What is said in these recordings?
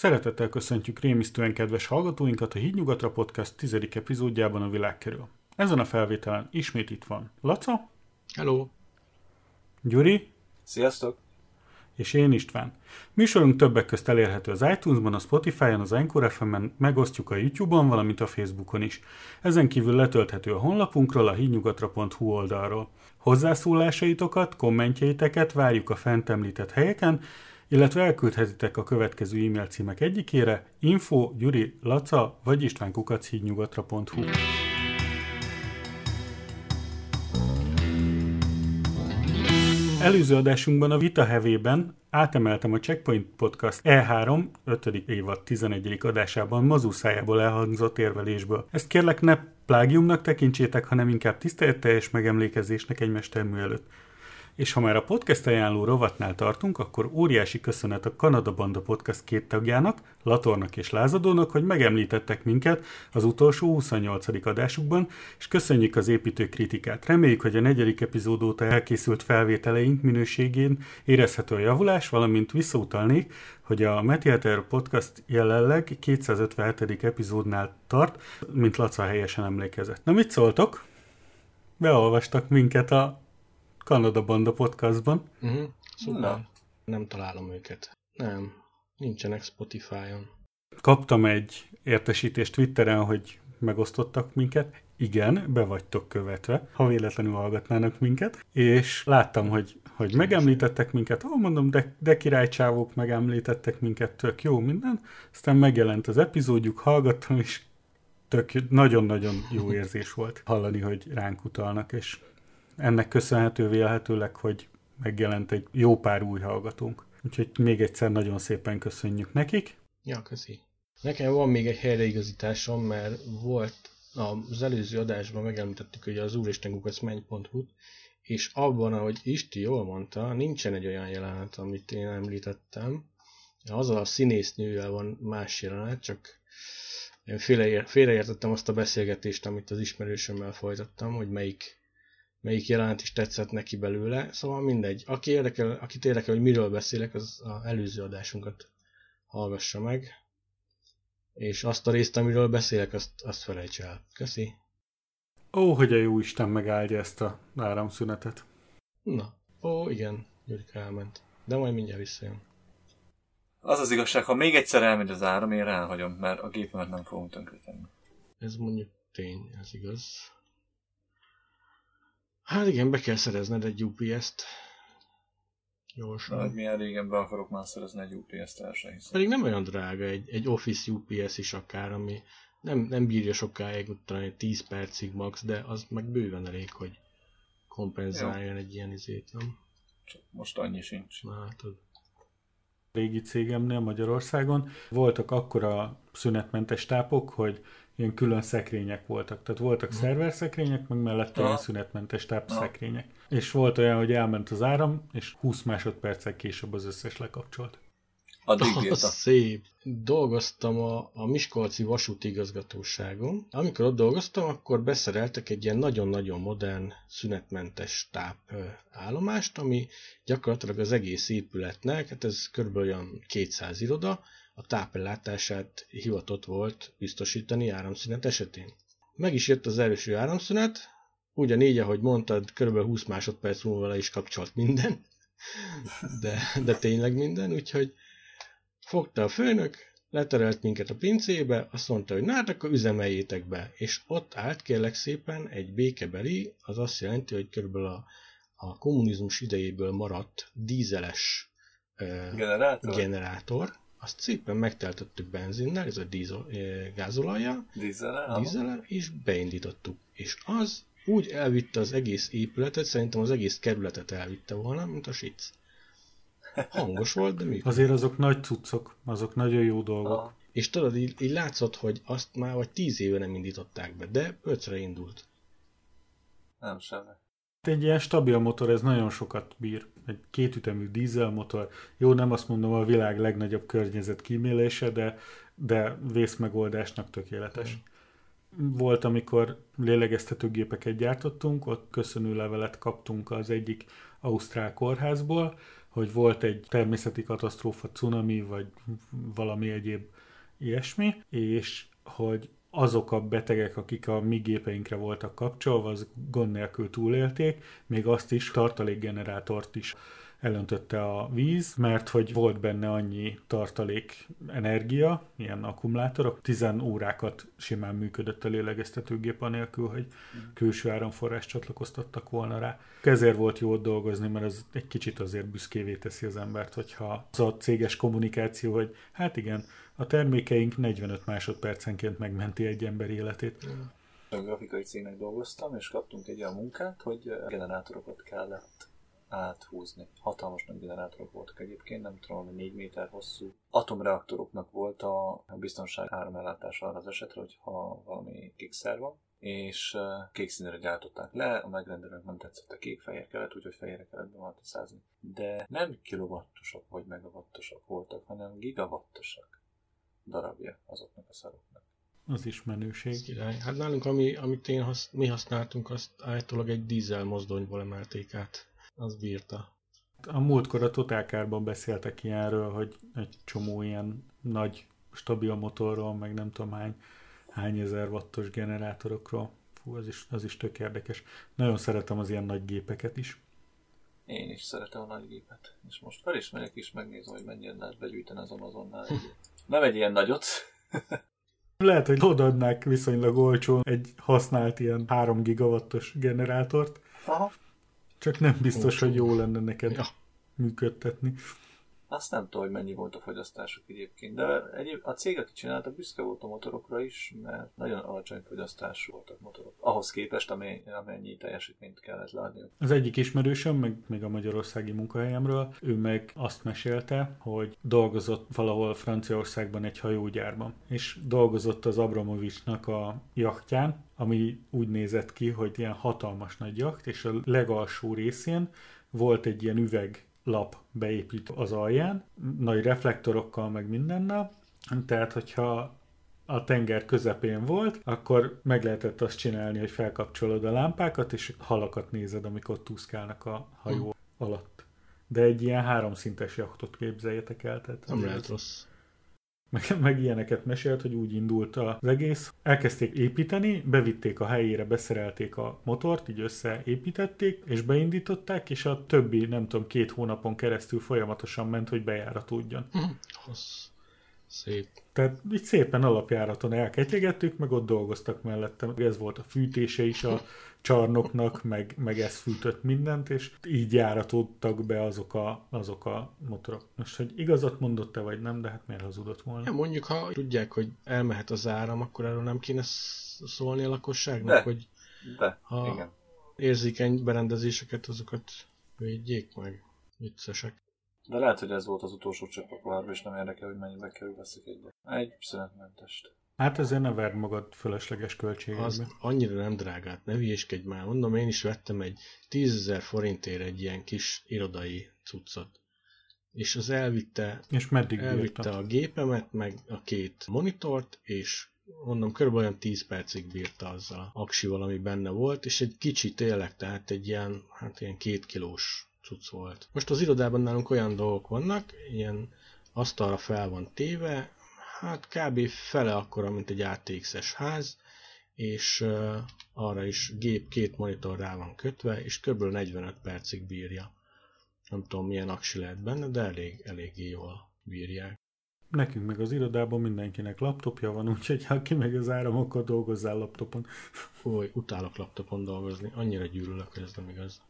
Szeretettel köszöntjük rémisztően kedves hallgatóinkat a Hídnyugatra Podcast 10. epizódjában a világ kerül. Ezen a felvételen ismét itt van Laca. Hello. Gyuri. Sziasztok. És én István. Műsorunk többek közt elérhető az iTunes-ban, a Spotify-on, az Anchor FM-en, megosztjuk a YouTube-on, valamint a Facebookon is. Ezen kívül letölthető a honlapunkról, a hídnyugatra.hu oldalról. Hozzászólásaitokat, kommentjeiteket várjuk a fent említett helyeken, illetve elküldhetitek a következő e-mail címek egyikére info, gyuri, laca vagy istvánkukachídnyugatra.hu. Előző adásunkban a Vita hevében átemeltem a Checkpoint Podcast E3 5. évad 11. adásában mazuszájából elhangzott érvelésből. Ezt kérlek ne plágiumnak tekintsétek, hanem inkább tiszteletteljes megemlékezésnek egy mestermű előtt. És ha már a podcast ajánló rovatnál tartunk, akkor óriási köszönet a Kanada Banda Podcast két tagjának, Latornak és Lázadónak, hogy megemlítettek minket az utolsó 28. adásukban, és köszönjük az építő kritikát. Reméljük, hogy a negyedik epizód óta elkészült felvételeink minőségén érezhető a javulás, valamint visszautalnék, hogy a Metiater Podcast jelenleg 257. epizódnál tart, mint Laca helyesen emlékezett. Na mit szóltok? Beolvastak minket a Kanada Banda podcastban. Uh-huh. Na. nem találom őket. Nem, nincsenek Spotify-on. Kaptam egy értesítést Twitteren, hogy megosztottak minket. Igen, be vagytok követve, ha véletlenül hallgatnának minket. És láttam, hogy, hogy megemlítettek minket. Ó, mondom, de, de királycsávók megemlítettek minket, tök jó minden. Aztán megjelent az epizódjuk, hallgattam, és tök nagyon-nagyon jó érzés volt hallani, hogy ránk utalnak, és ennek köszönhető vélhetőleg, hogy megjelent egy jó pár új hallgatónk. Úgyhogy még egyszer nagyon szépen köszönjük nekik. Ja, köszi. Nekem van még egy helyreigazításom, mert volt az előző adásban megemlítettük, hogy az úristengukacmenny.hu és abban, ahogy Isti jól mondta, nincsen egy olyan jelenet, amit én említettem. Az a színésznővel van más jelenet, csak én félreértettem azt a beszélgetést, amit az ismerősömmel folytattam, hogy melyik melyik jelent is tetszett neki belőle, szóval mindegy. Aki érdekel, akit érdekel, hogy miről beszélek, az az előző adásunkat hallgassa meg, és azt a részt, amiről beszélek, azt, azt felejts el. Köszi. Ó, hogy a jó Isten megáldja ezt a áramszünetet. Na, ó, igen, Gyurika elment. De majd mindjárt visszajön. Az az igazság, ha még egyszer elmegy az áram, én ráhagyom, mert a gépemet nem fogom tönkretenni. Ez mondjuk tény, ez igaz. Hát igen, be kell szerezned egy UPS-t. Gyorsan. Hogy milyen régen be akarok már szerezni egy UPS-t el sem Pedig nem olyan drága egy, egy Office UPS is akár, ami nem, nem bírja sokáig, utána 10 percig max, de az meg bőven elég, hogy kompenzáljon Jó. egy ilyen izét, nem? Csak most annyi sincs. Na, hát, régi cégemnél Magyarországon voltak akkora szünetmentes tápok, hogy ilyen külön szekrények voltak. Tehát voltak uh-huh. szerverszekrények, meg mellette ilyen szünetmentes tápszekrények. Uh-huh. És volt olyan, hogy elment az áram, és 20 másodperccel később az összes lekapcsolt. Addig szép. Dolgoztam a, a Miskolci vasúti igazgatóságon. Amikor ott dolgoztam, akkor beszereltek egy ilyen nagyon-nagyon modern, szünetmentes táp állomást, ami gyakorlatilag az egész épületnek, hát ez kb. olyan 200 iroda, a tápellátását hivatott volt biztosítani áramszünet esetén. Meg is jött az első áramszünet, ugyanígy, ahogy mondtad, kb. 20 másodperc múlva le is kapcsolt minden, de, de tényleg minden, úgyhogy fogta a főnök, leterelt minket a pincébe, azt mondta, hogy na hát akkor üzemeljétek be, és ott állt kérlek szépen egy békebeli, az azt jelenti, hogy körülbelül a, a kommunizmus idejéből maradt dízeles generátor. generátor, azt szépen megteltettük benzinnel, ez a dízel, eh, gázolajja, dízel, és beindítottuk. És az úgy elvitte az egész épületet, szerintem az egész kerületet elvitte volna, mint a sic. Hangos volt, de működött. Azért azok nagy cuccok, azok nagyon jó dolgok. Ah. És tudod, így, így látszott, hogy azt már vagy tíz éve nem indították be, de ötre indult. Nem semmi. Egy ilyen stabil motor, ez nagyon sokat bír. Egy kétütemű dízelmotor. Jó, nem azt mondom a világ legnagyobb környezet kímélése, de, de vészmegoldásnak tökéletes. Mm. Volt, amikor lélegeztetőgépeket gyártottunk, ott köszönő levelet kaptunk az egyik ausztrál kórházból, hogy volt egy természeti katasztrófa, cunami, vagy valami egyéb ilyesmi, és hogy azok a betegek, akik a mi gépeinkre voltak kapcsolva, az gond nélkül túlélték, még azt is, tartalékgenerátort is elöntötte a víz, mert hogy volt benne annyi tartalék energia, ilyen akkumulátorok, 10 órákat simán működött a lélegeztetőgép anélkül, hogy külső áramforrás csatlakoztattak volna rá. Ezért volt jó ott dolgozni, mert ez egy kicsit azért büszkévé teszi az embert, hogyha az a céges kommunikáció, hogy hát igen, a termékeink 45 másodpercenként megmenti egy ember életét. A grafikai cégnek dolgoztam, és kaptunk egy olyan munkát, hogy generátorokat kellett áthúzni. Hatalmas nagy generátorok voltak egyébként, nem tudom, hogy 4 méter hosszú. Atomreaktoroknak volt a biztonság áramellátása arra az esetre, hogy ha valami kékszer van, és kék színre gyártották le, a megrendelőnek nem tetszett a kék-fehér kelet, úgyhogy fehérre kellett bematiszázni. De nem kilovattosak vagy megawattosak voltak, hanem gigawattosak darabja azoknak a szaroknak. Az is menőség. Király. Hát nálunk, ami, amit én hasz, mi használtunk, azt állítólag egy dízel mozdonyból emelték át. Az bírta. A múltkor a Totálkárban beszéltek ilyenről, hogy egy csomó ilyen nagy stabil motorról, meg nem tudom hány, hány ezer wattos generátorokról. Fú, az is, az is tök érdekes. Nagyon szeretem az ilyen nagy gépeket is. Én is szeretem a nagy gépet. És most fel is megyek megnézem, hogy mennyire lehet begyűjteni az Amazonnál. Nem egy ilyen nagyot. Lehet, hogy odaadnák viszonylag olcsón egy használt ilyen 3 gigawattos generátort. Aha. Csak nem biztos, hogy jó lenne neked ja. működtetni. Azt nem tudom, hogy mennyi volt a fogyasztásuk egyébként, de egyéb, a cég, aki csinálta, büszke volt a motorokra is, mert nagyon alacsony fogyasztású voltak motorok. Ahhoz képest, amennyi teljesítményt kellett látni. Az egyik ismerősöm, meg még a magyarországi munkahelyemről, ő meg azt mesélte, hogy dolgozott valahol Franciaországban egy hajógyárban, és dolgozott az Abramovicsnak a jachtján, ami úgy nézett ki, hogy ilyen hatalmas nagy jacht, és a legalsó részén volt egy ilyen üveg lap beépít az alján, nagy reflektorokkal, meg mindennel, tehát hogyha a tenger közepén volt, akkor meg lehetett azt csinálni, hogy felkapcsolod a lámpákat, és halakat nézed, amikor ott úszkálnak a hajó hm. alatt. De egy ilyen háromszintes jachtot képzeljetek el. Tehát Nem lehet rossz meg, meg ilyeneket mesélt, hogy úgy indult az egész. Elkezdték építeni, bevitték a helyére, beszerelték a motort, így összeépítették, és beindították, és a többi, nem tudom, két hónapon keresztül folyamatosan ment, hogy bejáratudjon. Hm, hossz. Szép. Tehát így szépen alapjáraton elketyegettük, meg ott dolgoztak mellettem. Ez volt a fűtése is a csarnoknak, meg, meg ez fűtött mindent, és így járatottak be azok a, azok a motorok. Most, hogy igazat mondott-e, vagy nem, de hát miért hazudott volna? Ja, mondjuk, ha tudják, hogy elmehet az áram, akkor erről nem kéne szólni a lakosságnak, de, hogy de, ha igen. érzékeny berendezéseket, azokat védjék meg. Viccesek. De lehet, hogy ez volt az utolsó csepp a és nem érdekel, hogy mennyibe kerül veszik egyet. Egy szünetmentest. Hát ezért ne verd magad fölösleges költségekbe. Az annyira nem drágát, ne hülyéskedj már. Mondom, én is vettem egy 10.000 forintért egy ilyen kis irodai cuccot. És az elvitte, és meddig elvitte a gépemet, meg a két monitort, és mondom, körülbelül olyan 10 percig bírta azzal a aksival, ami benne volt, és egy kicsi tényleg, tehát egy ilyen, hát ilyen két kilós cucc volt. Most az irodában nálunk olyan dolgok vannak, ilyen asztalra fel van téve, hát kb. fele akkora, mint egy ATX-es ház, és uh, arra is gép két monitor rá van kötve, és kb. 45 percig bírja. Nem tudom milyen aksi lehet benne, de elég, eléggé jól bírják. Nekünk meg az irodában mindenkinek laptopja van, úgyhogy ha ki meg az áram, akkor dolgozzál laptopon. Oly, utálok laptopon dolgozni, annyira gyűlölök, hogy ez nem igaz.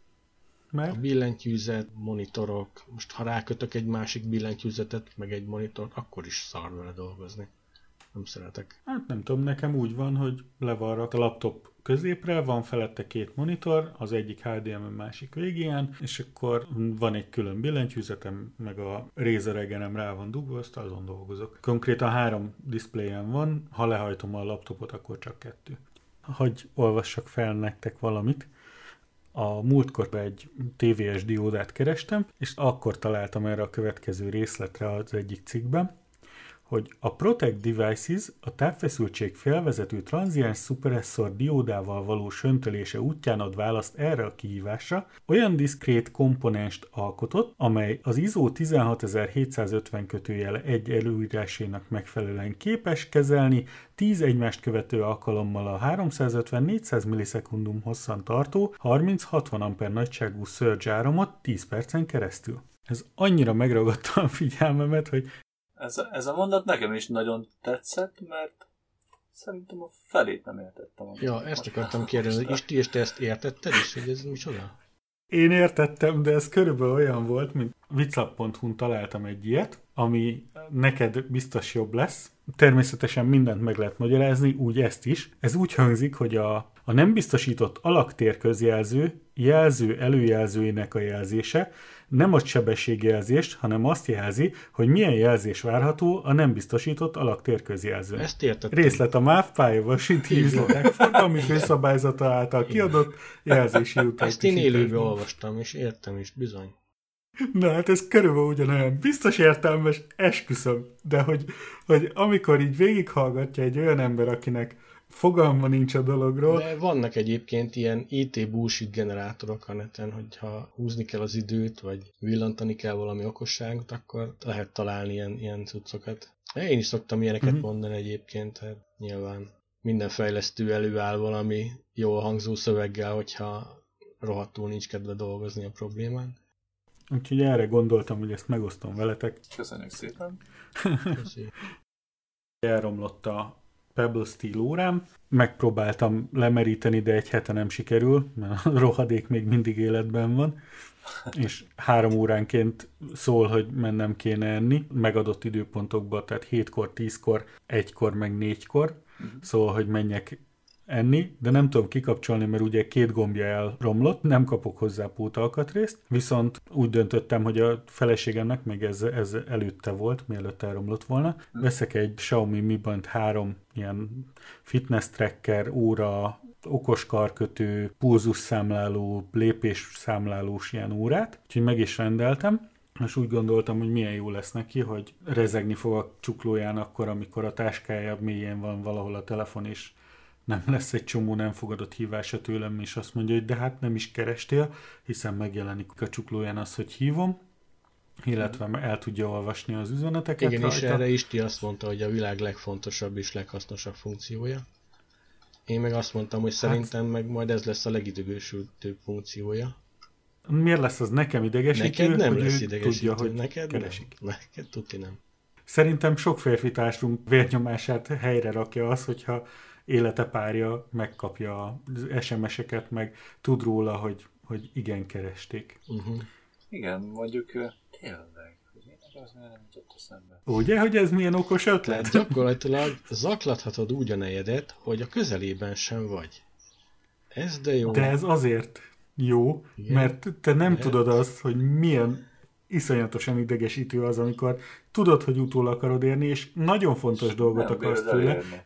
Mert? A billentyűzet, monitorok, most ha rákötök egy másik billentyűzetet, meg egy monitort, akkor is szar vele dolgozni. Nem szeretek. Hát nem tudom, nekem úgy van, hogy le van a laptop középre, van felette két monitor, az egyik HDMI, másik végén, és akkor van egy külön billentyűzetem, meg a Razer egenem rá van dugva, azt azon dolgozok. Konkrétan három diszpléjem van, ha lehajtom a laptopot, akkor csak kettő. Hogy olvassak fel nektek valamit a múltkor egy TVS diódát kerestem, és akkor találtam erre a következő részletre az egyik cikkben, hogy a Protect Devices a távfeszültség felvezető tranziens szuperesszor diódával való söntölése útján ad választ erre a kihívásra, olyan diszkrét komponenst alkotott, amely az ISO 16750 kötőjel egy előírásének megfelelően képes kezelni 10 egymást követő alkalommal a 350-400 millisekundum hosszan tartó 30-60 amper nagyságú surge áramot 10 percen keresztül. Ez annyira megragadta a figyelmemet, hogy ez a, ez a mondat nekem is nagyon tetszett, mert szerintem a felét nem értettem. Ja, ezt akartam kérdezni. És te ezt értetted is, hogy ez micsoda? Én értettem, de ez körülbelül olyan volt, mint vicap.hu-n találtam egy ilyet, ami neked biztos jobb lesz. Természetesen mindent meg lehet magyarázni, úgy ezt is. Ez úgy hangzik, hogy a, a nem biztosított alaktérközjelző jelző előjelzőinek a jelzése nem ad sebességjelzést, hanem azt jelzi, hogy milyen jelzés várható a nem biztosított alaktérközjelző. Ezt értettem. Részlet a MÁV pályavasíti üzletek forgalmi főszabályzata által kiadott jelzési utat. Ezt én élőben olvastam, és értem is, bizony. Na hát ez körülbelül ugyanolyan biztos értelmes, esküszöm, de hogy, hogy amikor így végighallgatja egy olyan ember, akinek fogalma nincs a dologról. De vannak egyébként ilyen IT bullshit generátorok a neten, hogyha húzni kell az időt, vagy villantani kell valami okosságot, akkor lehet találni ilyen, ilyen cuccokat. Én is szoktam ilyeneket mm-hmm. mondani egyébként, hát nyilván minden fejlesztő előáll valami jól hangzó szöveggel, hogyha rohadtul nincs kedve dolgozni a problémán. Úgyhogy erre gondoltam, hogy ezt megosztom veletek. Köszönjük szépen. Köszönjük. Elromlott a Pebble Steel órám. Megpróbáltam lemeríteni, de egy hete nem sikerül, mert a rohadék még mindig életben van. És három óránként szól, hogy mennem kéne enni, megadott időpontokban, tehát hétkor, tízkor, egykor, meg négykor. Szól, hogy menjek enni, de nem tudom kikapcsolni, mert ugye két gombja elromlott, nem kapok hozzá pótalkatrészt, viszont úgy döntöttem, hogy a feleségemnek még ez, ez előtte volt, mielőtt elromlott volna. Veszek egy Xiaomi Mi Band 3 ilyen fitness tracker, óra, okos karkötő, pulzusszámláló, lépésszámlálós ilyen órát, úgyhogy meg is rendeltem, és úgy gondoltam, hogy milyen jó lesz neki, hogy rezegni fog a csuklóján akkor, amikor a táskája mélyén van valahol a telefon, és nem lesz egy csomó nem fogadott hívása tőlem, és azt mondja, hogy de hát nem is kerestél, hiszen megjelenik a csuklóján az, hogy hívom, illetve el tudja olvasni az üzeneteket Igen, rajta. és erre Isti azt mondta, hogy a világ legfontosabb és leghasznosabb funkciója. Én meg azt mondtam, hogy hát... szerintem meg majd ez lesz a legidegősültőbb funkciója. Miért lesz az nekem idegesítő? Neked nem hogy lesz idegesítő, tudja, hogy neked keresik. nem. Neked tuti nem. Szerintem sok férfi társunk vérnyomását helyre rakja az, hogyha élete párja megkapja az SMS-eket, meg tud róla, hogy, hogy igen, keresték. Uh-huh. Igen, mondjuk tényleg, hogy az nem jutott eszembe. Ugye, hogy ez milyen okos ötlet? Tehát gyakorlatilag zaklathatod úgy a nejedet, hogy a közelében sem vagy. Ez de jó. De ez azért jó, Igen. mert te nem Lehet. tudod azt, hogy milyen iszonyatosan idegesítő az, amikor tudod, hogy utól akarod érni, és nagyon fontos dolgot nem akarsz tőle, érni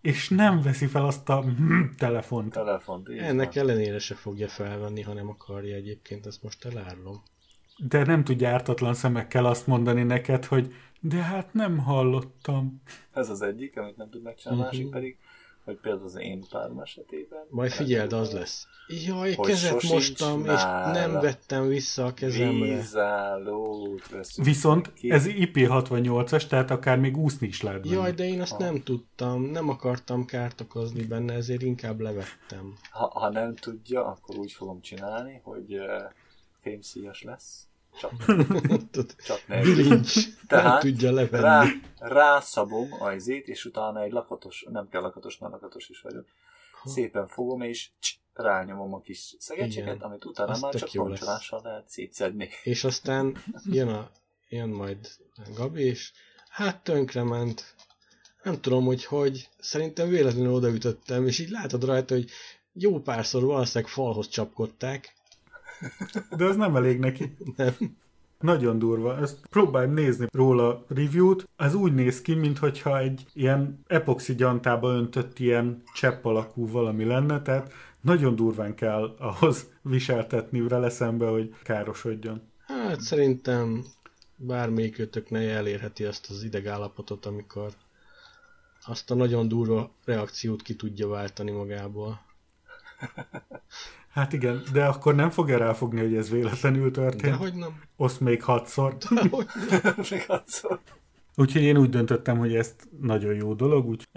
és nem veszi fel azt a telefont. telefont Ennek van. ellenére se fogja felvenni, ha nem akarja egyébként, ezt most elárulom. De nem tudja ártatlan szemekkel azt mondani neked, hogy de hát nem hallottam. Ez az egyik, amit nem tud megcsinálni, uh-huh. másik pedig hogy például az én párom esetében. Majd figyeld, az lesz. Jaj, kezet mostam, és nem vettem vissza a kezemre. Vízállót Viszont ki. ez IP68-as, tehát akár még úszni is lehet benne. Jaj, de én azt ha. nem tudtam, nem akartam kárt okozni benne, ezért inkább levettem. Ha, ha nem tudja, akkor úgy fogom csinálni, hogy uh, fémszíjas lesz csak, csak ne. Bilincs. Tehát nem tudja levenni. Rá, rászabom a izét, és utána egy lakatos, nem kell lakatos, mert lakatos is vagyok. Szépen fogom, és cs, rányomom a kis szegecseket, amit utána Azt már csak roncsolással lehet szétszedni. És aztán jön, a, jön majd Gabi, és hát tönkrement. Nem tudom, hogy hogy. Szerintem véletlenül odaütöttem, és így látod rajta, hogy jó párszor valószínűleg falhoz csapkodták, de ez nem elég neki. Nem. Nagyon durva. Ezt próbálj nézni róla review-t. Ez úgy néz ki, mintha egy ilyen epoxi gyantába öntött ilyen csepp alakú valami lenne, tehát nagyon durván kell ahhoz viseltetni vele szembe, hogy károsodjon. Hát szerintem bármelyikőtöknél elérheti azt az idegállapotot, amikor azt a nagyon durva reakciót ki tudja váltani magából. Hát igen, de akkor nem fogja ráfogni, hogy ez véletlenül történt. hogy nem. Osz még hatszor. még hatszor. Úgyhogy én úgy döntöttem, hogy ezt nagyon jó dolog, úgy,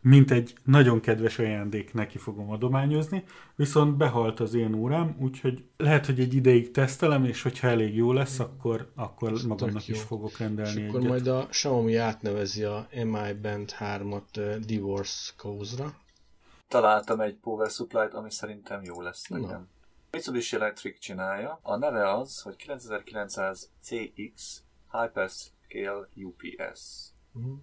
mint egy nagyon kedves ajándék neki fogom adományozni, viszont behalt az én órám, úgyhogy lehet, hogy egy ideig tesztelem, és hogyha elég jó lesz, akkor, akkor magamnak is fogok rendelni és akkor egyet. majd a Xiaomi átnevezi a MI Band 3-at Divorce Cause-ra. Találtam egy Power Supply-t, ami szerintem jó lesz nekem. Mitsubishi Electric csinálja. A neve az, hogy 9900 CX Hyper Scale UPS. Uh-huh.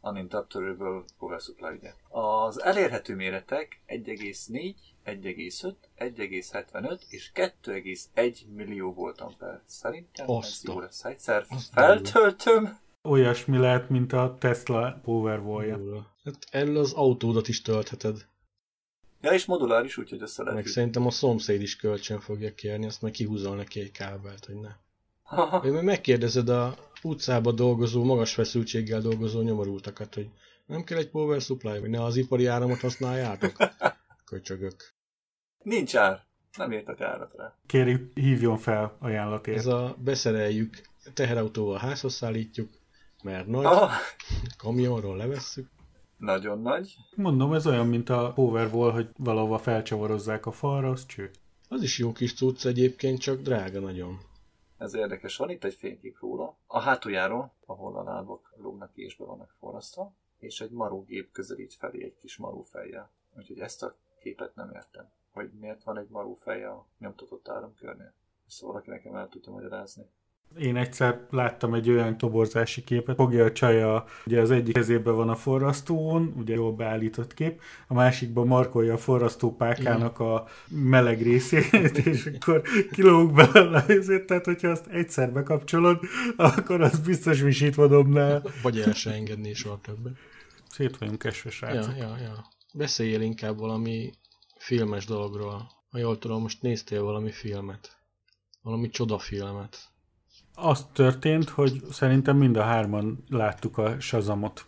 Uninterruptible Power Supply, ugye. Az elérhető méretek 1,4, 1,5, 1,75 és 2,1 millió volt amper. Szerintem Azt ez jó lesz. Egyszer feltöltöm. Olyasmi lehet, mint a Tesla Powerwall-ja. Hát erről az autódat is töltheted. Ja, és moduláris, úgyhogy össze lehet. Meg szerintem a szomszéd is kölcsön fogja kérni, azt meg kihúzol neki egy kábelt, hogy ne. Én meg megkérdezed a utcába dolgozó, magas feszültséggel dolgozó nyomorultakat, hogy nem kell egy power supply, hogy ne az ipari áramot használjátok? Köcsögök. Nincs ár. Nem értek árat rá. Kérjük, hívjon fel ajánlatért. Ez a beszereljük, teherautóval házhoz szállítjuk, mert nagy, ah. kamionról levesszük. Nagyon nagy. Mondom, ez olyan, mint a Powerwall, hogy valahova felcsavarozzák a falra, az cső. Az is jó kis cucc egyébként, csak drága nagyon. Ez érdekes. Van itt egy fénykép róla. A hátuljáról, ahol a lábak lógnak ki és be vannak forrasztva, és egy marógép közelít felé egy kis fejjel. Úgyhogy ezt a képet nem értem. Hogy miért van egy fejje a nyomtatott áramkörnél. Ezt valaki nekem el tudja magyarázni. Én egyszer láttam egy olyan toborzási képet, fogja a csaja, ugye az egyik kezében van a forrasztón, ugye jól beállított kép, a másikban markolja a forrasztópákának a meleg részét, és akkor kilóg bele ezért, tehát hogyha azt egyszer bekapcsolod, akkor az biztos visítva dobnál. Vagy el se engedni soha többet. Szét vagyunk esve, srácok. Ja, ja, ja. Beszéljél inkább valami filmes dologról. Ha jól tudom, most néztél valami filmet. Valami csodafilmet az történt, hogy szerintem mind a hárman láttuk a Shazamot.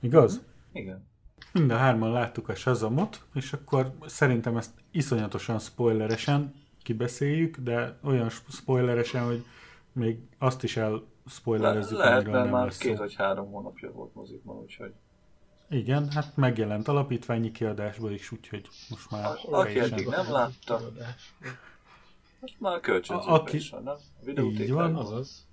Igaz? Igen. Mind a hárman láttuk a Shazamot, és akkor szerintem ezt iszonyatosan spoileresen kibeszéljük, de olyan spoileresen, hogy még azt is el spoilerezzük, Le, lehet, mert már két szó. vagy három hónapja volt mozikban, úgyhogy... Igen, hát megjelent alapítványi kiadásból is, úgyhogy most már... A, aki eddig nem látta, most már kölcsönzőben aki... is van, nem? Így van, azaz.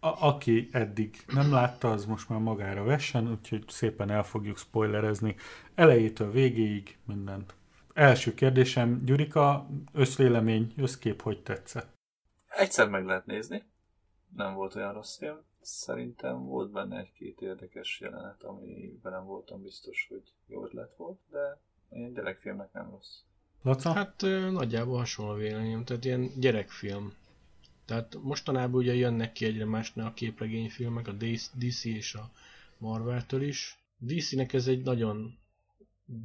A, aki eddig nem látta, az most már magára vessen, úgyhogy szépen el fogjuk spoilerezni elejétől végéig mindent. Első kérdésem, Gyurika, összvélemény, összkép hogy tetszett? Egyszer meg lehet nézni. Nem volt olyan rossz film. Szerintem volt benne egy-két érdekes jelenet, amiben nem voltam biztos, hogy jó ötlet volt, de én gyerekfilmnek nem rossz. Laca? Hát nagyjából hasonló véleményem, tehát ilyen gyerekfilm. Tehát mostanában ugye jönnek ki egyre másnál a képregényfilmek, a DC és a Marvel-től is. DC-nek ez egy nagyon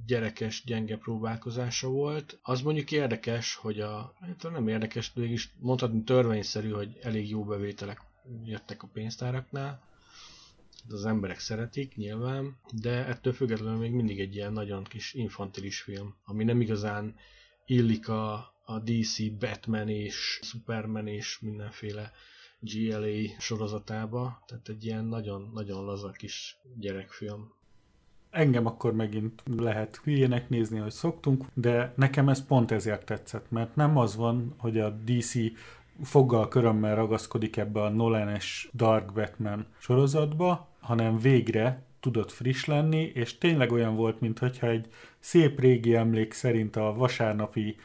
gyerekes, gyenge próbálkozása volt. Az mondjuk érdekes, hogy a, hát nem érdekes, de mégis mondhatni törvényszerű, hogy elég jó bevételek jöttek a pénztáraknál. Az emberek szeretik nyilván, de ettől függetlenül még mindig egy ilyen nagyon kis infantilis film, ami nem igazán illik a, a DC Batman és Superman és mindenféle GLA sorozatába, tehát egy ilyen nagyon-nagyon laza kis gyerekfilm. Engem akkor megint lehet hülyének nézni, hogy szoktunk, de nekem ez pont ezért tetszett, mert nem az van, hogy a DC foggal körömmel ragaszkodik ebbe a Nolan-es Dark Batman sorozatba, hanem végre tudott friss lenni, és tényleg olyan volt, mintha egy szép régi emlék szerint a vasárnapi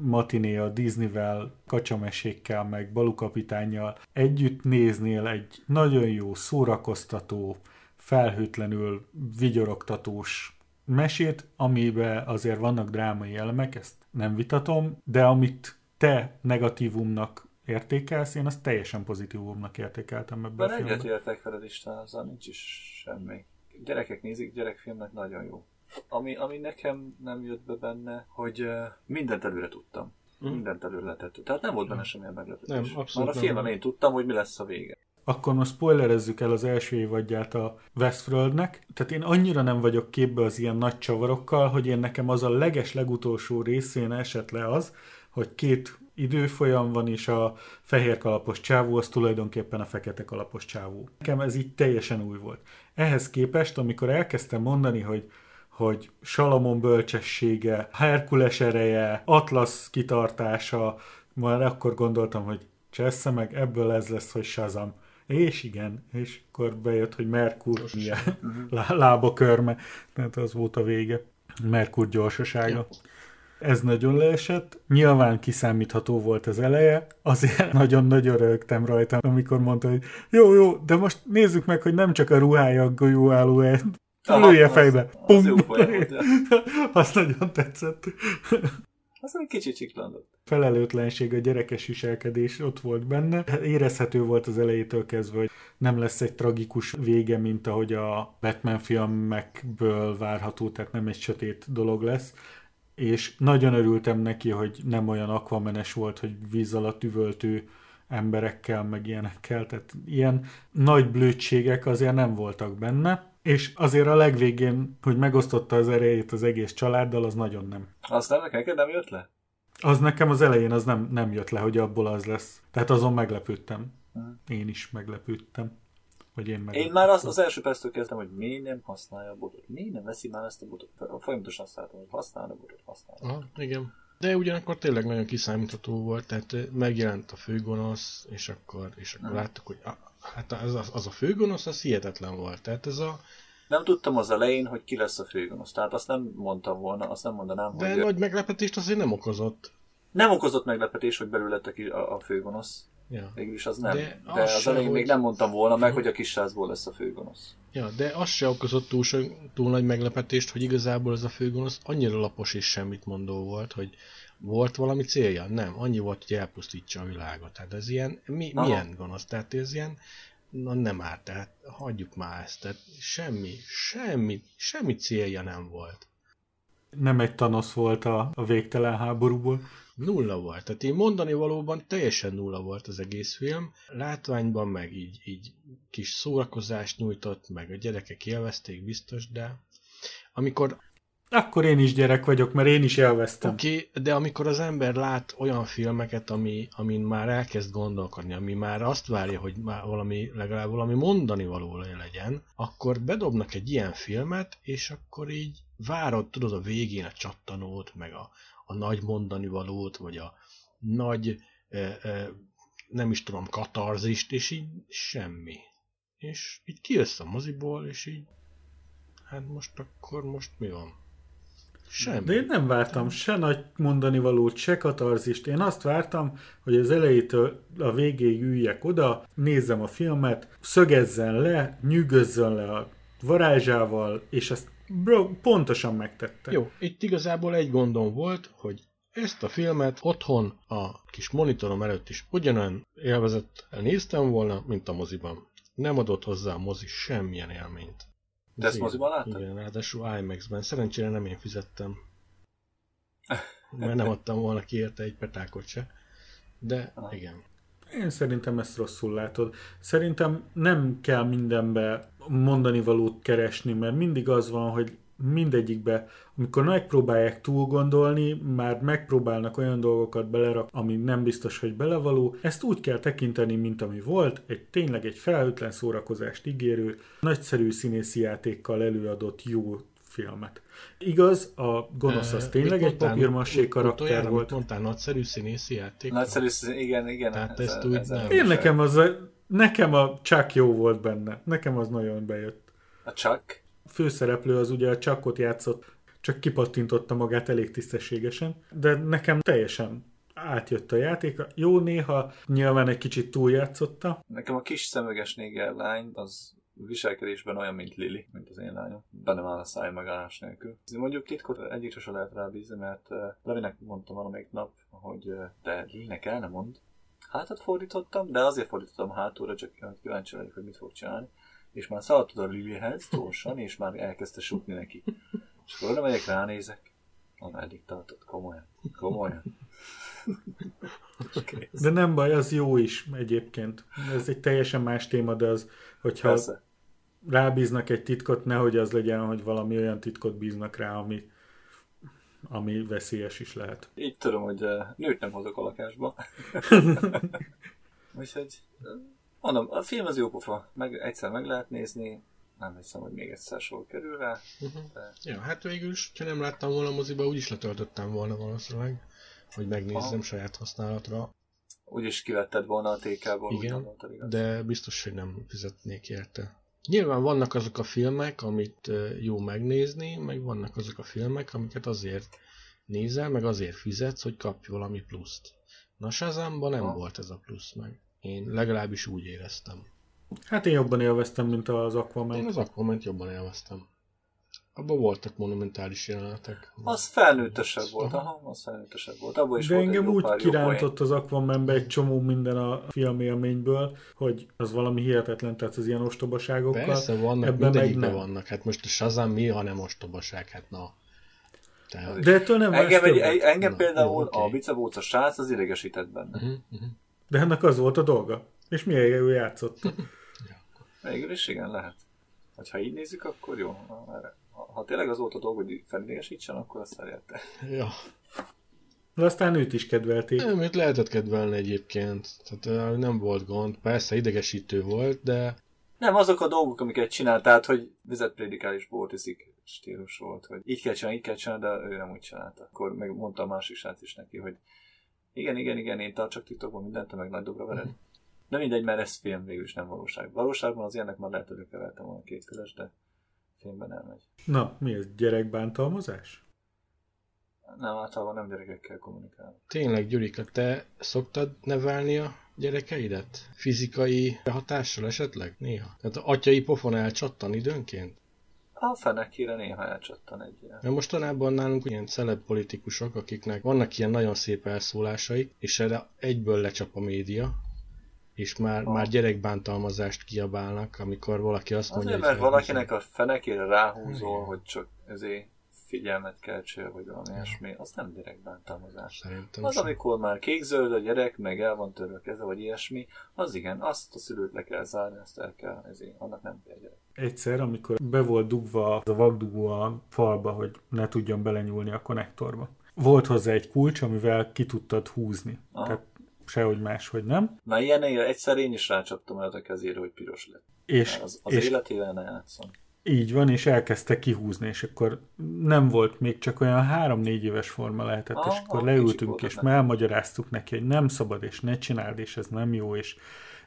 matiné a Disneyvel, kacsamesékkel, meg balukapitányjal együtt néznél egy nagyon jó, szórakoztató, felhőtlenül vigyorogtatós mesét, amiben azért vannak drámai elemek, ezt nem vitatom, de amit te negatívumnak értékelsz, én azt teljesen pozitívumnak értékeltem ebben a filmben. egyet értek veled Isten, azzal nincs is semmi. Gyerekek nézik, gyerekfilmnek nagyon jó. Ami, ami nekem nem jött be benne, hogy uh, mindent előre tudtam. Mm. Mindent előre letettük. Tehát nem volt benne semmilyen meglepetés. Nem, abszolút Már a filmen én tudtam, hogy mi lesz a vége. Akkor most spoilerezzük el az első évadját a Westworldnek. Tehát én annyira nem vagyok képbe az ilyen nagy csavarokkal, hogy én nekem az a leges legutolsó részén esett le az, hogy két időfolyam van, és a fehér kalapos csávó az tulajdonképpen a fekete kalapos csávó. Nekem ez így teljesen új volt. Ehhez képest, amikor elkezdtem mondani, hogy hogy Salamon bölcsessége, Herkules ereje, Atlasz kitartása, már akkor gondoltam, hogy csessze meg, ebből ez lesz, hogy Shazam. És igen, és akkor bejött, hogy Merkur ilyen, uh-huh. lába körme, tehát az volt a vége. Merkur gyorsasága. Ja. Ez nagyon leesett. Nyilván kiszámítható volt az eleje, azért nagyon-nagyon rögtem rajta, amikor mondta, hogy jó, jó, de most nézzük meg, hogy nem csak a ruhája a golyóálló Lője fejbe. Az, az, Azt nagyon tetszett. Az egy kicsit csiklandott. Felelőtlenség, a gyerekes viselkedés ott volt benne. Érezhető volt az elejétől kezdve, hogy nem lesz egy tragikus vége, mint ahogy a Batman filmekből várható, tehát nem egy sötét dolog lesz és nagyon örültem neki, hogy nem olyan akvamenes volt, hogy víz alatt üvöltő emberekkel, meg ilyenekkel, tehát ilyen nagy blödségek azért nem voltak benne, és azért a legvégén, hogy megosztotta az erejét az egész családdal, az nagyon nem. Az nem neked nem jött le? Az nekem az elején az nem, nem jött le, hogy abból az lesz. Tehát azon meglepődtem. Hmm. Én is meglepődtem. Vagy én, én már az, az első perctől kezdtem, hogy miért nem használja a botot. Miért nem veszi már ezt a botot? Folyamatosan azt láttam, hogy használja a botot, használja. Aha, igen. De ugyanakkor tényleg nagyon kiszámítható volt, tehát megjelent a főgonosz, és akkor, és akkor hmm. láttuk, hogy a, hát az, az, az a főgonosz, az hihetetlen volt. Tehát ez a... Nem tudtam az elején, hogy ki lesz a főgonosz. Tehát azt nem mondtam volna, azt nem mondanám, De hogy... nagy meglepetést azért nem okozott. Nem okozott meglepetés, hogy belül lett a, a főgonosz. Ja. Végülis az nem. De, de az, az elején hogy... még nem mondtam volna meg, hogy a kissázból lesz a főgonosz. Ja, de az se okozott túl, túl nagy meglepetést, hogy igazából ez a főgonosz annyira lapos és semmit mondó volt, hogy volt valami célja? Nem, annyi volt, hogy elpusztítsa a világot. Tehát ez ilyen, mi, milyen gonosz? Tehát ez ilyen, na nem árt, tehát hagyjuk már ezt. Tehát semmi, semmi, semmi célja nem volt. Nem egy tanosz volt a, a végtelen háborúból. Nulla volt. Tehát én mondani valóban teljesen nulla volt az egész film. Látványban meg így, így kis szórakozást nyújtott, meg a gyerekek élvezték biztos, de amikor akkor én is gyerek vagyok, mert én is elvesztem. Oké, okay, de amikor az ember lát olyan filmeket, ami, amin már elkezd gondolkodni, ami már azt várja, hogy már valami, legalább valami mondani való legyen, akkor bedobnak egy ilyen filmet, és akkor így várod, tudod, a végén a csattanót, meg a, a nagy mondani valót, vagy a nagy, e, e, nem is tudom, katarzist, és így semmi. És így kijössz a moziból, és így hát most akkor most mi van? Semmi. De én nem vártam se nagy mondani valót, se katarzist. Én azt vártam, hogy az elejétől a végéig üljek oda, nézzem a filmet, szögezzen le, nyűgözzön le a varázsával, és ezt pontosan megtette. Jó, itt igazából egy gondom volt, hogy ezt a filmet otthon a kis monitorom előtt is ugyanolyan élvezettel néztem volna, mint a moziban. Nem adott hozzá a mozi semmilyen élményt. De ezt moziban láttad? Igen, ráadásul IMAX-ben. Szerencsére nem én fizettem. Mert nem adtam volna ki érte egy petákot se. De igen. Én szerintem ezt rosszul látod. Szerintem nem kell mindenbe mondani valót keresni, mert mindig az van, hogy mindegyikbe, amikor megpróbálják túl gondolni, már megpróbálnak olyan dolgokat belerak, ami nem biztos, hogy belevaló. Ezt úgy kell tekinteni, mint ami volt, egy tényleg egy felhőtlen szórakozást ígérő, nagyszerű színészi játékkal előadott jó filmet. Igaz, a gonosz az tényleg egy papírmassé karakter volt. Mondtál nagyszerű színészi játék? Nagyszerű színészi, igen, igen. Tehát ezt úgy nem. Én nekem az, nekem a Chuck jó volt benne. Nekem az nagyon bejött. A Chuck? főszereplő az ugye a Chuckot játszott, csak kipattintotta magát elég tisztességesen, de nekem teljesen átjött a játék. Jó, néha nyilván egy kicsit túljátszotta. Nekem a kis szemüveges néger lány az viselkedésben olyan, mint Lili, mint az én lányom. Benne van a száj megállás nélkül. Mondjuk titkot egyikre se lehet rábízni, mert uh, Levinek mondtam valamelyik nap, hogy uh, te Lilinek el nem mond. Hátat fordítottam, de azért fordítottam hátulra, csak kíváncsi vagyok, hogy mit fog csinálni és már szaladt a Lilihez gyorsan, és már elkezdte sutni neki. És akkor oda megyek, ránézek, Ameddig tartott, komolyan. Komolyan. de nem baj, az jó is egyébként. Ez egy teljesen más téma, de az, hogyha Persze. Rábíznak egy titkot, nehogy az legyen, hogy valami olyan titkot bíznak rá, ami, ami veszélyes is lehet. Így tudom, hogy uh, nőt nem hozok a lakásba. Úgyhogy mondom, a film az jó pofa, meg, egyszer meg lehet nézni, nem hiszem, hogy még egyszer sor kerül rá. Uh-huh. De... Ja, hát végül is, ha nem láttam volna a moziba, úgyis letöltöttem volna valószínűleg, hogy megnézzem Aha. saját használatra. Úgyis kivetted volna a TK-ból. Igen, mondtad, de biztos, hogy nem fizetnék érte. Nyilván vannak azok a filmek, amit jó megnézni, meg vannak azok a filmek, amiket azért nézel, meg azért fizetsz, hogy kapj valami pluszt. Na Shazamban nem ha. volt ez a plusz meg. Én legalábbis úgy éreztem. Hát én jobban élveztem, mint az Aquaman. Én az aquaman jobban élveztem. Abban voltak monumentális jelenetek. Az felnőttesebb volt, aha, az felnőttesebb volt. Abban is De volt engem úgy kirántott az Aquamanbe egy csomó minden a filmélményből, hogy az valami hihetetlen, tehát az ilyen ostobaságokkal. Persze vannak, Ebben mindegyikben vannak. Hát most a Shazam mi, ha nem ostobaság, hát na. Tehát... De ettől nem engem, egy, egy, engem na, például okay. a bicabóca srác az idegesített benne. Uh-huh, uh-huh. De ennek az volt a dolga. És milyen ő játszott. Végül is igen, lehet. Ha így nézzük, akkor jó. Ha, ha tényleg az volt a dolog, hogy felidegesítsen, akkor azt elérte. Ja. De aztán őt is kedvelték. Nem, őt lehetett kedvelni egyébként. Tehát nem volt gond. Persze idegesítő volt, de... Nem, azok a dolgok, amiket csinált, tehát, hogy vizet prédikál és bort iszik stílus volt, hogy így kell csinálni, így kell csinálni, de ő nem úgy csinálta. Akkor meg mondta a másik srác is neki, hogy igen, igen, igen, én tartsak TikTokban mindent, te meg nagy dobra vered. Mm. De mindegy, mert ez film végül is nem valóság. Valóságban az ilyenek már lehet, hogy kevertem volna kétféles, de filmben elmegy. Na, mi ez? Gyerekbántalmazás? Nem, általában nem gyerekekkel kommunikálok. Tényleg, Gyurika, te szoktad nevelni a gyerekeidet? Fizikai hatással esetleg? Néha. Tehát atyai pofon elcsattan időnként? A fenekére néha elcsattan egy ilyen. Mert mostanában nálunk ilyen celeb politikusok, akiknek vannak ilyen nagyon szép elszólásai, és erre egyből lecsap a média, és már, ah. már gyerekbántalmazást kiabálnak, amikor valaki azt mondja, Azért, mert valakinek a fenekére ráhúzol, hogy csak ezért figyelmet keltsél, vagy valami ilyesmi, az nem gyerekbántalmazás. Szerintem az, sem. amikor már kék-zöld a gyerek, meg el van törve keze, vagy ilyesmi, az igen, azt a szülőt le kell zárni, azt el kell, ezért, annak nem kell gyerek. Egyszer, amikor be volt dugva a vagdugó a falba, hogy ne tudjon belenyúlni a konnektorba. Volt hozzá egy kulcs, amivel ki tudtad húzni. Aha. Tehát sehogy máshogy nem. Na ilyenére egyszer én is rácsaptam el a kezére, hogy piros lett. És, az, az és életével ne játszom. Így van, és elkezdte kihúzni, és akkor nem volt még csak olyan három-négy éves forma lehetett, ah, és akkor leültünk, és elmagyaráztuk neki, hogy nem szabad, és ne csináld, és ez nem jó, és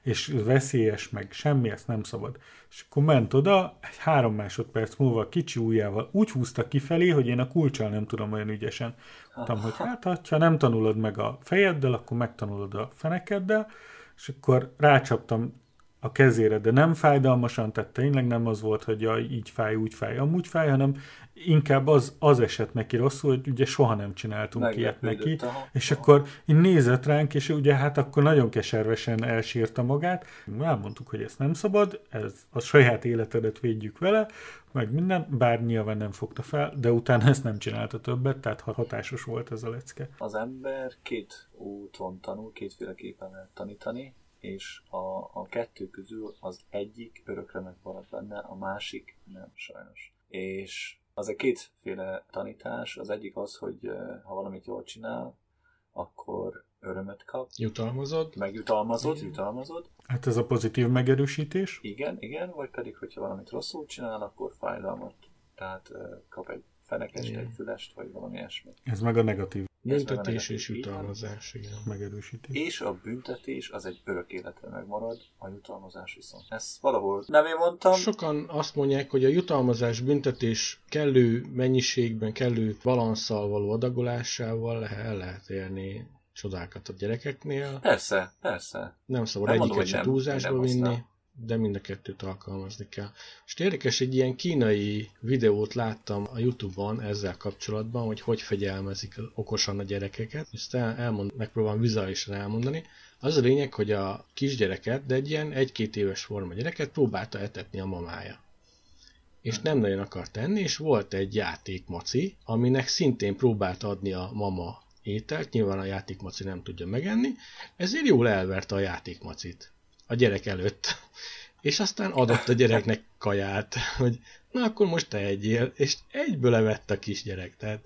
és veszélyes, meg semmi, ezt nem szabad. És akkor ment oda, egy három másodperc múlva kicsi ujjával úgy húzta kifelé, hogy én a kulcsal nem tudom olyan ügyesen. Mondtam, hogy hát, ha nem tanulod meg a fejeddel, akkor megtanulod a fenekeddel, és akkor rácsaptam a kezére, de nem fájdalmasan, tehát tényleg nem az volt, hogy ja, így fáj, úgy fáj, amúgy fáj, hanem inkább az, az esett neki rosszul, hogy ugye soha nem csináltunk ilyet neki, aha, és aha. akkor én nézett ránk, és ugye hát akkor nagyon keservesen elsírta magát. Elmondtuk, hogy ezt nem szabad, ez a saját életedet védjük vele, meg minden, bár nyilván nem fogta fel, de utána ezt nem csinálta többet, tehát hatásos volt ez a lecke. Az ember két úton tanul, kétféleképpen lehet tanítani, és a, a kettő közül az egyik örökre megmarad benne, a másik nem sajnos. És az egy kétféle tanítás. Az egyik az, hogy ha valamit jól csinál, akkor örömet kap. Jutalmazod. Megjutalmazod, igen. jutalmazod. Hát ez a pozitív megerősítés. Igen, igen, vagy pedig, hogyha valamit rosszul csinál, akkor fájdalmat. Tehát kap egy fenekest, egy fülest, vagy valami ilyesmi. Ez meg a negatív. Büntetés és jutalmazás, igen. Megerősítés. És a büntetés az egy örök életre megmarad, a jutalmazás viszont. Ez valahol nem én mondtam. Sokan azt mondják, hogy a jutalmazás büntetés kellő mennyiségben, kellő balanszal való adagolásával el lehet érni csodákat a gyerekeknél. Persze, persze. Nem szabad egyiket se túlzásba vinni. Aztán de mind a kettőt alkalmazni kell. És érdekes, egy ilyen kínai videót láttam a Youtube-on ezzel kapcsolatban, hogy hogy fegyelmezik okosan a gyerekeket, el, elmond, megpróbálom vizuálisan elmondani. Az a lényeg, hogy a kisgyereket, de egy ilyen egy-két éves forma gyereket próbálta etetni a mamája. és nem nagyon akart enni, és volt egy játékmaci, aminek szintén próbált adni a mama ételt, nyilván a játékmaci nem tudja megenni, ezért jól elverte a játékmacit a gyerek előtt. És aztán adott a gyereknek kaját, hogy na akkor most te egyél, és egyből evett a kisgyerek. Tehát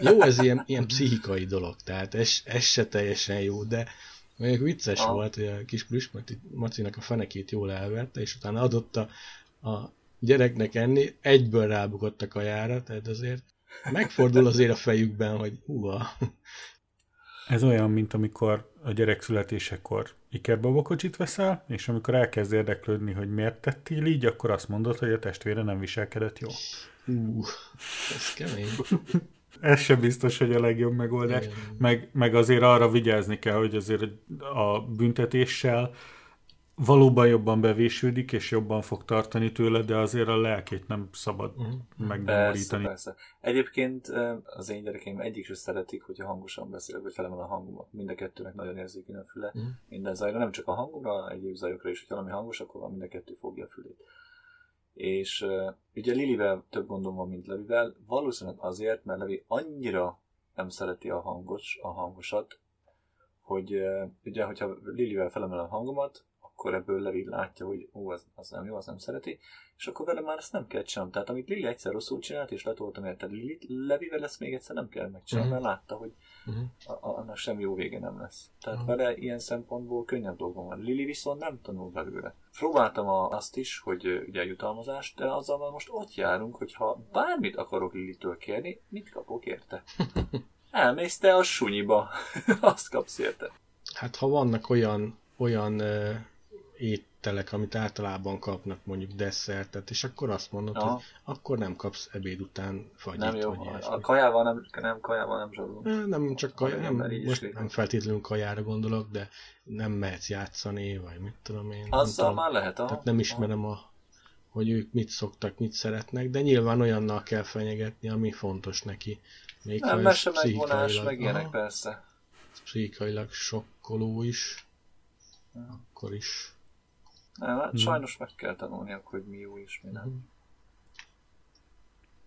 jó, ez ilyen, ilyen pszichikai dolog, tehát ez, ez se teljesen jó, de mondjuk vicces ah. volt, hogy a kis Macinak a fenekét jól elverte, és utána adott a, a gyereknek enni, egyből rábukott a kajára, tehát azért megfordul azért a fejükben, hogy húha. Ez olyan, mint amikor a gyerek születésekor ikerbabakocsit veszel, és amikor elkezd érdeklődni, hogy miért tettél így, akkor azt mondod, hogy a testvére nem viselkedett jó. Hú, ez kemény. ez sem biztos, hogy a legjobb megoldás. Meg, meg azért arra vigyázni kell, hogy azért a büntetéssel valóban jobban bevésődik, és jobban fog tartani tőle, de azért a lelkét nem szabad uh-huh. megnyomorítani. Persze, persze. Egyébként az én gyerekeim egyik sem szeretik, hogyha hangosan beszélek, vagy felemel a hangomat. Mind a kettőnek nagyon érzékeny a füle. Uh-huh. Minden zajra, nem csak a hangomra, egyéb zajokra is, hogyha valami hangos, akkor mind a kettő fogja a fülét. És ugye Lilivel több gondom van, mint Levivel, valószínűleg azért, mert Levi annyira nem szereti a hangos, a hangosat, hogy ugye, hogyha Lilivel felemelem a hangomat, akkor ebből Levi látja, hogy ó, az, az nem jó, az nem szereti, és akkor vele már ezt nem kell csinálni. Tehát amit Lili egyszer rosszul csinált, és letoltam érte Lili, Levivel ezt még egyszer nem kell megcsinálni, uh-huh. mert látta, hogy uh-huh. a, a, annak sem jó vége nem lesz. Tehát uh-huh. vele ilyen szempontból könnyebb dolgom van. Lili viszont nem tanul belőle. Próbáltam a, azt is, hogy ugye jutalmazást, de azzal most ott járunk, hogy ha bármit akarok Lilitől kérni, mit kapok érte? Elmész te a sunyiba, azt kapsz érte. Hát ha vannak olyan, olyan ételek, amit általában kapnak, mondjuk desszertet, és akkor azt mondod, Aha. hogy akkor nem kapsz ebéd után fagyit. Nem jó, a kajával nem, nem, kajával nem zsarul. Nem, csak kaj, nem, most nem feltétlenül kajára gondolok, de nem mehetsz játszani, vagy mit tudom én. Azzal tudom, már lehet, aha. Tehát nem ismerem a hogy ők mit szoktak, mit szeretnek, de nyilván olyannal kell fenyegetni, ami fontos neki. Még nem, mese megvonás, meg ilyenek persze. Pszichikailag sokkoló is, akkor is nem, hát hmm. sajnos meg kell tanulni, hogy mi jó és mi nem. Hmm.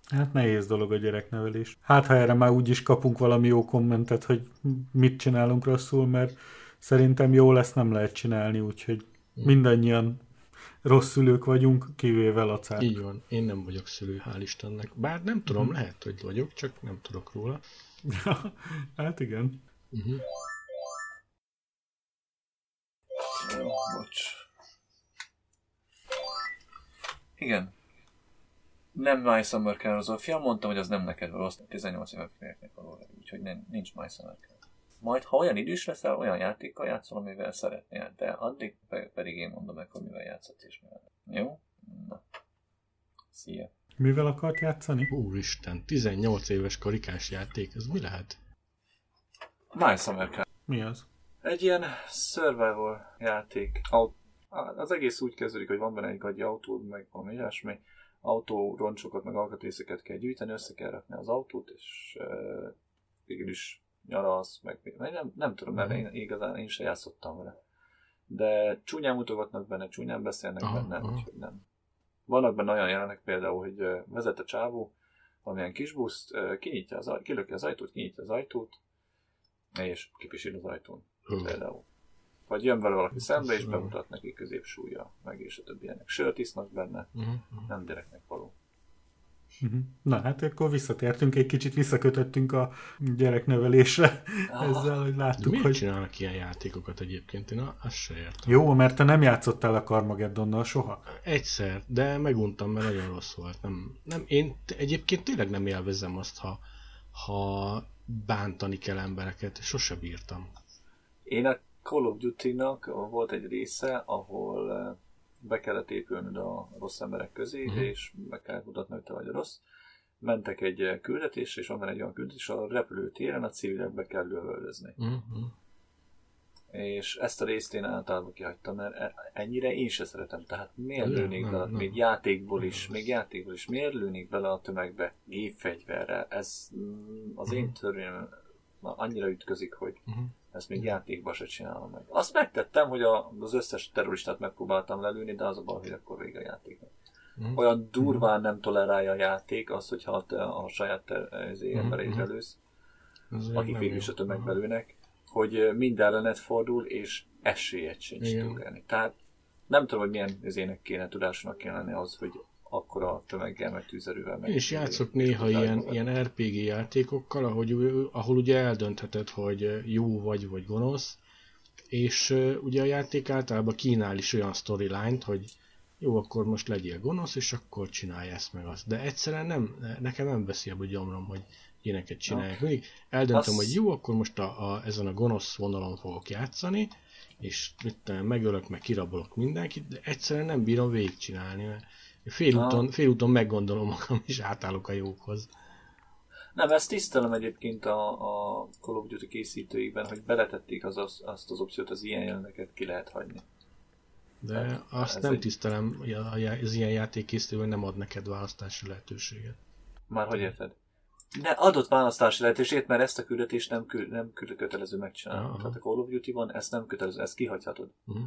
Hát nehéz dolog a gyereknevelés. Hát ha erre már úgyis kapunk valami jó kommentet, hogy mit csinálunk rosszul, mert szerintem jó lesz nem lehet csinálni, úgyhogy hmm. mindannyian rossz szülők vagyunk, kivéve Lacát. Így van, én nem vagyok szülő, hál' Istennek. Bár nem tudom, hmm. lehet, hogy vagyok, csak nem tudok róla. hát igen. Uh-huh. Bocs. Igen. Nem My Summer Car fia, mondtam, hogy az nem neked rossz, 18 éve férjeknek való, úgyhogy nem, nincs My Summer Car. Majd, ha olyan idős leszel, olyan játékkal játszol, amivel szeretnél, de addig pedig én mondom meg, hogy mivel játszhatsz és mivel Jó? Na. Szia. Mivel akart játszani? Úristen, 18 éves karikás játék, ez mi lehet? My Summer Car. Mi az? Egy ilyen survival játék. Az egész úgy kezdődik, hogy van benne egy gagyi autó, meg valami ilyesmi, autó roncsokat, meg alkatrészeket kell gyűjteni, össze kell rakni az autót, és uh, végül is nyaralsz, meg, meg nem, nem tudom, mert én, igazán én se játszottam vele. De csúnyán mutogatnak benne, csúnyán beszélnek aha, benne, aha. úgyhogy nem. Vannak benne olyan jelenek például, hogy vezet a csávó, valamilyen kis buszt, kinyitja az, kilöki az ajtót, kinyitja az ajtót, és kipisír az ajtón. Például. Vagy jön vele valaki szembe, és bemutat neki középsúlya, meg és a többiek. Sört isznak benne, uh-huh. nem gyereknek való. Uh-huh. Na hát akkor visszatértünk, egy kicsit visszakötöttünk a gyereknevelésre ah. ezzel, hogy láttuk, Miért hogy... csinálnak ilyen játékokat egyébként? Én azt se értem. Jó, mert te nem játszottál a Carmageddonnal soha? Egyszer, de meguntam, mert nagyon rossz volt. Nem, nem, én egyébként tényleg nem élvezem azt, ha, ha bántani kell embereket. Sose bírtam. Én a Call of Duty-nak volt egy része, ahol eh, be kellett épülnöd a rossz emberek közé, uh-huh. és meg kellett mutatni, hogy te vagy a rossz. Mentek egy eh, küldetésre, és van benne egy olyan küldetés, a repülőtéren a civilekbe kell lövöldözni. Uh-huh. És ezt a részt én általában kihagytam, mert e- ennyire én se szeretem. Tehát miért nem, lőnék bele, még játékból is, még játékból is, miért lőnék bele a tömegbe gépfegyverrel? Ez mm, az uh-huh. én törvényem annyira ütközik, hogy uh-huh. Ezt még játékban se csinálom meg. Azt megtettem, hogy a, az összes terroristát megpróbáltam lelőni, de az a bal, hogy akkor vége a játéknak. mm. olyan durván mm. nem tolerálja a játék az, hogyha a, a saját mm. embereit elősz, akik végül is a tömegbelőnek, hogy mind ellenet fordul, és esélyet sincs túlélni. Tehát nem tudom, hogy milyen ezének kéne, tudásnak kéne lenni az, hogy akkor a tömeggel, meg tűzerővel meg. És játszok néha ilyen, ilyen RPG játékokkal, ahogy, ahol ugye eldöntheted, hogy jó vagy, vagy gonosz, és ugye a játék általában kínál is olyan storyline-t, hogy jó, akkor most legyél gonosz, és akkor csinálj ezt meg azt. De egyszerűen nem, nekem nem veszi a gyomrom, hogy ilyeneket csinálják. Mindig eldöntöm, azt... hogy jó, akkor most a, a, ezen a gonosz vonalon fogok játszani, és mit tudom, megölök, meg kirabolok mindenkit, de egyszerűen nem bírom végigcsinálni, mert félúton, félúton meggondolom magam, és átállok a jókhoz. Nem, ezt tisztelem egyébként a, a Call of Duty készítőikben, hogy beletették az, az, azt az opciót, az ilyen jeleneket ki lehet hagyni. De hát, azt nem egy... tisztelem, hogy az ilyen játékkészítőben nem ad neked választási lehetőséget. Már hogy érted? Ne adott választási lehetőséget, mert ezt a küldetést nem, kül, nem kötelező megcsinálni. Aha. Tehát a Call of Duty-ban ezt nem kötelező, ezt kihagyhatod. Uh-huh.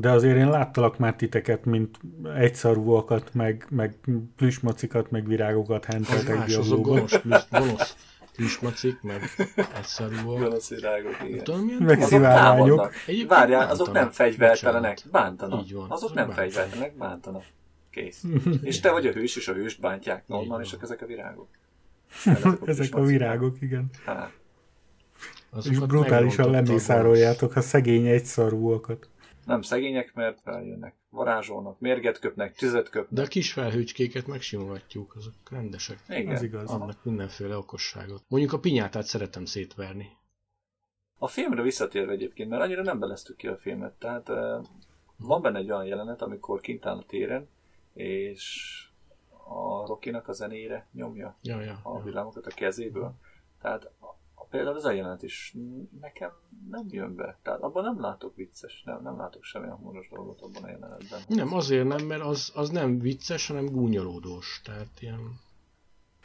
De azért én láttalak már titeket, mint egyszarúakat, meg, meg plüsmacikat, meg virágokat henteltek az azok gonosz, gonosz plüsmacik, meg egyszarúak. Gonosz virágok, igen. Tudom, milyen meg szivárványok. Várjál, azok nem fegyvertelenek, bántanak. Így van, azok, nem fegyvertelenek, bántanak. Kész. és te vagy a hős, és a hőst bántják normálisak ezek a virágok. Ezek a, ezek a virágok, igen. Hát. És brutálisan lemészároljátok a szegény egyszarúakat. Nem szegények, mert feljönnek, varázsolnak, mérget köpnek, tüzet köpnek. De a kis felhőcskéket megsimogatjuk, azok rendesek. Igen. Az igaz. Annak mindenféle okosságot. Mondjuk a pinyátát szeretem szétverni. A filmre visszatérve egyébként, mert annyira nem beleztük ki a filmet, tehát van benne egy olyan jelenet, amikor kint áll a téren, és a Rokinak a zenére nyomja ja, ja, a villámokat a kezéből. Tehát például ez a jelenet is nekem nem jön be. Tehát abban nem látok vicces, nem, nem látok semmilyen humoros dolgot abban a jelenetben. Nem, azért nem, mert az, az nem vicces, hanem gúnyolódós. Tehát ilyen...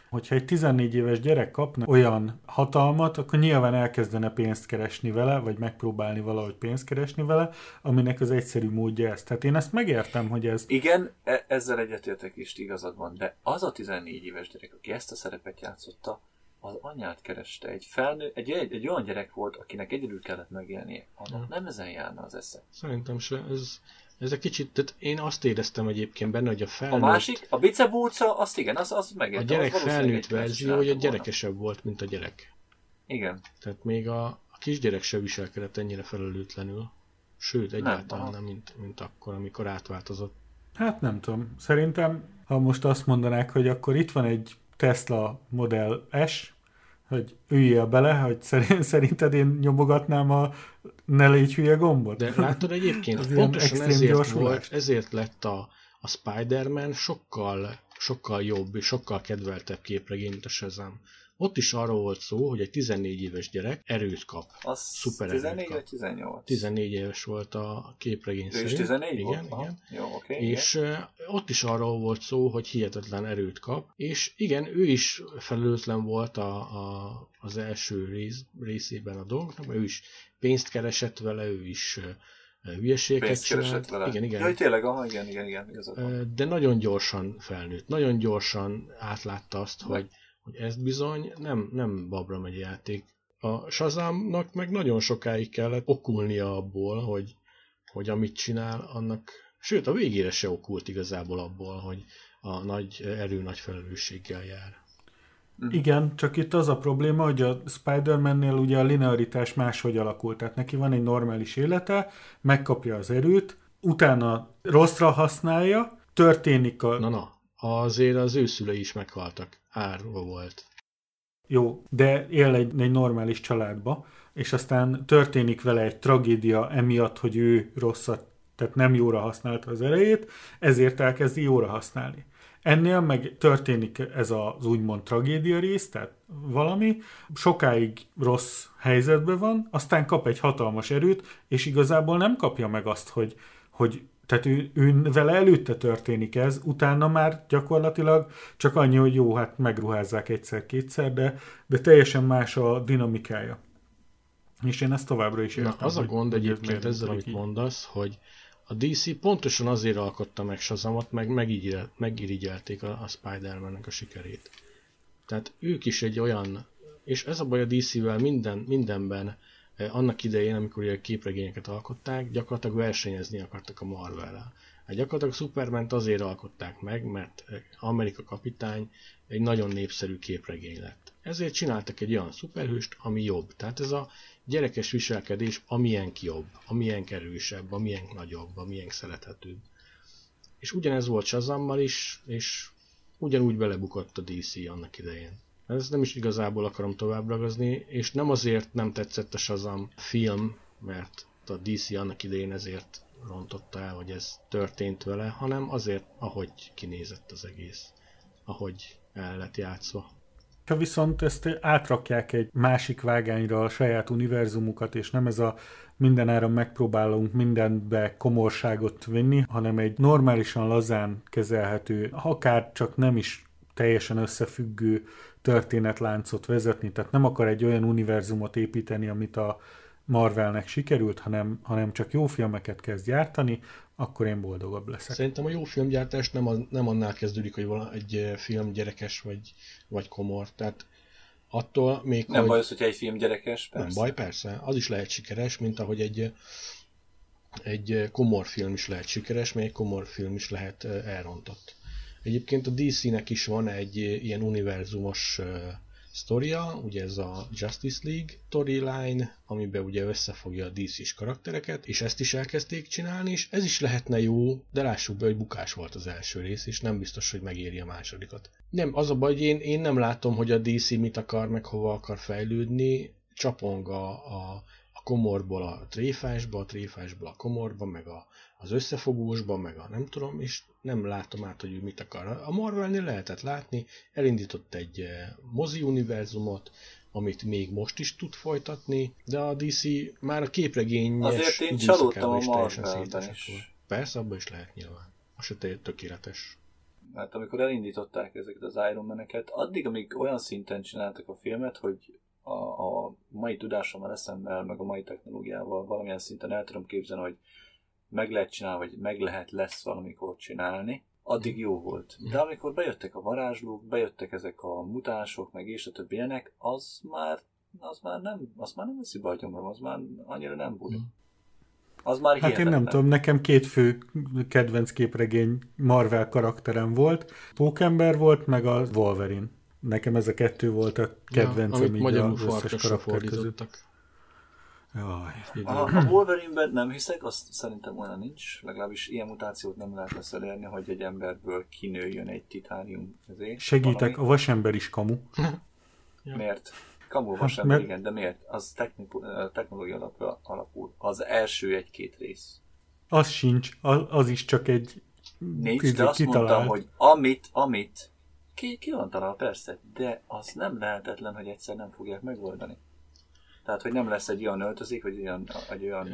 Hogyha egy 14 éves gyerek kapna olyan hatalmat, akkor nyilván elkezdene pénzt keresni vele, vagy megpróbálni valahogy pénzt keresni vele, aminek az egyszerű módja ez. Tehát én ezt megértem, hogy ez... Igen, e- ezzel egyetértek is igazad van, de az a 14 éves gyerek, aki ezt a szerepet játszotta, az anyát kereste. Egy, felnő, egy, egy, egy olyan gyerek volt, akinek egyedül kellett megélnie. Annak nem ezen járna az esze. Szerintem se. Ez, ez egy kicsit, tehát én azt éreztem egyébként benne, hogy a felnőtt... A másik, a bicebúca, azt igen, az, az megérte. A gyerek az felnőtt verzió, hogy a gyerekesebb volna. volt, mint a gyerek. Igen. Tehát még a, a kisgyerek se viselkedett ennyire felelőtlenül. Sőt, egyáltalán nem, nem mint, mint akkor, amikor átváltozott. Hát nem tudom. Szerintem, ha most azt mondanák, hogy akkor itt van egy Tesla Model S, hogy üljél bele, hogy szerinted én nyomogatnám a ne légy hülye gombot? De látod egyébként, pontosan ezért, volt, ezért lett a, a Spider-Man sokkal, sokkal jobb és sokkal kedveltebb képregény, mint a Shazam. Ott is arról volt szó, hogy egy 14 éves gyerek erőt kap. Az szuper 14 vagy 18? 14 éves volt a képregény ő szerint. Is 14 igen, volt? igen. Jó, okay, és igen. ott is arról volt szó, hogy hihetetlen erőt kap, és igen, ő is felelőtlen volt a, a, az első rész, részében a dolgoknak, mert ő is pénzt keresett vele, ő is hülyeségeket csinált. Vele. Igen, igen. Jaj, tényleg, aha, igen, igen, igen, igazad De nagyon gyorsan felnőtt, nagyon gyorsan átlátta azt, hogy hogy ez bizony nem, nem babra megy játék. A Shazamnak meg nagyon sokáig kellett okulnia abból, hogy, hogy amit csinál, annak, sőt a végére se okult igazából abból, hogy a nagy erő nagy felelősséggel jár. Igen, csak itt az a probléma, hogy a Spider-Man-nél ugye a linearitás máshogy alakult. Tehát neki van egy normális élete, megkapja az erőt, utána rosszra használja, történik a... Na, na, azért az ő szülei is meghaltak árva volt. Jó, de él egy, egy normális családba, és aztán történik vele egy tragédia emiatt, hogy ő rosszat, tehát nem jóra használta az erejét, ezért elkezdi jóra használni. Ennél meg történik ez az úgymond tragédia rész, tehát valami, sokáig rossz helyzetben van, aztán kap egy hatalmas erőt, és igazából nem kapja meg azt, hogy, hogy tehát ő, ő vele előtte történik ez, utána már gyakorlatilag csak annyi, hogy jó, hát megruházzák egyszer-kétszer, de, de teljesen más a dinamikája. És én ezt továbbra is értem. Na, az a gond egyébként ezzel, amit így. mondasz, hogy a DC pontosan azért alkotta meg Shazamot, meg megirigyelték a, a Spider-Man-nek a sikerét. Tehát ők is egy olyan, és ez a baj a DC-vel minden, mindenben, annak idején, amikor a képregényeket alkották, gyakorlatilag versenyezni akartak a Marvel-el. Hát gyakorlatilag superman azért alkották meg, mert eh, Amerika kapitány egy nagyon népszerű képregény lett. Ezért csináltak egy olyan szuperhőst, ami jobb. Tehát ez a gyerekes viselkedés, amilyen jobb, amilyen erősebb, amilyen nagyobb, amilyen szerethetőbb. És ugyanez volt Shazammal is, és ugyanúgy belebukott a DC annak idején. Ez nem is igazából akarom tovább ragazni, és nem azért nem tetszett a Shazam film, mert a DC annak idején ezért rontotta el, hogy ez történt vele, hanem azért, ahogy kinézett az egész, ahogy el lett játszva. Ha viszont ezt átrakják egy másik vágányra a saját univerzumukat, és nem ez a mindenáron megpróbálunk mindenbe komorságot vinni, hanem egy normálisan lazán kezelhető, akár csak nem is teljesen összefüggő történetláncot vezetni, tehát nem akar egy olyan univerzumot építeni, amit a Marvelnek sikerült, hanem, hanem csak jó filmeket kezd gyártani, akkor én boldogabb leszek. Szerintem a jó filmgyártás nem, a, nem annál kezdődik, hogy vala, egy eh, film gyerekes vagy, vagy komor. Tehát attól még, Nem hogy... baj az, hogyha egy film gyerekes, persze. Nem baj, persze. Az is lehet sikeres, mint ahogy egy, egy komor film is lehet sikeres, még egy komor film is lehet eh, elrontott. Egyébként a DC-nek is van egy eh, ilyen univerzumos sztoria, ugye ez a Justice League storyline, amiben ugye összefogja a DC-s karaktereket, és ezt is elkezdték csinálni, és ez is lehetne jó, de lássuk be, hogy bukás volt az első rész, és nem biztos, hogy megéri a másodikat. Nem, az a baj, én, én nem látom, hogy a DC mit akar, meg hova akar fejlődni, csapong a, a, a komorból a tréfásba, a tréfásból a komorba, meg a, az összefogósban, meg a nem tudom, és nem látom át, hogy ő mit akar. A Marvelnél lehetett látni, elindított egy eh, mozi univerzumot, amit még most is tud folytatni, de a DC már a képregényes Azért én csalódtam a Marvelben is. Persze, abban is lehet nyilván. Az se tökéletes. Mert amikor elindították ezeket az Iron Man-eket, addig, amíg olyan szinten csináltak a filmet, hogy a, a mai tudásommal eszemmel, meg a mai technológiával valamilyen szinten el tudom képzelni, hogy meg lehet csinálni, vagy meg lehet lesz valamikor csinálni, addig jó volt. De amikor bejöttek a varázslók, bejöttek ezek a mutánsok, meg és a többi ilyenek, az már, az már nem, az már nem veszi be a gyomrom, az már annyira nem buli. Mm. Az már Hát én nem tudom, nekem két fő kedvenc képregény Marvel karakterem volt. Pókember volt, meg a Wolverine. Nekem ez a kettő volt a kedvencem ja, így az összes karakter között. Jaj, a, a Wolverine-ben nem hiszek, azt szerintem olyan nincs, legalábbis ilyen mutációt nem lehet lesz elérni, hogy egy emberből kinőjön egy titánium közé. Segítek, valami. a vasember is kamu. ja. Miért? Kamu vasember, hát, igen, de miért? Az technológia alapra alapul. Az első egy-két rész. Az sincs, az, az is csak egy Nincs, de azt kitalált. mondtam, hogy amit, amit ki, ki van talál, persze, de az nem lehetetlen, hogy egyszer nem fogják megoldani. Tehát, hogy nem lesz egy olyan öltözik, vagy olyan, egy olyan...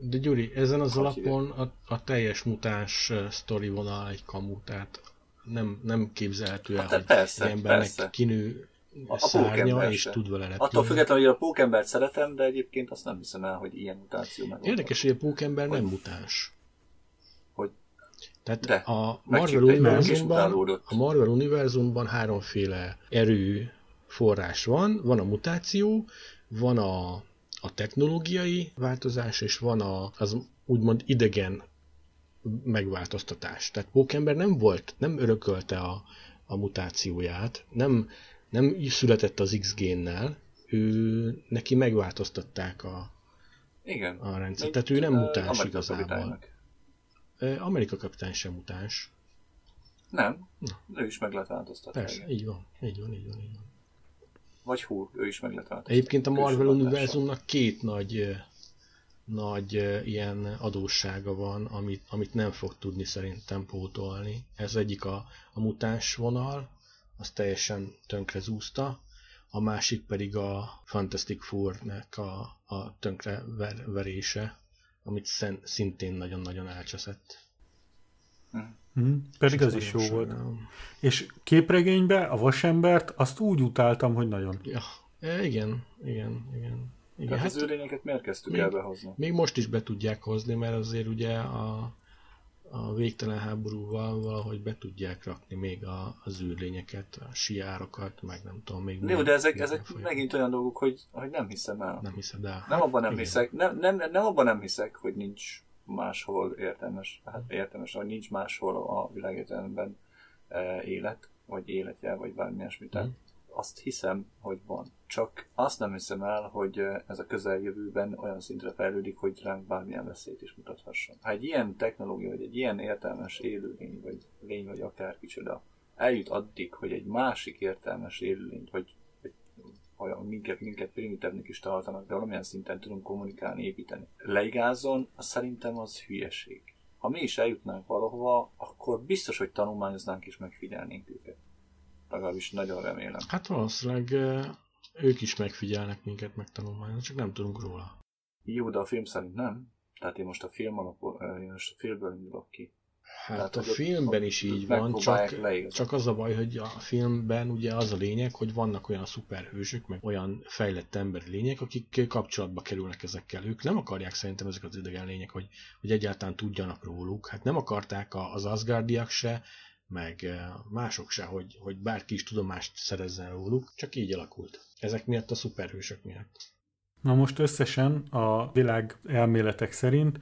De Gyuri, ezen az alapon a, a teljes mutáns sztori vonal egy kamu, tehát nem, nem képzelhető el, hát, hogy persze, egy embernek persze. kinő a, szárnya, és tud vele repülni. Attól függetlenül, hogy a pókembert szeretem, de egyébként azt nem hiszem el, hogy ilyen mutáció meg. Érdekes, hogy a pókember nem mutáns. Hogy tehát de, a Marvel, univerzumban, a Marvel univerzumban háromféle erő forrás van. Van a mutáció, van a, a technológiai változás, és van a, az úgymond idegen megváltoztatás. Tehát Pókember nem volt, nem örökölte a, a mutációját, nem, nem született az X-génnel, ő, neki megváltoztatták a, Igen. a rendszert. Tehát ő nem mutáns Amerika igazából. Kapitánynak. Amerika kapitány sem mutáns. Nem, Na. ő is meg lehet változtatni. Persze, így van, így van, így van, így van. Vagy Hulk, ő is meg lett változtatni. Egyébként a Marvel univerzumnak két nagy, nagy ilyen adóssága van, amit, amit nem fog tudni szerintem pótolni. Ez egyik a, a mutáns vonal, az teljesen tönkre zúzta, a másik pedig a Fantastic Four-nek a, a tönkre ver, verése, amit szintén nagyon-nagyon elcseszett. Hm. Hmm, pedig az is jó volt. És képregénybe a vasembert azt úgy utáltam, hogy nagyon. Ja, e, igen, igen, igen. Igen, Tehát hát, az űrlényeket miért kezdtük még, el behozni? Még most is be tudják hozni, mert azért ugye a, a végtelen háborúval valahogy be tudják rakni még a, az űrlényeket, a siárokat, meg nem tudom, még... Jó, de ezek, ezek megint olyan dolgok, hogy, hogy nem hiszem el. Nem hiszem el. Nem abban nem igen. hiszek, nem, nem, nem abban nem hiszek, hogy nincs máshol értelmes, hát értelmes, hogy nincs máshol a világértelemben e, élet, vagy életje, vagy bármi ilyesmi. Tehát mm. azt hiszem, hogy van. Csak azt nem hiszem el, hogy ez a közeljövőben olyan szintre fejlődik, hogy ránk bármilyen veszélyt is mutathasson. Ha egy ilyen technológia, vagy egy ilyen értelmes élőlény, vagy lény, vagy akár kicsoda eljut addig, hogy egy másik értelmes élőlényt, vagy olyan minket, minket primitívnek is tartanak, de valamilyen szinten tudunk kommunikálni, építeni. Leigázzon, az szerintem az hülyeség. Ha mi is eljutnánk valahova, akkor biztos, hogy tanulmányoznánk és megfigyelnénk őket. Legalábbis nagyon remélem. Hát valószínűleg ők is megfigyelnek minket, meg tanulmányoznak, csak nem tudunk róla. Jó, de a film szerint nem. Tehát én most a film alapul, én most a filmből indulok ki. Hát Tehát, a filmben is így van, csak, csak az a baj, hogy a filmben ugye az a lényeg, hogy vannak olyan szuperhősök, meg olyan fejlett emberi lények, akik kapcsolatba kerülnek ezekkel. Ők nem akarják szerintem ezek az idegen lények, hogy, hogy egyáltalán tudjanak róluk. Hát nem akarták az Asgardiak se, meg eh, mások se, hogy, hogy bárki is tudomást szerezzen róluk, csak így alakult. Ezek miatt a szuperhősök miatt. Na most összesen a világ elméletek szerint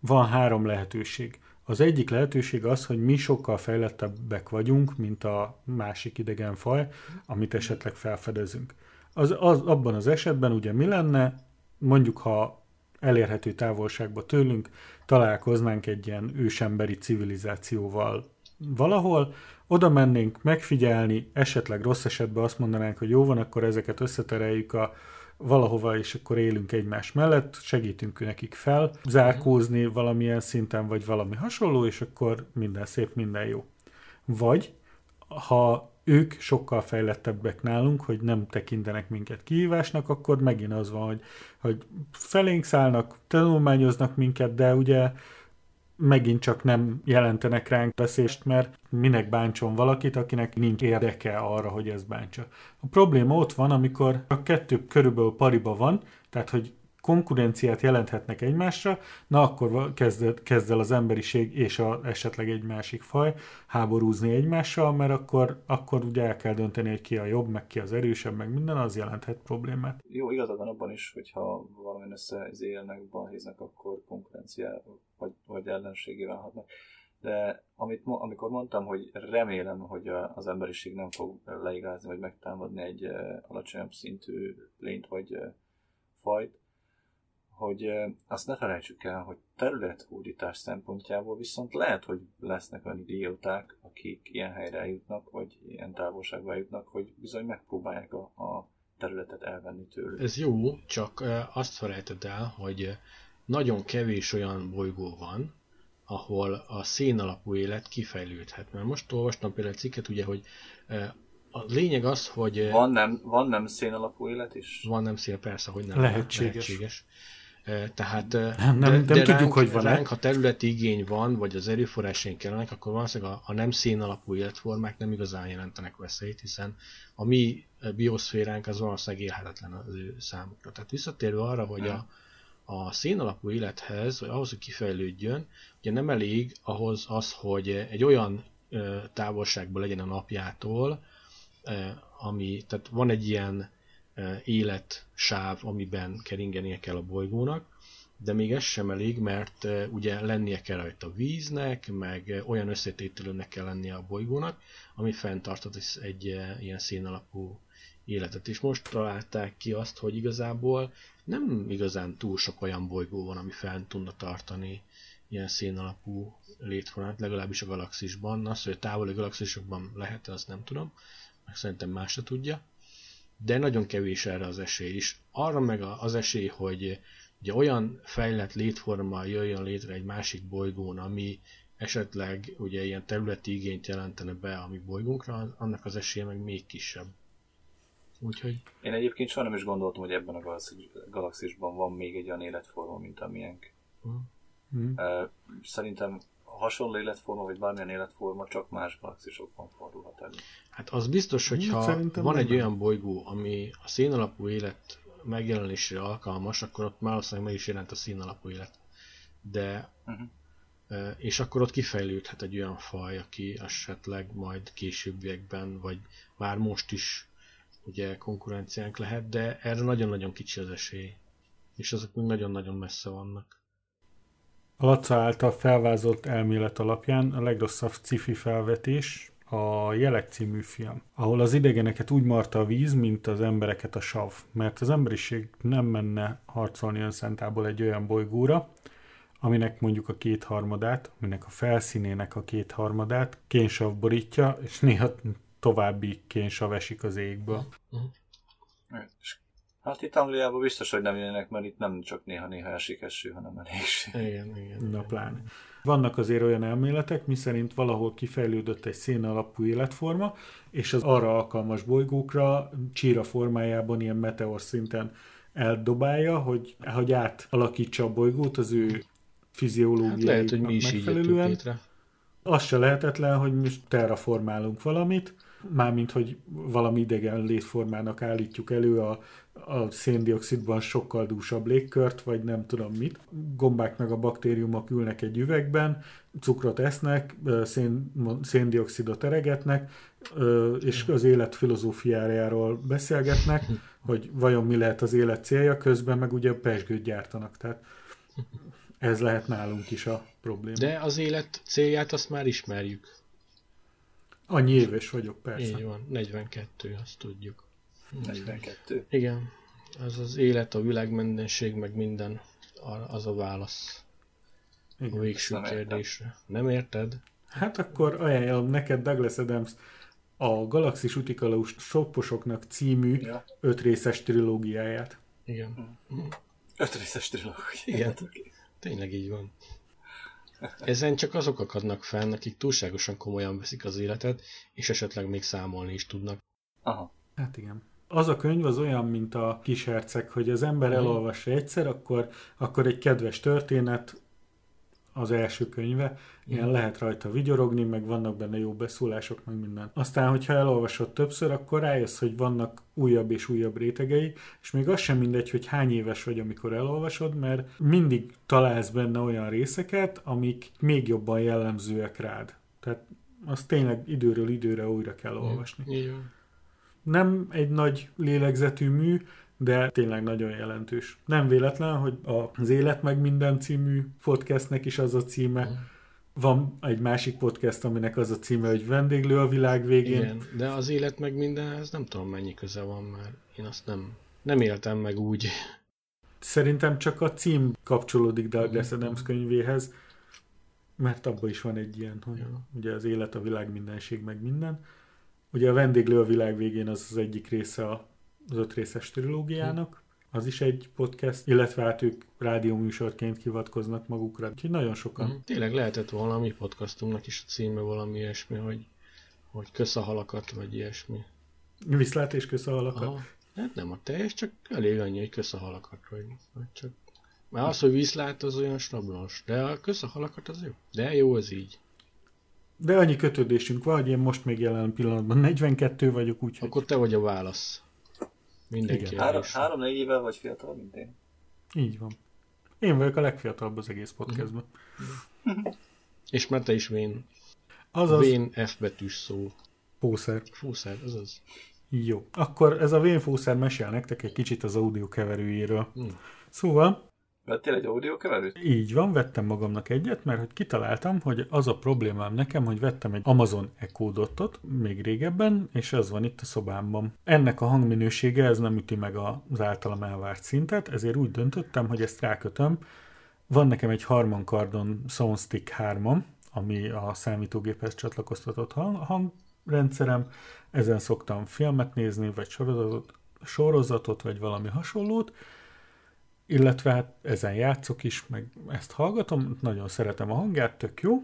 van három lehetőség. Az egyik lehetőség az, hogy mi sokkal fejlettebbek vagyunk, mint a másik idegen faj, amit esetleg felfedezünk. Az, az, abban az esetben ugye mi lenne, mondjuk ha elérhető távolságba tőlünk találkoznánk egy ilyen ősemberi civilizációval valahol, oda mennénk megfigyelni, esetleg rossz esetben azt mondanánk, hogy jó van, akkor ezeket összetereljük a valahova, és akkor élünk egymás mellett, segítünk nekik fel, zárkózni valamilyen szinten, vagy valami hasonló, és akkor minden szép, minden jó. Vagy, ha ők sokkal fejlettebbek nálunk, hogy nem tekintenek minket kihívásnak, akkor megint az van, hogy, hogy felénk szállnak, tanulmányoznak minket, de ugye megint csak nem jelentenek ránk beszést, mert minek bántson valakit, akinek nincs érdeke arra, hogy ez bántsa. A probléma ott van, amikor a kettő körülbelül pariba van, tehát hogy konkurenciát jelenthetnek egymásra, na akkor kezd, kezd el az emberiség és a, esetleg egy másik faj háborúzni egymással, mert akkor, akkor ugye el kell dönteni, hogy ki a jobb, meg ki az erősebb, meg minden, az jelenthet problémát. Jó, igazad van abban is, hogyha valamilyen összeélnek, balhéznek, akkor konkurencia vagy, vagy ellenségével hatnak. De amit, amikor mondtam, hogy remélem, hogy az emberiség nem fog leigázni, vagy megtámadni egy alacsonyabb szintű lényt vagy fajt, hogy azt ne felejtsük el, hogy területhódítás szempontjából viszont lehet, hogy lesznek olyan idióták, akik ilyen helyre eljutnak, vagy ilyen távolságba eljutnak, hogy bizony megpróbálják a, a területet elvenni tőlük. Ez jó, csak azt felejted el, hogy nagyon kevés olyan bolygó van, ahol a szén alapú élet kifejlődhet. Mert most olvastam például egy cikket, ugye, hogy a lényeg az, hogy... Van nem, van nem szén alapú élet is? Van nem szén, persze, hogy nem. Lehetséges. lehetséges. Tehát nem, nem, de, nem tudjuk, ránk, hogy van ránk, ha területi igény van, vagy az erőforrásaink kellenek, akkor valószínűleg a, a nem szén alapú életformák nem igazán jelentenek veszélyt, hiszen a mi bioszféránk az valószínűleg élhetetlen az ő számukra. Tehát visszatérve arra, hogy a, a szén alapú élethez, vagy ahhoz, hogy kifejlődjön, ugye nem elég ahhoz az, hogy egy olyan távolságban legyen a napjától, ami, tehát van egy ilyen életsáv, amiben keringenie kell a bolygónak, de még ez sem elég, mert ugye lennie kell rajta víznek, meg olyan összetételőnek kell lennie a bolygónak, ami fenntartott egy ilyen szénalapú életet. És most találták ki azt, hogy igazából nem igazán túl sok olyan bolygó van, ami fenn tudna tartani ilyen szénalapú létformát, legalábbis a galaxisban. Azt, hogy a távoli galaxisokban lehet, azt nem tudom, meg szerintem más se tudja de nagyon kevés erre az esély is. Arra meg az esély, hogy ugye olyan fejlett létforma jöjjön létre egy másik bolygón, ami esetleg ugye ilyen területi igényt jelentene be a mi bolygónkra, annak az esélye meg még kisebb. Úgyhogy... Én egyébként soha nem is gondoltam, hogy ebben a galaxisban van még egy olyan életforma, mint amilyenk. Mm. Szerintem hasonló életforma, vagy bármilyen életforma csak más galaxisokban fordulhat elő. Hát az biztos, hogy ha van egy olyan bolygó, ami a szénalapú élet megjelenésre alkalmas, akkor ott már valószínűleg meg is jelent a színalapú élet. De uh-huh. és akkor ott kifejlődhet egy olyan faj, aki esetleg majd későbbiekben, vagy már most is ugye konkurenciánk lehet, de erre nagyon-nagyon kicsi az esély. És azok még nagyon-nagyon messze vannak. A Laca által felvázolt elmélet alapján a legrosszabb cifi felvetés a Jelek című film, ahol az idegeneket úgy marta a víz, mint az embereket a sav, mert az emberiség nem menne harcolni önszentából egy olyan bolygóra, aminek mondjuk a kétharmadát, aminek a felszínének a kétharmadát kénsav borítja, és néha további kénsav esik az égből. Uh-huh. Hát itt Angliában biztos, hogy nem jönnek, mert itt nem csak néha-néha esik eső, hanem elégség. Igen, igen. Na pláne. Vannak azért olyan elméletek, miszerint valahol kifejlődött egy szén alapú életforma, és az arra alkalmas bolygókra csíra formájában ilyen meteor szinten eldobálja, hogy, hogy átalakítsa a bolygót az ő fiziológiai hát lehet, hogy mi is megfelelően. Így az se lehetetlen, hogy mi terraformálunk valamit, mármint, hogy valami idegen létformának állítjuk elő a, a széndiokszidban sokkal dúsabb légkört, vagy nem tudom mit. Gombák meg a baktériumok ülnek egy üvegben, cukrot esznek, szén, széndiokszidot eregetnek, és az élet filozófiájáról beszélgetnek, hogy vajon mi lehet az élet célja, közben meg ugye pesgőt gyártanak. Tehát ez lehet nálunk is a probléma. De az élet célját azt már ismerjük. Annyi éves vagyok, persze. Így van, 42, azt tudjuk. 42? Igen, az az élet, a világmendenség, meg minden, az a válasz Igen, a végső nem kérdésre. Értem. Nem érted? Hát akkor ajánlom neked Douglas Adams a Galaxis Utikalós Sopposoknak című ja. ötrészes trilógiáját. Igen. Ötrészes trilógia. Igen. Tényleg így van. Ezen csak azok akadnak fel, akik túlságosan komolyan veszik az életet, és esetleg még számolni is tudnak. Aha. Hát igen. Az a könyv az olyan, mint a kis herceg, hogy az ember mhm. elolvassa egyszer, akkor, akkor egy kedves történet, az első könyve, ilyen mm. lehet rajta vigyorogni, meg vannak benne jó beszólások, meg minden. Aztán, hogyha elolvasod többször, akkor rájössz, hogy vannak újabb és újabb rétegei, és még az sem mindegy, hogy hány éves vagy, amikor elolvasod, mert mindig találsz benne olyan részeket, amik még jobban jellemzőek rád. Tehát az tényleg időről időre újra kell olvasni. Igen. Nem egy nagy lélegzetű mű, de tényleg nagyon jelentős. Nem véletlen, hogy az Élet meg minden című podcastnek is az a címe. Mm. Van egy másik podcast, aminek az a címe, hogy Vendéglő a világ végén. Igen, de az Élet meg mindenhez nem tudom mennyi köze van, mert én azt nem, nem éltem meg úgy. Szerintem csak a cím kapcsolódik Douglas mm. Adams könyvéhez, mert abban is van egy ilyen, hogy ja. ugye az élet, a világ mindenség, meg minden. Ugye a vendéglő a világ végén az az egyik része a az öt részes trilógiának. Az is egy podcast, illetve hát ők rádióműsorként hivatkoznak magukra. Úgyhogy nagyon sokan. Mm, tényleg lehetett valami podcastunknak is a címe valami ilyesmi, hogy, hogy kösz a halakat, vagy ilyesmi. Viszlát és kösz a halakat? Aha. Hát nem a teljes, csak elég annyi, hogy kösz a halakat, vagy, vagy csak... Mert az, hogy viszlát, az olyan snablos, de a kösz a halakat az jó. De jó az így. De annyi kötődésünk van, hogy én most még jelen pillanatban 42 vagyok, úgyhogy... Akkor te vagy a válasz. Mindenki Három, három-négy éve vagy fiatal, mint én. Így van. Én vagyok a legfiatalabb az egész podcastban. Mm. És mert te is vén. Azaz. Vén F betűs szó. Fószer. Fószer, azaz. Jó. Akkor ez a vén fószer mesél nektek egy kicsit az audio keverőjéről. Mm. Szóval Vettél egy audiokeverőt? Így van, vettem magamnak egyet, mert hogy kitaláltam, hogy az a problémám nekem, hogy vettem egy Amazon Echo Dotot még régebben, és ez van itt a szobámban. Ennek a hangminősége ez nem üti meg az általam elvárt szintet, ezért úgy döntöttem, hogy ezt rákötöm. Van nekem egy Harman Kardon Soundstick 3 ami a számítógéphez csatlakoztatott hang, hangrendszerem. Ezen szoktam filmet nézni, vagy sorozatot, sorozatot, vagy valami hasonlót, illetve hát ezen játszok is, meg ezt hallgatom, nagyon szeretem a hangját, tök jó,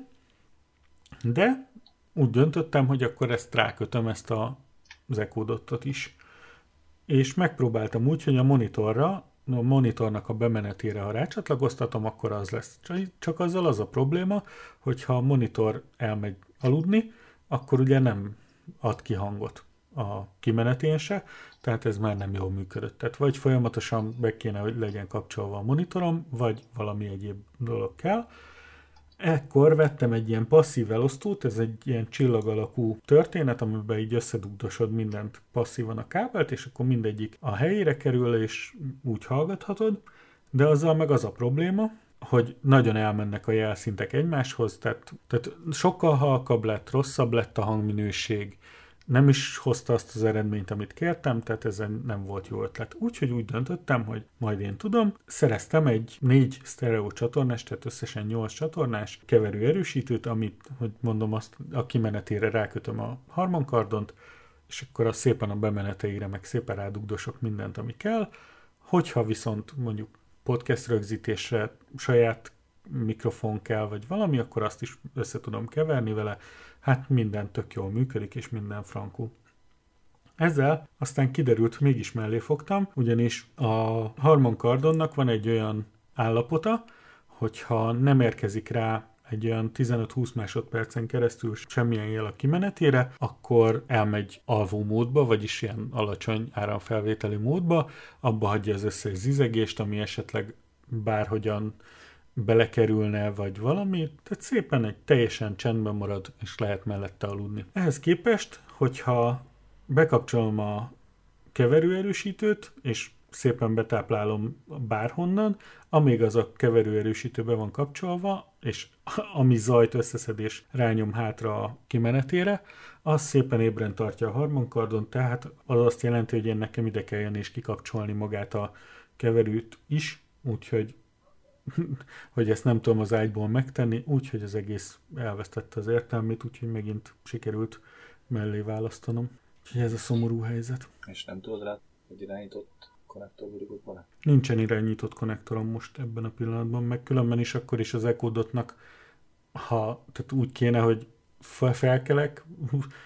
de úgy döntöttem, hogy akkor ezt rákötöm, ezt a, Echo is. És megpróbáltam úgy, hogy a monitorra, a monitornak a bemenetére, ha rácsatlakoztatom, akkor az lesz. Csak azzal az a probléma, hogyha a monitor elmegy aludni, akkor ugye nem ad ki hangot a kimenetén se, tehát ez már nem jól működött. Tehát vagy folyamatosan be kéne, hogy legyen kapcsolva a monitorom, vagy valami egyéb dolog kell. Ekkor vettem egy ilyen passzív elosztót, ez egy ilyen csillag alakú történet, amiben így összedugdosod mindent passzívan a kábelt, és akkor mindegyik a helyére kerül, és úgy hallgathatod, de azzal meg az a probléma, hogy nagyon elmennek a jelszintek egymáshoz, tehát, tehát sokkal halkabb lett, rosszabb lett a hangminőség, nem is hozta azt az eredményt, amit kértem, tehát ezen nem volt jó ötlet. Úgyhogy úgy döntöttem, hogy majd én tudom, szereztem egy négy stereo csatornás, tehát összesen 8 csatornás keverő erősítőt, amit, hogy mondom, azt a kimenetére rákötöm a harmankardont, és akkor az szépen a bemeneteire meg szépen rádugdosok mindent, ami kell. Hogyha viszont mondjuk podcast rögzítésre saját mikrofon kell, vagy valami, akkor azt is össze tudom keverni vele, hát minden tök jól működik, és minden frankú. Ezzel aztán kiderült, mégis mellé fogtam, ugyanis a Harman Kardonnak van egy olyan állapota, hogyha nem érkezik rá egy olyan 15-20 másodpercen keresztül semmilyen jel a kimenetére, akkor elmegy alvó módba, vagyis ilyen alacsony áramfelvételi módba, abba hagyja az összes zizegést, ami esetleg bárhogyan belekerülne, vagy valami, tehát szépen egy teljesen csendben marad, és lehet mellette aludni. Ehhez képest, hogyha bekapcsolom a keverőerősítőt, és szépen betáplálom bárhonnan, amíg az a keverőerősítőbe van kapcsolva, és ami zajt összeszedés rányom hátra a kimenetére, az szépen ébren tartja a harmankardon, tehát az azt jelenti, hogy én nekem ide kelljen és kikapcsolni magát a keverőt is, úgyhogy hogy ezt nem tudom az ágyból megtenni, úgyhogy az egész elvesztette az értelmét, úgyhogy megint sikerült mellé választanom. Úgyhogy ez a szomorú helyzet. És nem tudod rá, hogy irányított konnektor burigott bele? Nincsen irányított konnektorom most ebben a pillanatban, meg különben is akkor is az Ecodotnak, ha, tehát úgy kéne, hogy felkelek,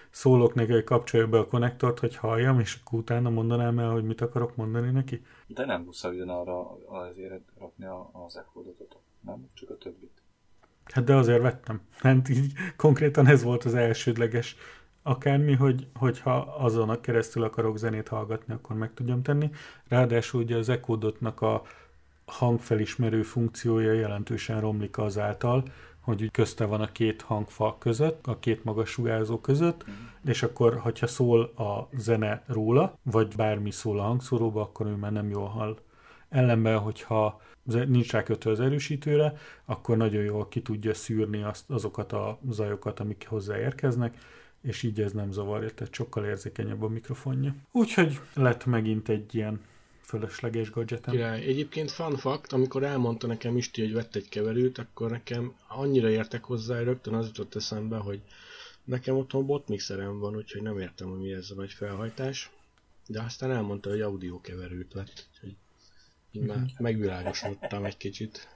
szólok neki, hogy kapcsolja be a konnektort, hogy halljam, és akkor utána mondanám el, hogy mit akarok mondani neki. De nem muszáj ugyanarra azért rakni az echodotot, nem? Csak a többit. Hát de azért vettem. Hát így konkrétan ez volt az elsődleges akármi, hogy, hogyha azon a keresztül akarok zenét hallgatni, akkor meg tudjam tenni. Ráadásul ugye az Ecodotnak a hangfelismerő funkciója jelentősen romlik azáltal, hogy közte van a két hangfa között, a két magas sugárzó között, és akkor, hogyha szól a zene róla, vagy bármi szól a hangszóróba, akkor ő már nem jól hall. Ellenben, hogyha nincs rá kötve az erősítőre, akkor nagyon jól ki tudja szűrni azt, azokat a zajokat, amik hozzáérkeznek, és így ez nem zavarja, tehát sokkal érzékenyebb a mikrofonja. Úgyhogy lett megint egy ilyen fölösleges gadgetem. Király. Egyébként fun fact, amikor elmondta nekem Isti, hogy vett egy keverőt, akkor nekem annyira értek hozzá, hogy rögtön az jutott eszembe, hogy nekem otthon botmixerem van, úgyhogy nem értem, hogy mi ez a nagy felhajtás. De aztán elmondta, hogy audio keverőt vett, úgyhogy én már megvilágosodtam egy kicsit.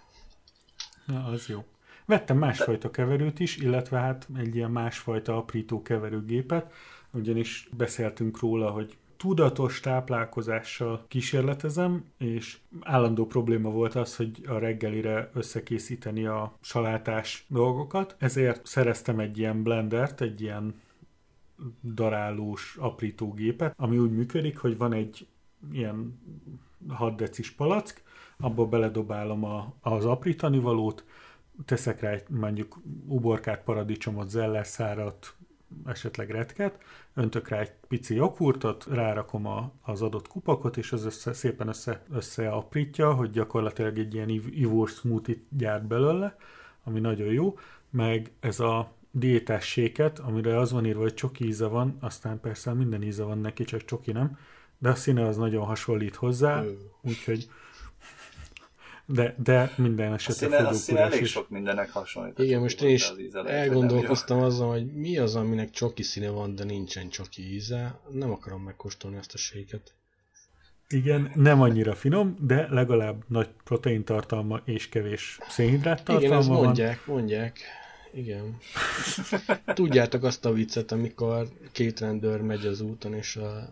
Na, az jó. Vettem másfajta keverőt is, illetve hát egy ilyen másfajta aprító keverőgépet, ugyanis beszéltünk róla, hogy tudatos táplálkozással kísérletezem, és állandó probléma volt az, hogy a reggelire összekészíteni a salátás dolgokat, ezért szereztem egy ilyen blendert, egy ilyen darálós aprítógépet, ami úgy működik, hogy van egy ilyen 6 decis palack, abba beledobálom a, az aprítani valót, teszek rá egy mondjuk uborkát, paradicsomot, zellerszárat, esetleg retket, öntök rá egy pici joghurtot, rárakom a, az adott kupakot, és az össze, szépen össze, összeaprítja, hogy gyakorlatilag egy ilyen ivós smoothie gyárt belőle, ami nagyon jó, meg ez a diétás séket, amire az van írva, hogy csoki íze van, aztán persze minden íze van neki, csak csoki nem, de a színe az nagyon hasonlít hozzá, úgyhogy de, de minden esetre a színe elég is. sok mindennek hasonlít. Igen, most én is elgondolkoztam azon, hogy mi az, aminek csoki színe van, de nincsen csoki íze. Nem akarom megkóstolni ezt a séket. Igen, nem annyira finom, de legalább nagy protein tartalma és kevés szénhidrát tartalma Igen, ezt mondják, van. mondják. Igen. Tudjátok azt a viccet, amikor két rendőr megy az úton, és a...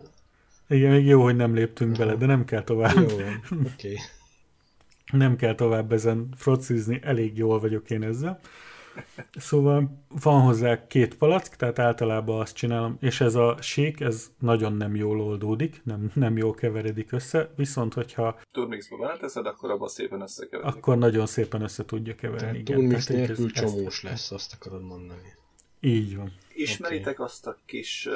Igen, még jó, hogy nem léptünk bele, de nem kell tovább. Jó, oké. Okay nem kell tovább ezen frocizni, elég jól vagyok én ezzel. Szóval van hozzá két palack, tehát általában azt csinálom, és ez a sék, ez nagyon nem jól oldódik, nem, nem jól keveredik össze, viszont hogyha... Turmixba beleteszed, akkor abban szépen összekeveredik. Akkor nagyon szépen össze tudja keverni. Tehát turmix nélkül csomós lesz, azt akarod mondani. Így van. Ismeritek okay. azt a kis uh,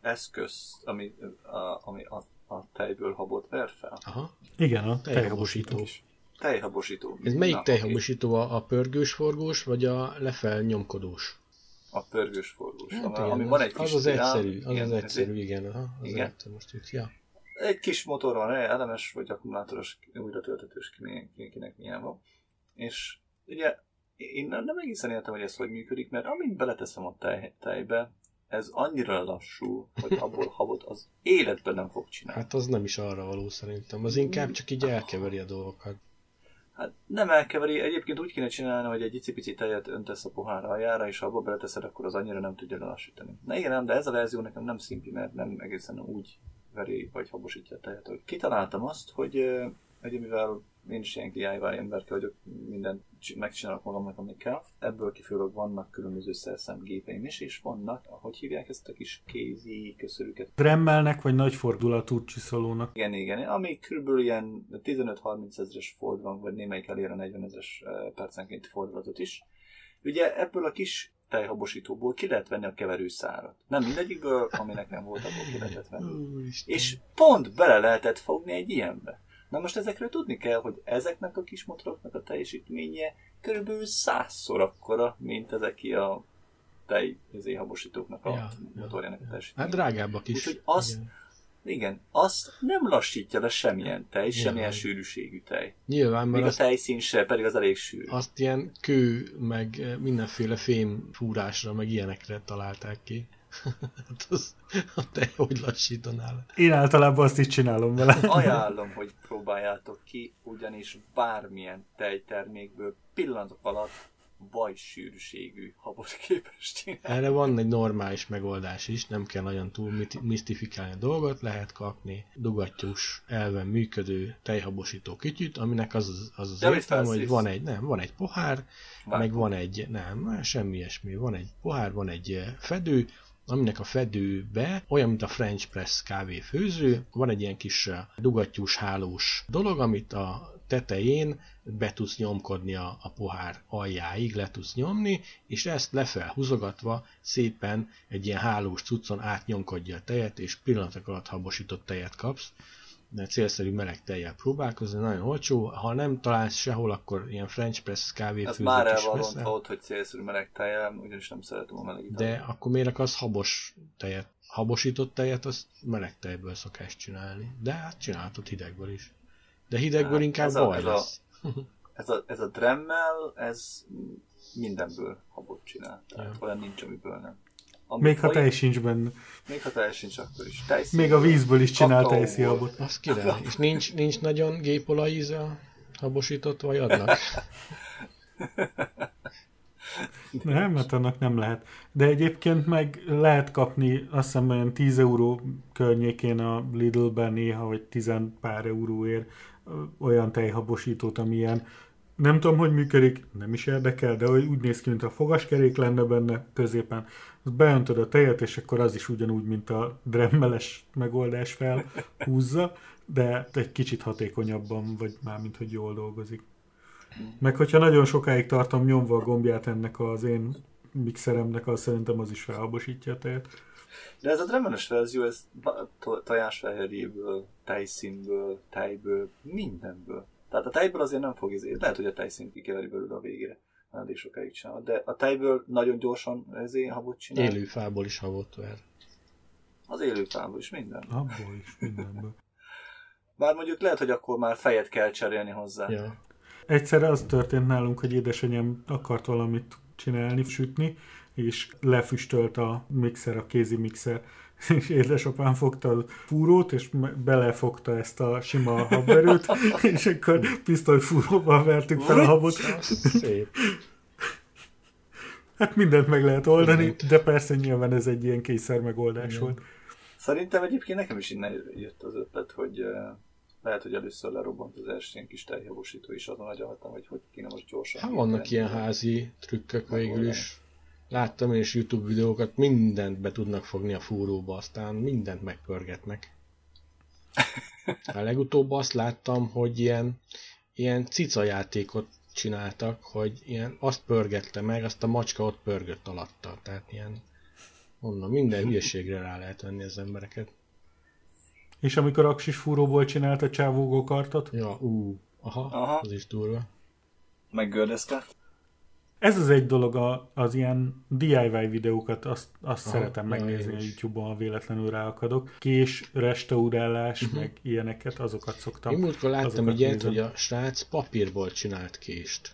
eszközt, ami, uh, ami a, a tejből habot ver fel? Aha. Igen, a tejhabosító. tejhabosító. Tejhabosító. Ez melyik Na, tejhabosító? A, a pörgős forgós, vagy a lefel nyomkodós? A pörgős forgós. Hát, ami, ami van egy kis az az egyszerű, az igen, az egyszerű, igen. Aha, az igen. most itt, ja. Egy kis motor van, elemes vagy akkumulátoros, újra töltetős, kinek milyen van. És ugye én nem, nem egészen értem, hogy ez hogy működik, mert amint beleteszem a tej, tejbe, ez annyira lassú, hogy abból habot az életben nem fog csinálni. Hát az nem is arra való szerintem, az inkább csak így elkeveri a dolgokat. Hát nem elkeveri, egyébként úgy kéne csinálni, hogy egy icipici tejet öntesz a pohár aljára, és ha abba beleteszed, akkor az annyira nem tudja lelassítani. Na igen, de ez a verzió nekem nem szimpi, mert nem egészen úgy veri vagy habosítja a tejet. Kitaláltam azt, hogy, hogy mivel én is ilyen DIY emberke vagyok, mindent megcsinálok magamnak, amit kell. Ebből kifolyólag vannak különböző szerszámgépeim is, és vannak, ahogy hívják ezt a kis kézi köszörüket. Dremmelnek, vagy nagy fordulatú csiszolónak. Igen, igen, ami körülbelül ilyen 15-30 ezeres ford van, vagy némelyik elér a 40 ezeres percenként fordulatot is. Ugye ebből a kis tejhabosítóból ki lehet venni a keverőszárat. Nem mindegyikből, aminek nem volt, abból ki lehetett venni. És pont bele lehetett fogni egy ilyenbe. Na most ezekről tudni kell, hogy ezeknek a kis motoroknak a teljesítménye körülbelül százszor akkora, mint ezek a tej habosítóknak a ja, motorjának ja, a teljesítménye. Hát drágábbak is. Úgyhogy azt, igen. Igen, azt nem lassítja le semmilyen tej, Nyilván. semmilyen sűrűségű tej. Nyilván, mert Még a tejszín se, pedig az elég sűrű. Azt ilyen kő, meg mindenféle fém fúrásra, meg ilyenekre találták ki. Hát az, te hogy lassítanál? Én általában azt is csinálom vele. Ajánlom, hogy próbáljátok ki, ugyanis bármilyen tejtermékből pillanatok alatt vaj sűrűségű habot képes csinálni. Erre van egy normális megoldás is, nem kell nagyon túl misztifikálni a dolgot, lehet kapni dugattyús elven működő tejhabosító kütyüt, aminek az az, az, az értelme, hogy van egy, nem, van egy pohár, Vágom. meg van egy, nem, semmi ilyesmi, van egy pohár, van egy eh, fedő, aminek a fedőbe, olyan, mint a French Press kávéfőző, van egy ilyen kis eh, dugattyús hálós dolog, amit a tetején be tudsz nyomkodni a, a pohár aljáig, le tudsz nyomni, és ezt lefelhúzogatva húzogatva szépen egy ilyen hálós cuccon átnyomkodja a tejet, és pillanatok alatt habosított tejet kapsz célszerű meleg tejjel próbálkozni, nagyon olcsó. Ha nem találsz sehol, akkor ilyen French press kávéfőzőt is már el van ott, hogy célszerű meleg tejjel, ugyanis nem szeretem a meleg De akkor miért akarsz habos tejet? Habosított tejet, azt meleg tejből szokás csinálni. De hát csinálhatod hidegből is. De hidegből hát, inkább ez baj a, lesz. A, ez, a, ez a Dremel, ez mindenből habot csinál. Tehát ja. olyan nincs, amiből nem. Ami még ha tej sincs benne. Még ha tej sincs, akkor is. Tejszín, még a vízből is csinál tejszíhabot. Az király. És nincs, nincs nagyon gépolajíz a habosított vagy adnak? Nem, mert annak nem lehet. De egyébként meg lehet kapni azt hiszem olyan 10 euró környékén a Lidl-ben néha, vagy 10 pár euróért olyan tejhabosítót, amilyen nem tudom, hogy működik, nem is érdekel, de úgy néz ki, mint a fogaskerék lenne benne középen. Beöntöd a tejet, és akkor az is ugyanúgy, mint a dremmeles megoldás felhúzza, de egy kicsit hatékonyabban, vagy már mint hogy jól dolgozik. Meg hogyha nagyon sokáig tartom nyomva a gombját ennek az én mixeremnek, az szerintem az is felhabosítja a tejet. De ez a dremeles verzió, ez tojásfehérjéből, tejszínből, tejből, mindenből. Tehát a tejből azért nem fog izé, lehet, hogy a tejszín kikeveri belőle a végére. Elég sokáig csinál. De a tejből nagyon gyorsan ezért habot csinál. Élő fából is habot ver. Az élő fából is minden. Abból is mindenből. Bár mondjuk lehet, hogy akkor már fejet kell cserélni hozzá. Ja. Egyszerre az történt nálunk, hogy édesanyám akart valamit csinálni, sütni, és lefüstölt a mixer, a kézi mixer, és édesapám fogta a fúrót, és belefogta ezt a sima habverőt, és akkor pisztolyfúróval vertük fel a habot. Szép. Hát mindent meg lehet oldani, de persze nyilván ez egy ilyen kényszer megoldás Igen. volt. Szerintem egyébként nekem is innen jött az ötlet, hogy lehet, hogy először lerobbant az első ilyen kis terjavosító is, azon agyaltam, hogy hogy kéne most gyorsan. Hát vannak ilyen házi trükkök végül is. Láttam én is YouTube videókat, mindent be tudnak fogni a fúróba, aztán mindent megpörgetnek. A legutóbb azt láttam, hogy ilyen, ilyen cica játékot csináltak, hogy ilyen azt pörgette meg, azt a macska ott pörgött alatta. Tehát ilyen, mondom, minden hülyeségre rá lehet venni az embereket. És amikor Aksis fúróból csinált a csávó kartot? Ja, ú, aha, aha, az is durva. Meggördezte? Ez az egy dolog, a, az ilyen DIY videókat, azt, azt Aha, szeretem megnézni a YouTube-on, ha véletlenül ráakadok. Kés, restaurálás, uh-huh. meg ilyeneket, azokat szoktam. Én múltkor láttam ilyet, hogy a srác papírból csinált kést.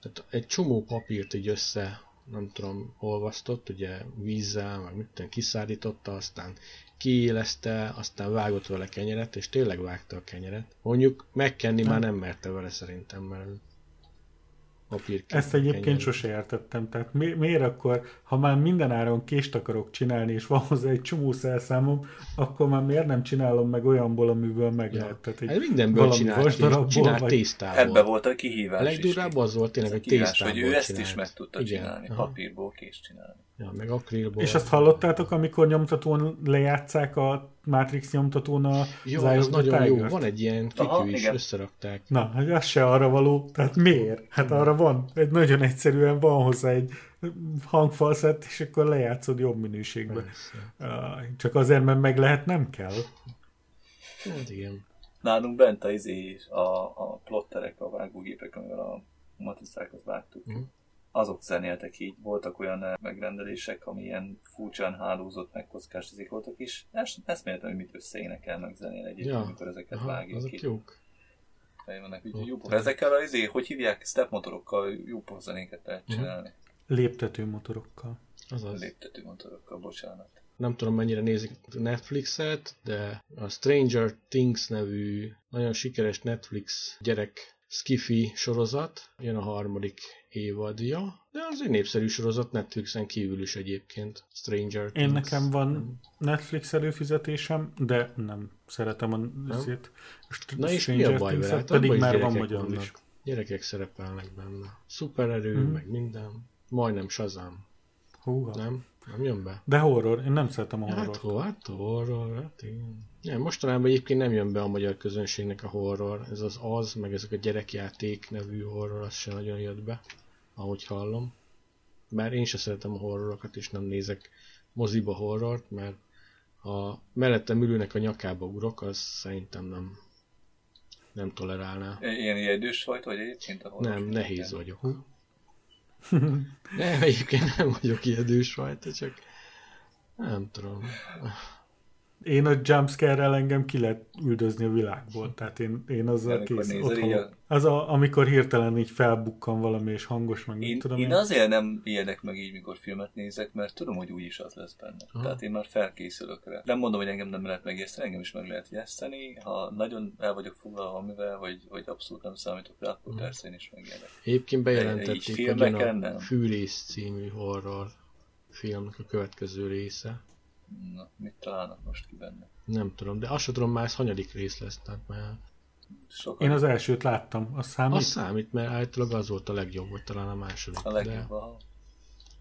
Tehát egy csomó papírt így össze, nem tudom, olvasztott, ugye vízzel, meg mit tudom, kiszárította, aztán kiélezte, aztán vágott vele kenyeret, és tényleg vágta a kenyeret. Mondjuk megkenni nem. már nem merte vele szerintem, mert papír. Ezt egyébként kenyerű. sose értettem. Tehát mi, miért akkor, ha már minden áron kést akarok csinálni, és van hozzá egy csomó szelszámom, akkor már miért nem csinálom meg olyanból, amiből meg ja. lehet? Tehát egy hát mindenből csinált, csinált vagy... tésztából. Ebbe volt a kihívás A legdurább az volt tényleg, hogy tésztából hogy ő ezt csinált. is meg tudta Igen. csinálni, Aha. papírból kést csinálni. Ja, meg akrilból. És azt hallottátok, amikor nyomtatón lejátszák a Matrix nyomtatón a Jó, az nagyon jó. Van egy ilyen kikű is, igen. összerakták. Na, hogy az se arra való. Tehát miért? Hát arra van. Egy nagyon egyszerűen van hozzá egy hangfalszett, és akkor lejátszod jobb minőségben. Persze. Csak azért, mert meg lehet, nem kell. Hát igen. Nálunk bent a, izé, a, a plotterek, a vágógépek, amivel a matricákat vágtuk. Mm azok zenéltek így, voltak olyan eh, megrendelések, ami ilyen furcsán hálózott, meg kockás izék voltak is. Ezt, ezt mértem, hogy mit összeénekel meg zenél egyébként, ja. amikor ezeket Aha, vágják azok ki. jók. Vannak, úgy, jó, ezekkel a izé, hogy hívják, step motorokkal jó zenéket lehet mhm. csinálni. Léptető motorokkal. Azaz. Léptető motorokkal, bocsánat. Nem tudom mennyire nézik Netflixet, de a Stranger Things nevű nagyon sikeres Netflix gyerek skifi sorozat, jön a harmadik évadja, de az egy népszerű sorozat Netflixen kívül is egyébként. Stranger Things. Én nekem van Netflix előfizetésem, de nem szeretem a zét. Na és mi a baj vele? Pedig már van magyar is. Gyerekek szerepelnek benne. Szupererő, mm. meg minden. Majdnem Shazam. Húha. Nem? Nem jön be? De horror, én nem szeretem a horror. Hát, hát horror, hát igen. Nem, mostanában egyébként nem jön be a magyar közönségnek a horror. Ez az az, meg ezek a gyerekjáték nevű horror, az se nagyon jött be ahogy hallom. Bár én sem szeretem a horrorokat, és nem nézek moziba horrort, mert ha mellettem ülőnek a nyakába ugrok, az szerintem nem, nem tolerálná. Ilyen érdős vagy, vagy egyébként a horror? Nem, nehéz vagyok. nem, egyébként nem vagyok érdős fajta, csak nem tudom én a jumpscare-rel engem ki lehet üldözni a világból. Tehát én, én azzal kész otthon. A... Az, a, amikor hirtelen így felbukkan valami, és hangos, meg én, tudom én. Én azért nem ijedek meg így, mikor filmet nézek, mert tudom, hogy úgyis az lesz benne. Ha. Tehát én már felkészülök rá. Nem mondom, hogy engem nem lehet megijeszteni, engem is meg lehet jeszteni. Ha nagyon el vagyok foglalva amivel, vagy, vagy abszolút nem számítok rá, akkor persze én is megijedek. Egyébként bejelentették, hogy a Fűrész című horror filmnek a következő része. Na, mit találnak most ki benne? Nem tudom, de azt sem tudom már ez hanyadik rész lesz, tehát már... Sokan Én az elsőt láttam, az számít? Az számít, mert általában az volt a legjobb, vagy talán a második. A legjobb, de... aha.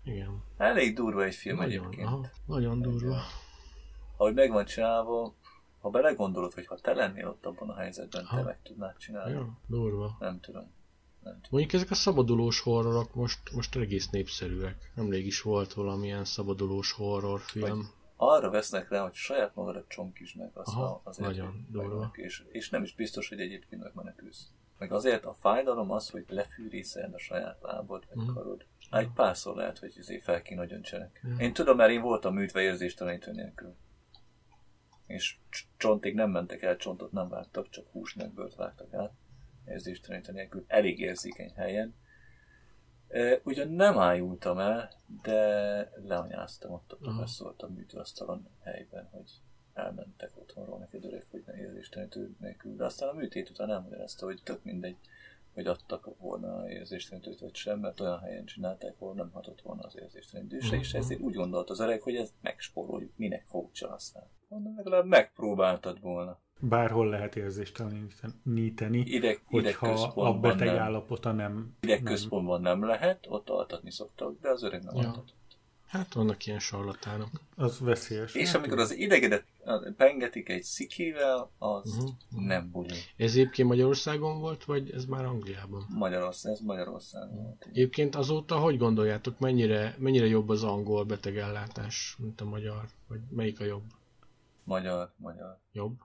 Igen. Elég durva egy film nagyon, egyébként. Aha, nagyon durva. Ahogy meg van csinálva, ha belegondolod, hogy ha te lennél ott abban a helyzetben, ha. te meg tudnád csinálni. Ja, durva. Nem tudom. Nem tudom. Mondjuk ezek a szabadulós horrorok most, most egész népszerűek. Nemrég is volt valamilyen szabadulós horrorfilm. Vagy arra vesznek rá, hogy saját magadat csonkítsd meg, az Aha, azért nagyon durva. És, és nem is biztos, hogy egyébként megmenekülsz. Meg azért a fájdalom az, hogy lefűrészed a saját lábad, meg mm. karod. Hát egy párszor lehet, hogy azért fel kéne nagyoncsenek. Ja. Én tudom, mert én voltam műtve érzéstelenítő nélkül. És csontig nem mentek el, csontot nem vágtak, csak hús meg bőrt vágtak át. Érzéstelenítő nélkül. Elég érzékeny helyen. Ugyan nem ájultam el, de leanyáztam ott a professzort a műtőasztalon helyben, hogy elmentek otthonról neki öreg, hogy ne érzéstelenítő nélkül. De aztán a műtét után elmagyarázta, hogy tök mindegy, hogy adtak volna érzéstelenítőt vagy sem, mert olyan helyen csinálták, ahol nem hatott volna az érzéstelenítő se, és ezért úgy gondolt az öreg, hogy ez megspóroljuk, minek fogcsa használni. Mondom, legalább megpróbáltad volna. Bárhol lehet érzésteleníteni, Ideg, hogyha a beteg nem. állapota nem... Idegközpontban nem. nem lehet, ott altatni szoktak, de az öreg nem ja. altat. Hát vannak ilyen sarlatánok. Az veszélyes. És amikor az idegedet pengetik egy szikével, az uh-huh. nem buli. Ez egyébként Magyarországon volt, vagy ez már Angliában? Magyarország, ez Magyarországon volt. Egyébként azóta hogy gondoljátok, mennyire, mennyire jobb az angol betegellátás, mint a magyar? Vagy melyik a jobb? Magyar, magyar. Jobb?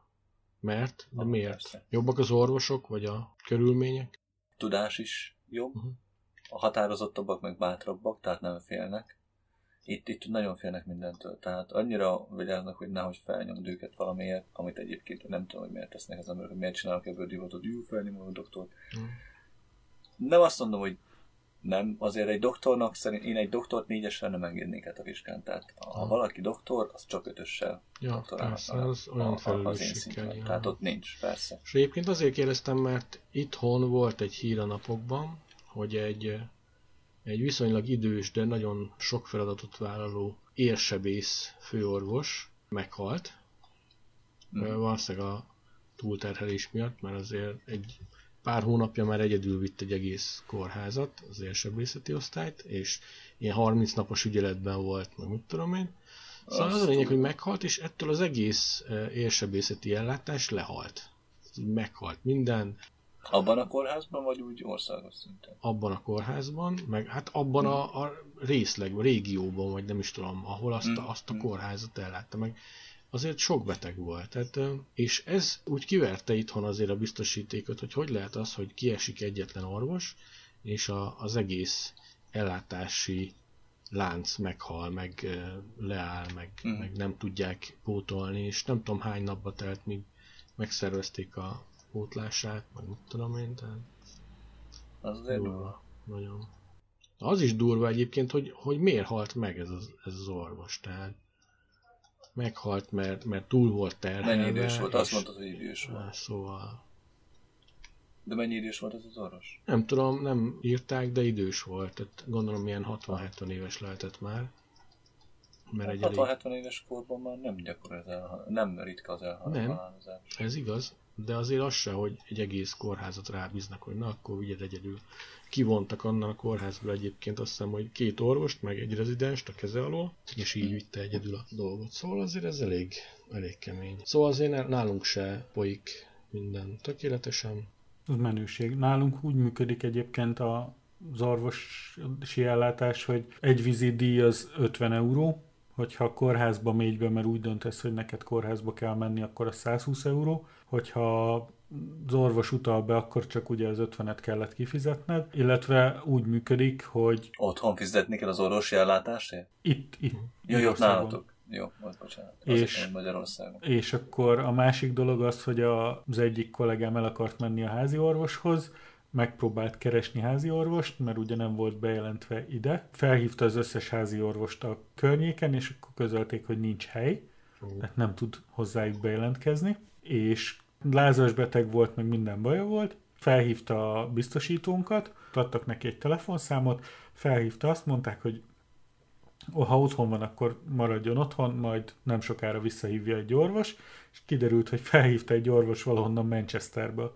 Mert? De ah, miért? Persze. Jobbak az orvosok, vagy a körülmények? Tudás is jobb. Uh-huh. A határozottabbak meg bátrabbak, tehát nem félnek itt, itt nagyon félnek mindentől. Tehát annyira vigyáznak, hogy nehogy felnyomd őket valamiért, amit egyébként nem tudom, hogy miért tesznek az emberek, hogy miért csinálnak ebből divatot, jó felnyomó a doktor. Mm. Nem azt mondom, hogy nem, azért egy doktornak szerint, én egy doktort négyesre nem engednék át a vizsgán, tehát ha ah. valaki doktor, az csak ötössel ja, persze, az olyan a, az én szinten. Tehát ott nincs, persze. És egyébként azért kérdeztem, mert itthon volt egy hír a napokban, hogy egy egy viszonylag idős, de nagyon sok feladatot vállaló érsebész főorvos meghalt. Mm. Valószínűleg a túlterhelés miatt, mert azért egy pár hónapja már egyedül vitt egy egész kórházat, az érsebészeti osztályt, és ilyen 30 napos ügyeletben volt, meg mit tudom én. Szóval az a lényeg, hogy meghalt, és ettől az egész érsebészeti ellátás lehalt. Meghalt minden, abban a kórházban, vagy úgy országos szinten? Abban a kórházban, meg hát abban hmm. a, a részleg, a régióban, vagy nem is tudom, ahol azt, a, azt a kórházat ellátta meg. Azért sok beteg volt. Tehát, és ez úgy kiverte itthon azért a biztosítékot, hogy hogy lehet az, hogy kiesik egyetlen orvos, és a, az egész ellátási lánc meghal, meg leáll, meg, hmm. meg nem tudják pótolni, és nem tudom hány napba telt, míg megszervezték a, pótlását, meg mit tudom én, tehát az azért durva. Nagyon. Az is durva egyébként, hogy, hogy miért halt meg ez az, ez az orvos, tehát meghalt, mert, mert túl volt terhelve. Mennyi idős volt? Azt mondtad, hogy idős volt. Szóval... De mennyi idős volt ez az orvos? Nem tudom, nem írták, de idős volt. Tehát gondolom ilyen 60-70 éves lehetett már. Mert egy 60-70 elég... éves korban már nem gyakori az elhal... nem ritka az elhalálozás. Nem, ez igaz de azért az se, hogy egy egész kórházat rábíznak, hogy na, akkor vigyed egyedül. Kivontak annan a kórházból egyébként azt hiszem, hogy két orvost, meg egy rezidenst a keze alól, és így vitte egyedül a dolgot. Szóval azért ez elég, elég kemény. Szóval azért nálunk se folyik minden tökéletesen. Az menőség. Nálunk úgy működik egyébként a az orvosi ellátás, hogy egy vizidíj az 50 euró, hogyha a kórházba mégy be, mert úgy döntesz, hogy neked kórházba kell menni, akkor a 120 euró, hogyha az orvos utal be, akkor csak ugye az 50-et kellett kifizetned, illetve úgy működik, hogy... Otthon fizetni kell az orvosi ellátásért? Itt, itt. Jó, jó, nálatok. Jó, most bocsánat. És, Magyarországon. és akkor a másik dolog az, hogy az egyik kollégám el akart menni a házi orvoshoz, megpróbált keresni házi orvost, mert ugye nem volt bejelentve ide. Felhívta az összes házi orvost a környéken, és akkor közölték, hogy nincs hely, tehát nem tud hozzájuk bejelentkezni, és lázas beteg volt, meg minden baja volt, felhívta a biztosítónkat, adtak neki egy telefonszámot, felhívta, azt mondták, hogy ha otthon van, akkor maradjon otthon, majd nem sokára visszahívja egy orvos, és kiderült, hogy felhívta egy orvos valahonnan Manchesterből.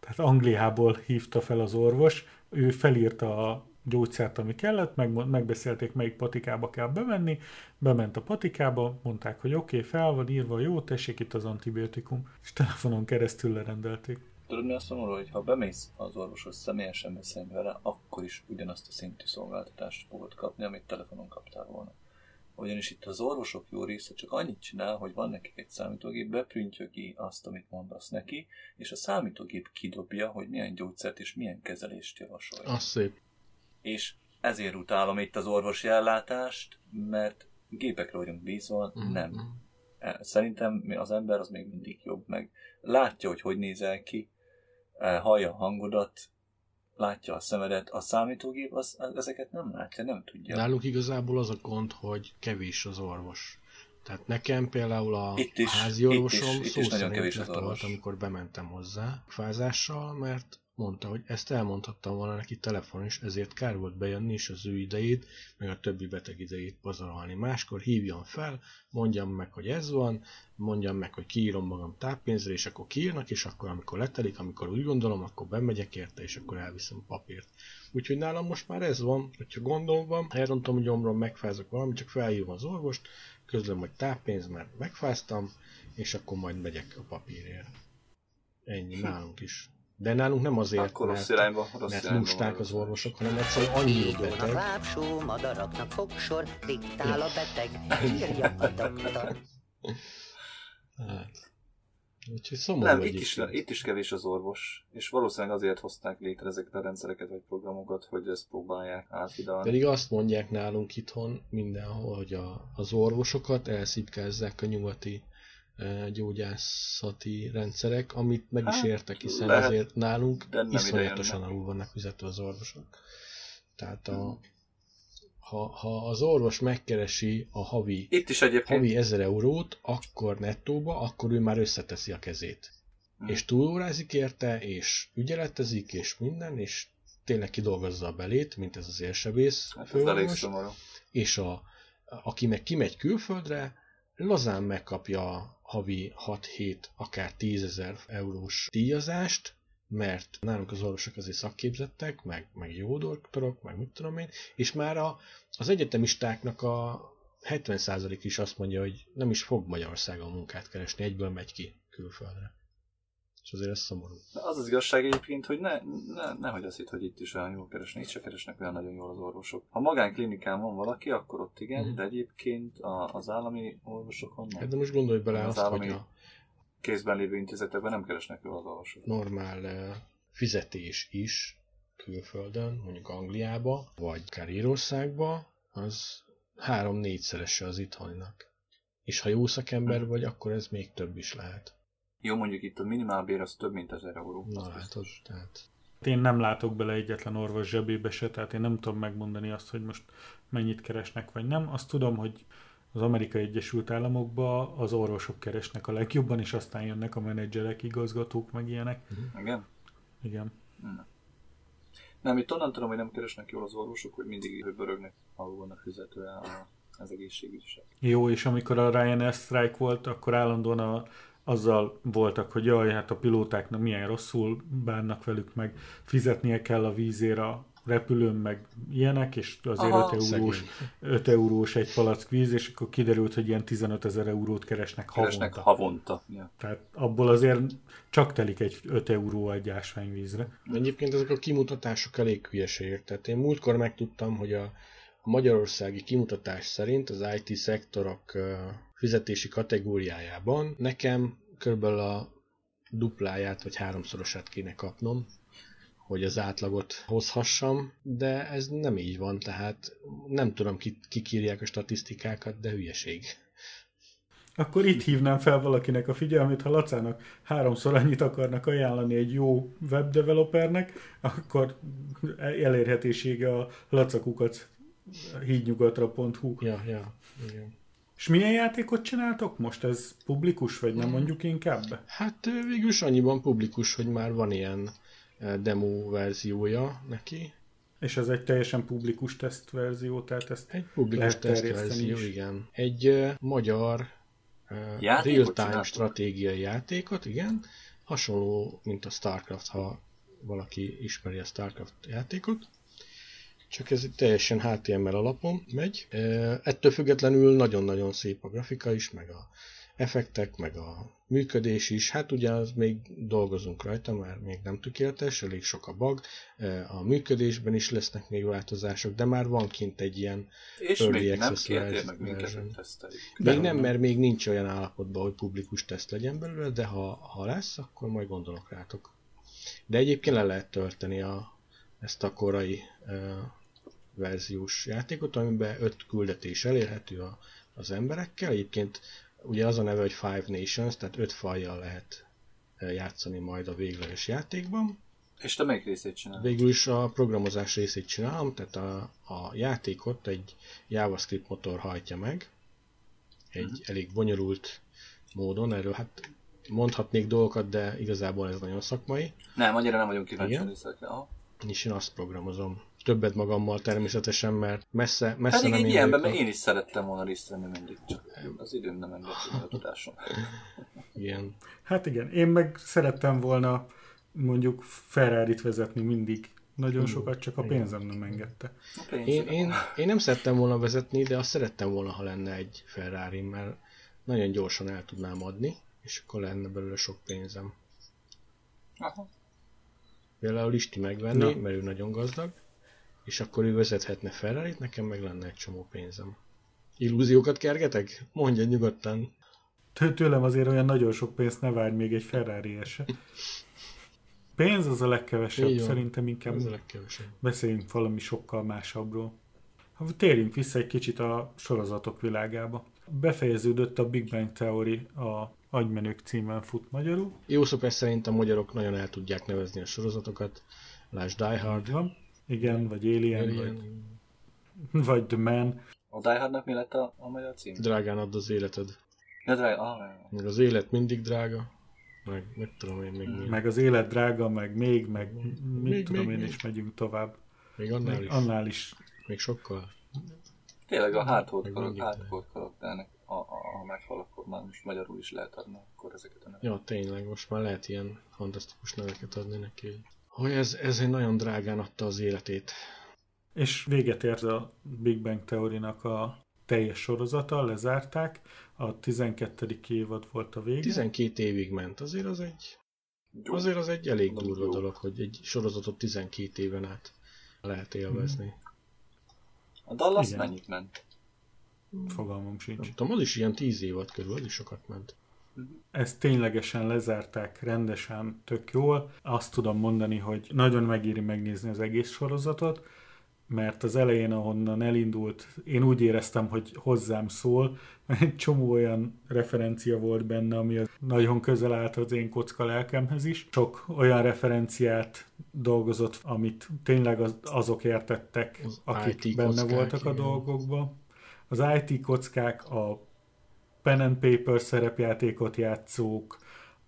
Tehát Angliából hívta fel az orvos, ő felírta a gyógyszert, ami kellett, meg, megbeszélték, melyik patikába kell bemenni, bement a patikába, mondták, hogy oké, okay, fel van írva, jó, tessék itt az antibiotikum, és telefonon keresztül lerendelték. Tudod, mi azt mondom, hogy ha bemész az orvoshoz, személyesen beszélni vele, akkor is ugyanazt a szintű szolgáltatást fogod kapni, amit telefonon kaptál volna ugyanis itt az orvosok jó része csak annyit csinál, hogy van nekik egy számítógép, beprüntjögi azt, amit mondasz neki, és a számítógép kidobja, hogy milyen gyógyszert és milyen kezelést javasol. Az szép. És ezért utálom itt az orvosi ellátást, mert gépekre vagyunk bízva, mm-hmm. nem. E, szerintem az ember az még mindig jobb, meg látja, hogy hogy nézel ki, e, hallja a hangodat, látja a szemedet, a számítógép az, ezeket nem látja, nem tudja. Náluk igazából az a gond, hogy kevés az orvos. Tehát nekem például a itt is, házi orvosom itt is, itt szó is nagyon kevés az orvos. amikor bementem hozzá fázással, mert mondta, hogy ezt elmondhattam volna neki telefon is, ezért kár volt bejönni, és az ő idejét, meg a többi beteg idejét pazarolni. Máskor hívjam fel, mondjam meg, hogy ez van, mondjam meg, hogy kiírom magam táppénzre, és akkor kiírnak, és akkor amikor letelik, amikor úgy gondolom, akkor bemegyek érte, és akkor elviszem a papírt. Úgyhogy nálam most már ez van, hogyha gondom van, elrontom a gyomrom, megfázok valami, csak felhívom az orvost, közlöm, hogy táppénz, mert megfáztam, és akkor majd megyek a papírért. Ennyi, nálunk is. De nálunk nem azért, Akkor rossz mert, irányba, rossz mert irányba lusták az orvosok, hanem egyszerűen Jónak beteg. lábsó, madaraknak fogsor, diktál a beteg, írja a doktor. Hát. Úgyhogy szomorú Nem, itt is, itt is kevés az orvos, és valószínűleg azért hozták létre ezeket a rendszereket vagy programokat, hogy ezt próbálják áthidalni. Pedig azt mondják nálunk itthon mindenhol, hogy a, az orvosokat elszipkázzák a nyugati gyógyászati rendszerek, amit meg is Hát, értek, hiszen lehet, azért nálunk iszonyatosan alul vannak fizetve az orvosok. Tehát a, ha, ha az orvos megkeresi a havi, Itt is egyébként havi 1000 eurót, akkor nettóba, akkor ő már összeteszi a kezét. Hmm. És túlórázik érte, és ügyeletezik, és minden, és tényleg kidolgozza a belét, mint ez az érsebész hát ez elég szomorú. és a, aki meg kimegy külföldre, lazán megkapja a havi 6-7, akár 10 ezer eurós díjazást, mert nálunk az orvosok azért szakképzettek, meg, meg jó doktorok, meg mit tudom én, és már a, az egyetemistáknak a 70% is azt mondja, hogy nem is fog Magyarországon munkát keresni, egyből megy ki külföldre. És azért ez szomorú. De az az igazság egyébként, hogy ne, ne, nehogy azt hitt, hogy itt is olyan jól keresnek, itt se keresnek olyan nagyon jól az orvosok. Ha magánklinikán van valaki, akkor ott igen, Mhm. de egyébként a, az állami orvosokon Hát nem. de most gondolj bele Az azt, állami- hogy a Kézben lévő intézetekben nem keresnek jól az orvosok. normál eh, fizetés is külföldön, mondjuk Angliába, vagy akár Írországba, az három-négyszerese az itthoninak. És ha jó szakember vagy, akkor ez még több is lehet. Jó, mondjuk itt a minimálbér az több mint 1000 euró. Na az látod, tehát Én nem látok bele egyetlen orvos zsebébe se, tehát én nem tudom megmondani azt, hogy most mennyit keresnek, vagy nem. Azt tudom, hogy az Amerikai Egyesült Államokban az orvosok keresnek a legjobban, és aztán jönnek a menedzserek, igazgatók, meg ilyenek. Igen? Igen. Nem, itt onnan tudom, hogy nem keresnek jól az orvosok, hogy mindig börögnek, ahol vannak fizetve a, az egészségügyisek. Jó, és amikor a Ryanair strike volt, akkor állandóan a, azzal voltak, hogy jaj, hát a pilótáknak milyen rosszul bánnak velük, meg fizetnie kell a vízért a repülőn, meg ilyenek, és azért Aha, 5 eurós, szegény. 5 eurós egy palack víz, és akkor kiderült, hogy ilyen 15 ezer eurót keresnek Keresnek havonta. havonta. Ja. Tehát abból azért csak telik egy 5 euró egy ásványvízre. Egyébként ezek a kimutatások elég hülyeségek. Tehát én múltkor megtudtam, hogy a, a magyarországi kimutatás szerint az IT szektorok fizetési kategóriájában nekem körülbelül a dupláját vagy háromszorosát kéne kapnom, hogy az átlagot hozhassam, de ez nem így van, tehát nem tudom, ki, kik írják a statisztikákat, de hülyeség. Akkor itt hívnám fel valakinek a figyelmét, ha Lacának háromszor annyit akarnak ajánlani egy jó webdevelopernek, akkor elérhetősége a lacakukat hídnyugatra.hu. Ja, ja, igen. És milyen játékot csináltok most? Ez publikus, vagy nem mondjuk inkább? Hát végül is annyiban publikus, hogy már van ilyen demo verziója neki. És ez egy teljesen publikus tesztverzió, tehát ezt Egy publikus tesztverzió, igen. Egy ö, magyar Játékot real-time stratégiai játékot, igen. Hasonló, mint a Starcraft, ha valaki ismeri a Starcraft játékot. Csak ez egy teljesen HTML alapon megy. Ettől függetlenül nagyon-nagyon szép a grafika is, meg a effektek, meg a működés is. Hát ugye az még dolgozunk rajta, mert még nem tökéletes, elég sok a bug. A működésben is lesznek még változások, de már van kint egy ilyen És Early még nem access kértél meg minket, még nem, mert még nincs olyan állapotban, hogy publikus teszt legyen belőle, de ha, ha lesz, akkor majd gondolok rátok. De egyébként le lehet tölteni a, ezt a korai verziós játékot, amiben öt küldetés elérhető a, az emberekkel. Egyébként ugye az a neve, hogy Five Nations, tehát öt fajjal lehet ö, játszani majd a végleges játékban. És te melyik részét csinálod? Végül is a programozás részét csinálom, tehát a, a játékot egy JavaScript motor hajtja meg, egy elég bonyolult módon, erről hát mondhatnék dolgokat, de igazából ez nagyon szakmai. Nem, annyira nem vagyunk kíváncsi részletekre. És én azt programozom. Többet magammal természetesen, mert messze, messze Pedig nem egy ilyenben, mert én is szerettem volna részt venni mindig, csak az időm nem engedte a tudásom. Igen. Hát igen, én meg szerettem volna mondjuk ferrari vezetni mindig. Nagyon sokat, csak a pénzem nem engedte. Én, én, én nem szerettem volna vezetni, de azt szerettem volna, ha lenne egy ferrari mert nagyon gyorsan el tudnám adni, és akkor lenne belőle sok pénzem. Aha. Például Isti megvenni, Na. mert ő nagyon gazdag, és akkor ő vezethetne ferrari nekem meg lenne egy csomó pénzem. Illúziókat kergetek? Mondja nyugodtan. Tő- Tőlem azért olyan nagyon sok pénzt ne várj még egy ferrari se. Pénz az a legkevesebb, Így szerintem inkább Ez a legkevesebb. beszéljünk valami sokkal másabbról. Térjünk vissza egy kicsit a sorozatok világába. Befejeződött a Big Bang Theory a Agymenők címen fut magyarul. Jó szokás szerint a magyarok nagyon el tudják nevezni a sorozatokat. Lásd Die Hard, van. Igen, vagy Alien, Alien. Vagy, vagy The Man. A Die Hardnak mi lett a, a magyar cím? drágán add az életed. Ja, drága, ah, Meg az élet mindig drága. Meg, meg tudom én még mi. Meg az élet drága, meg még, meg mit Még, tudom még, én még. is megyünk tovább. Még annál Még is. annál is. Még sokkal. Tényleg a hardcore karakternek, a, a, ha meghal, akkor már most magyarul is lehet adni, akkor ezeket a neveket. Ja, tényleg, most már lehet ilyen fantasztikus neveket adni neki. Hogy ez, ez egy nagyon drágán adta az életét. És véget ért a Big Bang Theory-nak a teljes sorozata, lezárták. A 12. évad volt a vége. 12 évig ment, azért az egy, azért az egy elég durva dolog, hogy egy sorozatot 12 éven át lehet élvezni. A Dallas Igen. mennyit ment? Fogalmam sincs. Nem tudom, az is ilyen 10 évad körül, az is sokat ment. Ezt ténylegesen lezárták rendesen, tök jól. Azt tudom mondani, hogy nagyon megéri megnézni az egész sorozatot, mert az elején, ahonnan elindult, én úgy éreztem, hogy hozzám szól, mert egy csomó olyan referencia volt benne, ami nagyon közel állt az én kocka lelkemhez is. Sok olyan referenciát dolgozott, amit tényleg az, azok értettek, Az akik IT benne voltak a igen. dolgokban. Az IT kockák, a pen and paper szerepjátékot játszók,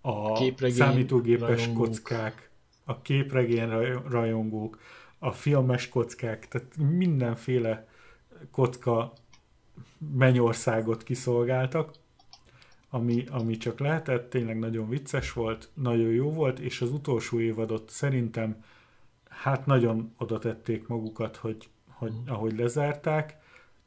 a Képregény számítógépes rajongók. kockák, a képregény raj- rajongók, a filmes kockák, tehát mindenféle kocka mennyországot kiszolgáltak, ami, ami csak lehetett, tényleg nagyon vicces volt, nagyon jó volt, és az utolsó évadot szerintem hát nagyon oda tették magukat, hogy, hogy ahogy lezárták,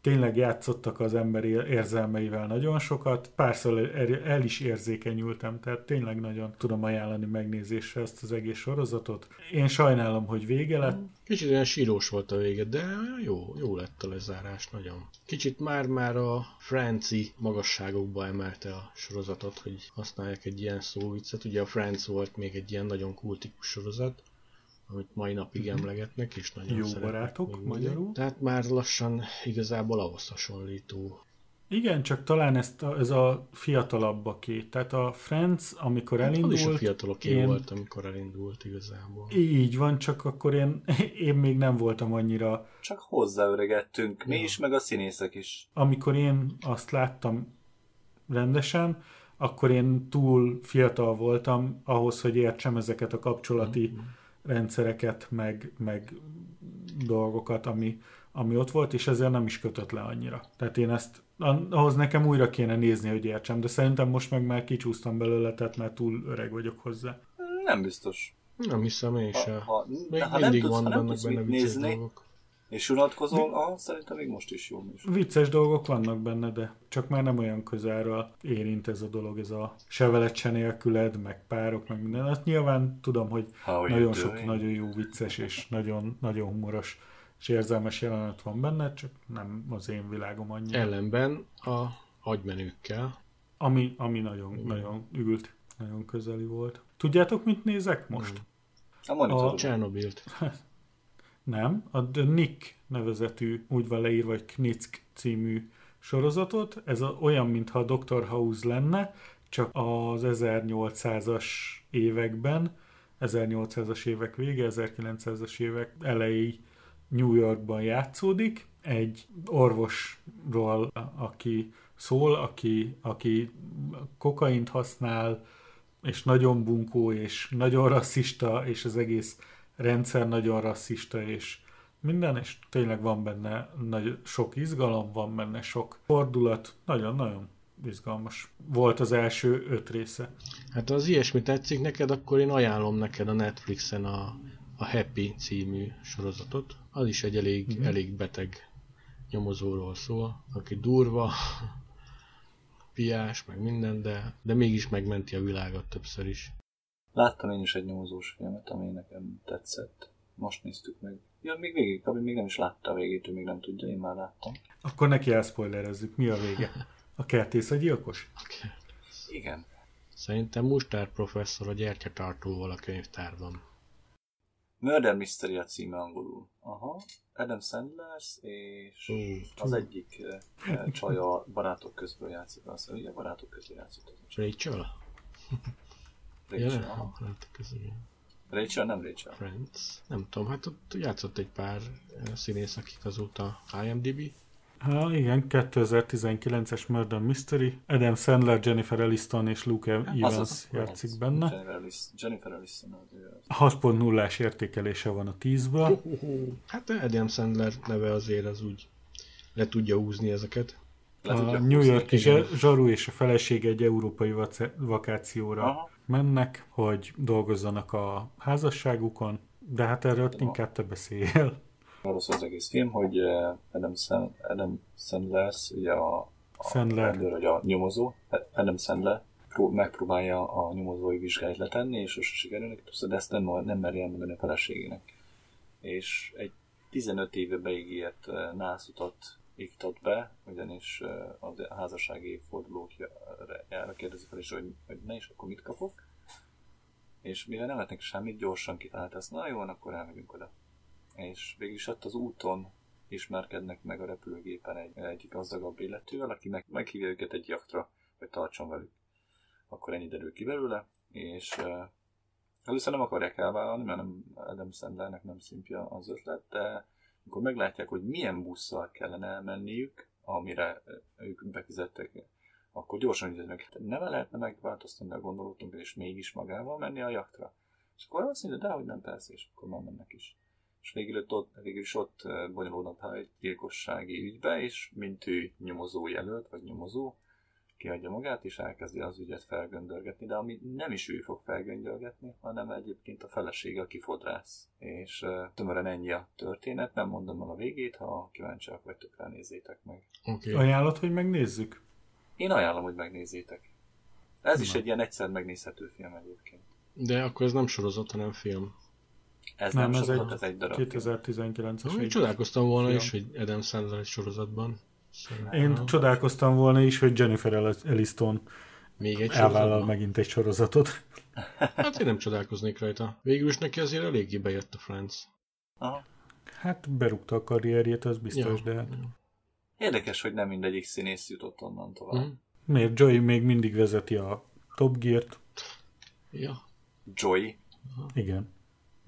tényleg játszottak az ember ér- érzelmeivel nagyon sokat, párszor el, is érzékenyültem, tehát tényleg nagyon tudom ajánlani megnézésre ezt az egész sorozatot. Én sajnálom, hogy vége lett, Kicsit olyan sírós volt a vége, de jó, jó lett a lezárás, nagyon. Kicsit már-már a franci magasságokba emelte a sorozatot, hogy használják egy ilyen szóviccet. Ugye a Franc volt még egy ilyen nagyon kultikus sorozat, amit mai napig emlegetnek, és nagyon Jó barátok, mindig. magyarul. Tehát már lassan igazából ahhoz hasonlító. Igen, csak talán ezt a, ez a fiatalabbaké. Tehát a Friends, amikor Hát az is a elindult, fiataloké én- volt, amikor elindult igazából. így van, csak akkor én, én még nem voltam annyira Csak hozzáöregettünk, mi Ja. is, meg a színészek is. amikor én azt láttam rendesen, akkor én túl fiatal voltam ahhoz, hogy értsem ezeket a kapcsolati rendszereket, meg, meg dolgokat, ami, ami ott volt, és ezzel nem is kötött le annyira. Tehát én ezt, ahhoz nekem újra kéne nézni, hogy értsem, de szerintem most meg már kicsúsztam belőle, tehát már túl öreg vagyok hozzá. Nem biztos. Nem hiszem én Ha, se. ha, Még ha nem mindig tudsz, ha nem tudsz benne mit nézni, dolgok. És unatkozol, ah, szerintem még most is jó is. Vicces dolgok vannak benne, de csak már nem olyan közelről érint ez a dolog, ez a se veled, se nélküled, meg párok, meg minden. Azt nyilván tudom, hogy How nagyon sok doing? nagyon jó vicces és nagyon, nagyon humoros és érzelmes jelenet van benne, csak nem az én világom annyira. Ellenben a agymenőkkel. Ami, ami nagyon, nagyon ült, nagyon közeli volt. Tudjátok, mit nézek most? A monitorod. Csernobilt. Nem, a The Nick nevezetű, úgy van leírva, hogy Knick című sorozatot. Ez olyan, mintha a Dr. House lenne, csak az 1800-as években, 1800-as évek vége, 1900-as évek elejé New Yorkban játszódik. Egy orvosról, aki szól, aki, aki kokaint használ, és nagyon bunkó, és nagyon rasszista, és az egész rendszer nagyon rasszista, és minden, és tényleg van benne nagy, sok izgalom, van benne sok fordulat, nagyon-nagyon izgalmas volt az első öt része. Hát az ilyesmi tetszik neked, akkor én ajánlom neked a Netflixen a, a Happy című sorozatot. Az is egy elég, mm-hmm. elég beteg nyomozóról szól, aki durva, piás, meg minden, de, de mégis megmenti a világot többször is. Láttam én is egy nyomozós filmet, ami nekem tetszett. Most néztük meg. Ja, még végig, ami még nem is látta a végét, ő még nem tudja, én már láttam. Akkor neki elszpoilerezzük, mi a vége? A kertész a gyilkos? Okay. Igen. Szerintem Mustár professzor a gyertyatartóval a könyvtárban. Murder Mystery a címe angolul. Aha. Adam Sanders és uh, az egyik uh, csaj a barátok közből játszik. Azt ugye barátok közből játszik. Rachel? Rachel, ja, aha. Rachel, nem Rachel. Friends. Nem tudom, hát ott játszott egy pár színész, akik azóta IMDb. Ha, igen, 2019-es Murder Mystery. Adam Sandler, Jennifer Aniston és Luke Evans az játszik az, benne. Jennifer Aniston az 6.0-ás értékelése van a 10-ből. Hát Adam Sandler neve azért az úgy le tudja húzni ezeket. Le a New Yorki zsaru és a felesége egy európai vakációra Aha. Mennek, hogy dolgozzanak a házasságukon, de hát erről inkább te beszéljél. Arról szól az egész film, hogy eh, Adam, Sand, Adam Sandler, ugye a, a Sandler. Rendőr, vagy a nyomozó, Adam Sandler megpróbálja a nyomozói vizsgáit letenni, és sose sikerülnek, de ezt nem, nem meri elmondani a feleségének. És egy 15 éve beígért eh, nászutat iktat be, ugyanis a házassági fordulókjára kérdezik fel is, hogy, hogy ne is, akkor mit kapok. És mivel nem lehetnek semmit, gyorsan kitalált ezt, na jó, akkor elmegyünk oda és végülis ott az úton ismerkednek meg a repülőgépen egy, egy gazdagabb illetővel, aki meg, meghívja őket egy jaktra, hogy tartson velük. Akkor ennyi derül ki belőle, és uh, először nem akarják elvállalni, mert nem Adam Sandlernek nem szimpja az ötlet, de amikor meglátják, hogy milyen busszal kellene elmenniük, amire ők befizettek, akkor gyorsan így meg, nem lehetne megváltoztatni a gondolatunkat, és mégis magával menni a jaktra. És akkor azt mondja, de hogy nem persze, és akkor már mennek is. És végül, ott, végül is ott bonyolódnak egy gyilkossági ügybe, és mint ő nyomozó jelölt, vagy nyomozó, kiadja magát, és elkezdi az ügyet felgöndörgetni, de ami nem is ő fog felgöndörgetni, hanem egyébként a felesége, aki fodrász. És uh, tömören ennyi a történet, nem mondom el a végét, ha kíváncsiak vagytok rá, nézzétek meg. Okay. Ajánlott, hogy megnézzük? Én ajánlom, hogy megnézzétek. Ez Na. is egy ilyen egyszer megnézhető film egyébként. De akkor ez nem sorozat, hanem film. Ez nem, nem ez, egy, ez egy darab 2019-es. Én csodálkoztam volna film. is, hogy Adam Sandler egy sorozatban. Én csodálkoztam volna is, hogy Jennifer Aniston még egy elvállal megint egy sorozatot. Hát én nem csodálkoznék rajta. Végül is neki azért eléggé bejött a Friends. Aha. Hát berúgta a karrierjét, az biztos, ja. de hát... Érdekes, hogy nem mindegyik színész jutott onnan tovább. Mm. Miért? Joy még mindig vezeti a Top Gear-t. Ja. Joy? Aha. Igen.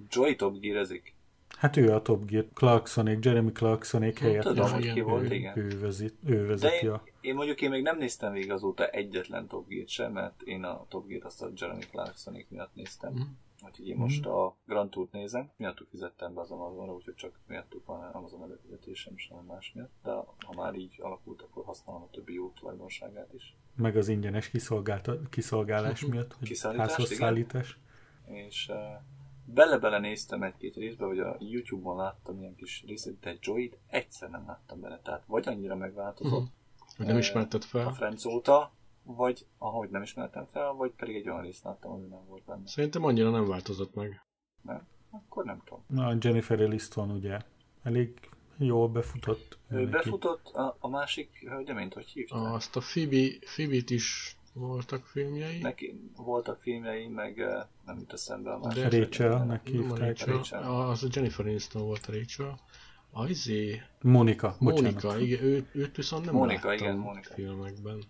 Joy Top Gear-ezik? Hát ő a Top Gear, Clarksonék, Jeremy Clarksonék helyett. Tudom, hogy ki volt, ő, igen. Ő, vezet, ő vezeti én, a... én mondjuk én még nem néztem végig azóta egyetlen Top Gear sem, mert én a Top Gear azt a Jeremy Clarksonék miatt néztem. Mm. Úgyhogy én most mm. a Grand Tour-t nézem, miattuk fizettem be az Amazonra, úgyhogy csak miattuk van Amazon előfizetésem, és nem más miatt. De ha már így alakult, akkor használom a többi jó tulajdonságát is. Meg az ingyenes kiszolgálás miatt, hogy házhoz szállítás. És uh, bele-bele néztem egy-két részbe, vagy a YouTube-on láttam ilyen kis részét, de Joy-t egyszer nem láttam bele. Tehát vagy annyira megváltozott, uh-huh. Vagy nem ismerted fel. A Friends óta, vagy ahogy nem ismertem fel, vagy pedig egy olyan részt láttam, ami nem volt benne. Szerintem annyira nem változott meg. Nem? Akkor nem tudom. Na, Jennifer Aniston ugye elég jól befutott. Ő neki. befutott, a, a másik hölgyeményt hogy hívták? Azt a Phoebe, Phoebe-t is voltak filmjei? Neki voltak filmjei, meg eh, nem jut eszembe a másik. Rachel, neki hívták. Rachel. Rachel. Az a Jennifer Aniston volt a Rachel. A izé... Monika, Monika, igen, ő, őt viszont nem Monika, láttam igen, Monika. filmekben.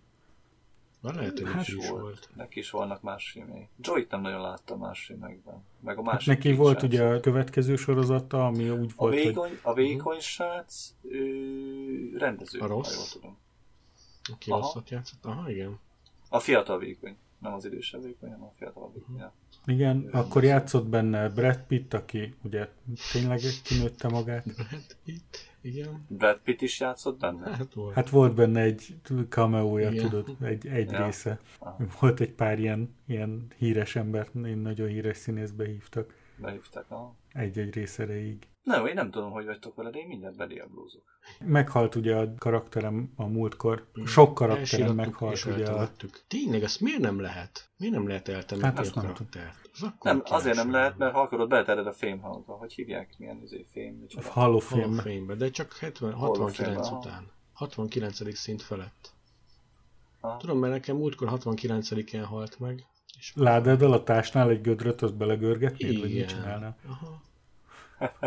Már lehet, hogy hát is volt. volt. Neki is vannak más filmei. Joy-t nem nagyon láttam más filmekben. Meg a hát másik hát neki volt srác. ugye a következő sorozata, ami úgy a volt, vékony, hogy... A vékony srác ő, rendező, a rossz? ha jól tudom. Aki Aha. rosszat játszott? Aha, igen. A fiatal vékony. Nem az idősebbik, hanem a fiatalabbik. Uh-huh. Ja. Igen, Ő akkor játszott benne Brad Pitt, aki ugye tényleg kinőtte magát. Brad Pitt, igen. Brad Pitt is játszott benne? Hát volt. Hát volt benne egy cameója, Igen. tudod, egy, egy Ja. része. Aha. Volt egy pár ilyen, ilyen híres embert, én nagyon híres színészbe hívtak. Behívták, aha. Egy-egy rész erejéig. Na jó, én nem tudom, hogy vagytok vele, de én mindjárt bediablózok. Meghalt ugye a karakterem a múltkor. Sok karakterem meghalt és ugye a... Tényleg, azt miért nem lehet? Miért nem lehet eltemetni Hát a azt nem? Az akkor Nem, azért nem lehet, mert ha akarod, beletered a fémhalba. Hogy hívják? Milyen izé fém? micsoda? Hall of Hall of Fame. Fame-be, de csak 70, Hall of 69 Fame-be, után. 69. szint felett. Aha. Tudom, mert nekem múltkor 69-en halt meg. És Ládád alatásnál egy gödröt, azt belegörgetnéd, vagy mit csinálnál? Aha.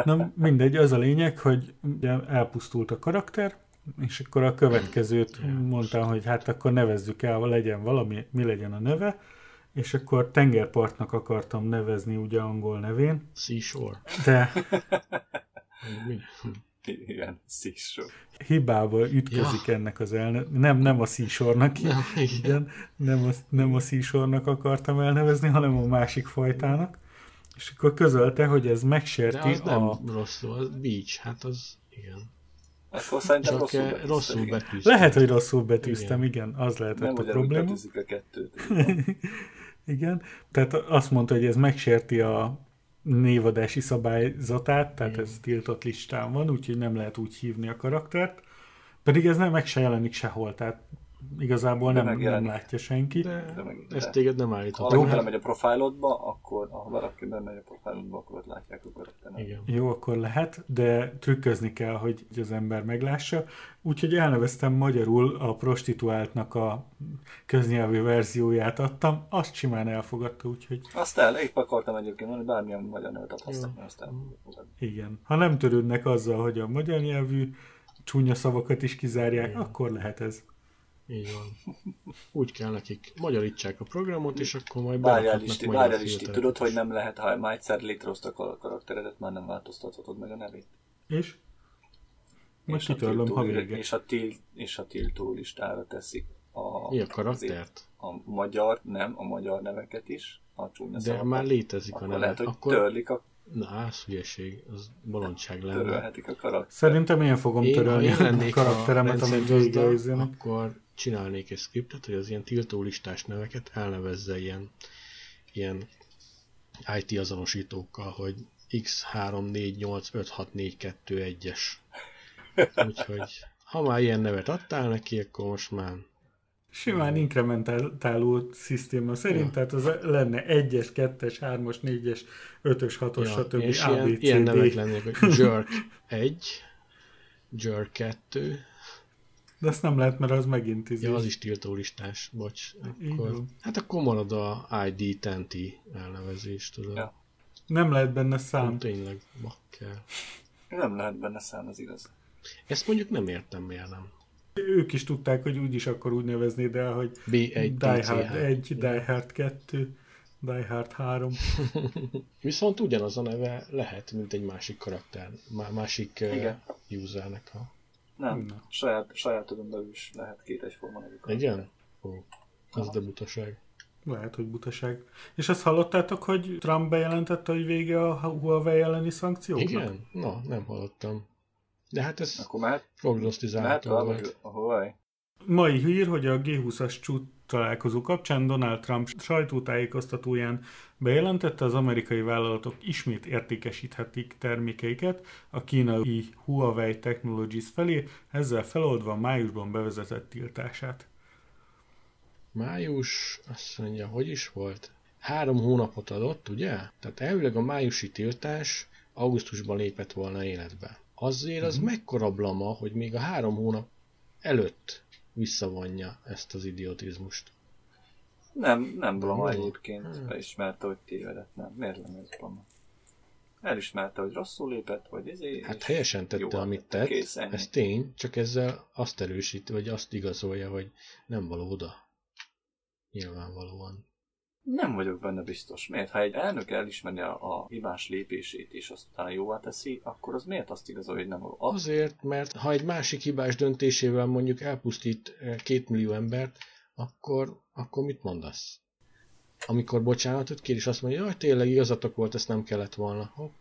Na mindegy, az a lényeg, hogy ugye elpusztult a karakter, és akkor a következőt mondtam, hogy hát akkor nevezzük el, legyen valami, mi legyen a neve, és akkor tengerpartnak akartam nevezni ugye angol nevén, Seashore. de Mi? Igen, szísó. hibával ütközik ennek az elne... Nem, nem a szísornak, Nem, igen. igen, nem a, nem a szísornak akartam elnevezni, hanem a másik fajtának. És akkor közölte, hogy ez De megsérti az nem a... rosszul, az beach, hát az igen. Akkor szerintem Csak rosszul eh, betűzted, rosszul igen. betűztem. Lehet, hogy rosszul betűztem, igen, az lehetett Nem a probléma. betűzik a kettőt. Igen, tehát azt mondta, hogy ez megsérti a névadási szabályzatát, tehát ez tiltott listán van, úgyhogy nem lehet úgy hívni a karaktert. Pedig ez nem meg se jelenik sehol, tehát igazából De nem, nem látja senki. De De meg- ezt de. téged nem Ha állíthat. valaki belemegy a profilodba, akkor ha valaki bemegy a profilodba, akkor ott látják a. Igen. Jó, akkor lehet, de trükközni kell, hogy az ember meglássa. Úgyhogy elneveztem magyarul a prostituáltnak a köznyelvű verzióját adtam, azt simán elfogadta, úgyhogy Azt el, épp akartam egyébként mondani, bármilyen magyar nevet mert azt elfogadom. igen. Ha nem törődnek azzal, hogy a magyar nyelvű csúnya szavakat is kizárják, Igen. akkor lehet ez. Így van. Úgy kell nekik magyarítsák a programot, és akkor majd Várjál Isti, várjál Isti, tudod, hogy nem lehet, ha már egyszer létrehoztak a karakteredet, már nem változtathatod meg a nevét. És? Most És a kitörlöm, ha vége. És a, til, és a tiltó listára teszik a, Mi a karaktert? a magyar, nem, a magyar neveket is, a csúnya De szavakat. már létezik a akkor neve. lehet, hogy Akkor... törlik a, Na, az hülyeség, az bolondság lenne. törölhetik a karakter. Szerintem én fogom Én, törölni én a karakteremet, a amit végigőzőnek. akkor csinálnék egy skriptet, hogy az ilyen tiltólistás neveket elnevezze ilyen, ilyen IT azonosítókkal, hogy X34856421-es. Úgyhogy ha már ilyen nevet adtál neki, akkor most már Simán inkrementáló szisztéma szerint, Ja. tehát az lenne 1-es, 2-es, 3-as, 4-es, 5-ös, 6-os, stb. és A, ilyen, ilyen nevek lennék, hogy Jerk 1, Jerk 2, De azt nem lehet, mert az megint izé. ja, az is tiltólistás, bocs. Akkor, van. hát akkor marad a ID 10 elnevezés, tudod. Ja. Nem lehet benne Nem szám. tényleg, bakkel. Nem lehet benne szám, az igaz. Ezt mondjuk nem értem, miért nem. Ők is tudták, hogy úgyis akkor úgy neveznéd el, hogy B1, Die. Hard 1, Die Hard 2, Die Hard 3. Viszont ugyanaz a neve lehet, mint egy másik karakter, má- másik Igen. usernek. Ha. Nem, Na. saját, sajátodon belül is lehet két egyforma nevű karakter. Igen? Ó, az de butaság. Lehet, hogy butaság. És azt hallottátok, hogy Trump bejelentette, hogy vége a Huawei elleni szankcióknak? Igen? Na, nem hallottam. De hát ez Akkor mehet, mehet prognosztizálható volt. hogy a Huawei? Mai hír, hogy a G20-as csúcs találkozó kapcsán Donald Trump sajtótájékoztatóján bejelentette, az amerikai vállalatok ismét értékesíthetik termékeiket a kínai Huawei Technologies felé, ezzel feloldva májusban bevezetett tiltását. Május, azt mondja, hogy is volt? Három hónapot adott, ugye? Tehát elvileg a májusi tiltás augusztusban lépett volna életbe. Azért az mekkora blama, hogy még a három hónap előtt visszavonja ezt az idiotizmust. Nem, nem Blama egyébként. Hmm. Elismerte, hogy tévedett. Nem, miért lenne ez Blama? Elismerte, hogy rosszul lépett, vagy ezért. Hát helyesen tette, jóval amit tett, Kész, ennyi. ez tény, csak ezzel azt erősíti, vagy azt igazolja, hogy nem való oda. Nyilvánvalóan. Nem vagyok benne biztos. Miért? Ha egy elnök elismeri a, a hibás lépését, és azt utána jóvá teszi, akkor az miért azt igazolja, hogy nem? Az, Azért, mert ha egy másik hibás döntésével mondjuk elpusztít eh, két millió embert, akkor, akkor mit mondasz? amikor bocsánatot kér, és azt mondja, hogy tényleg igazatok volt, ezt nem kellett volna. Hopp.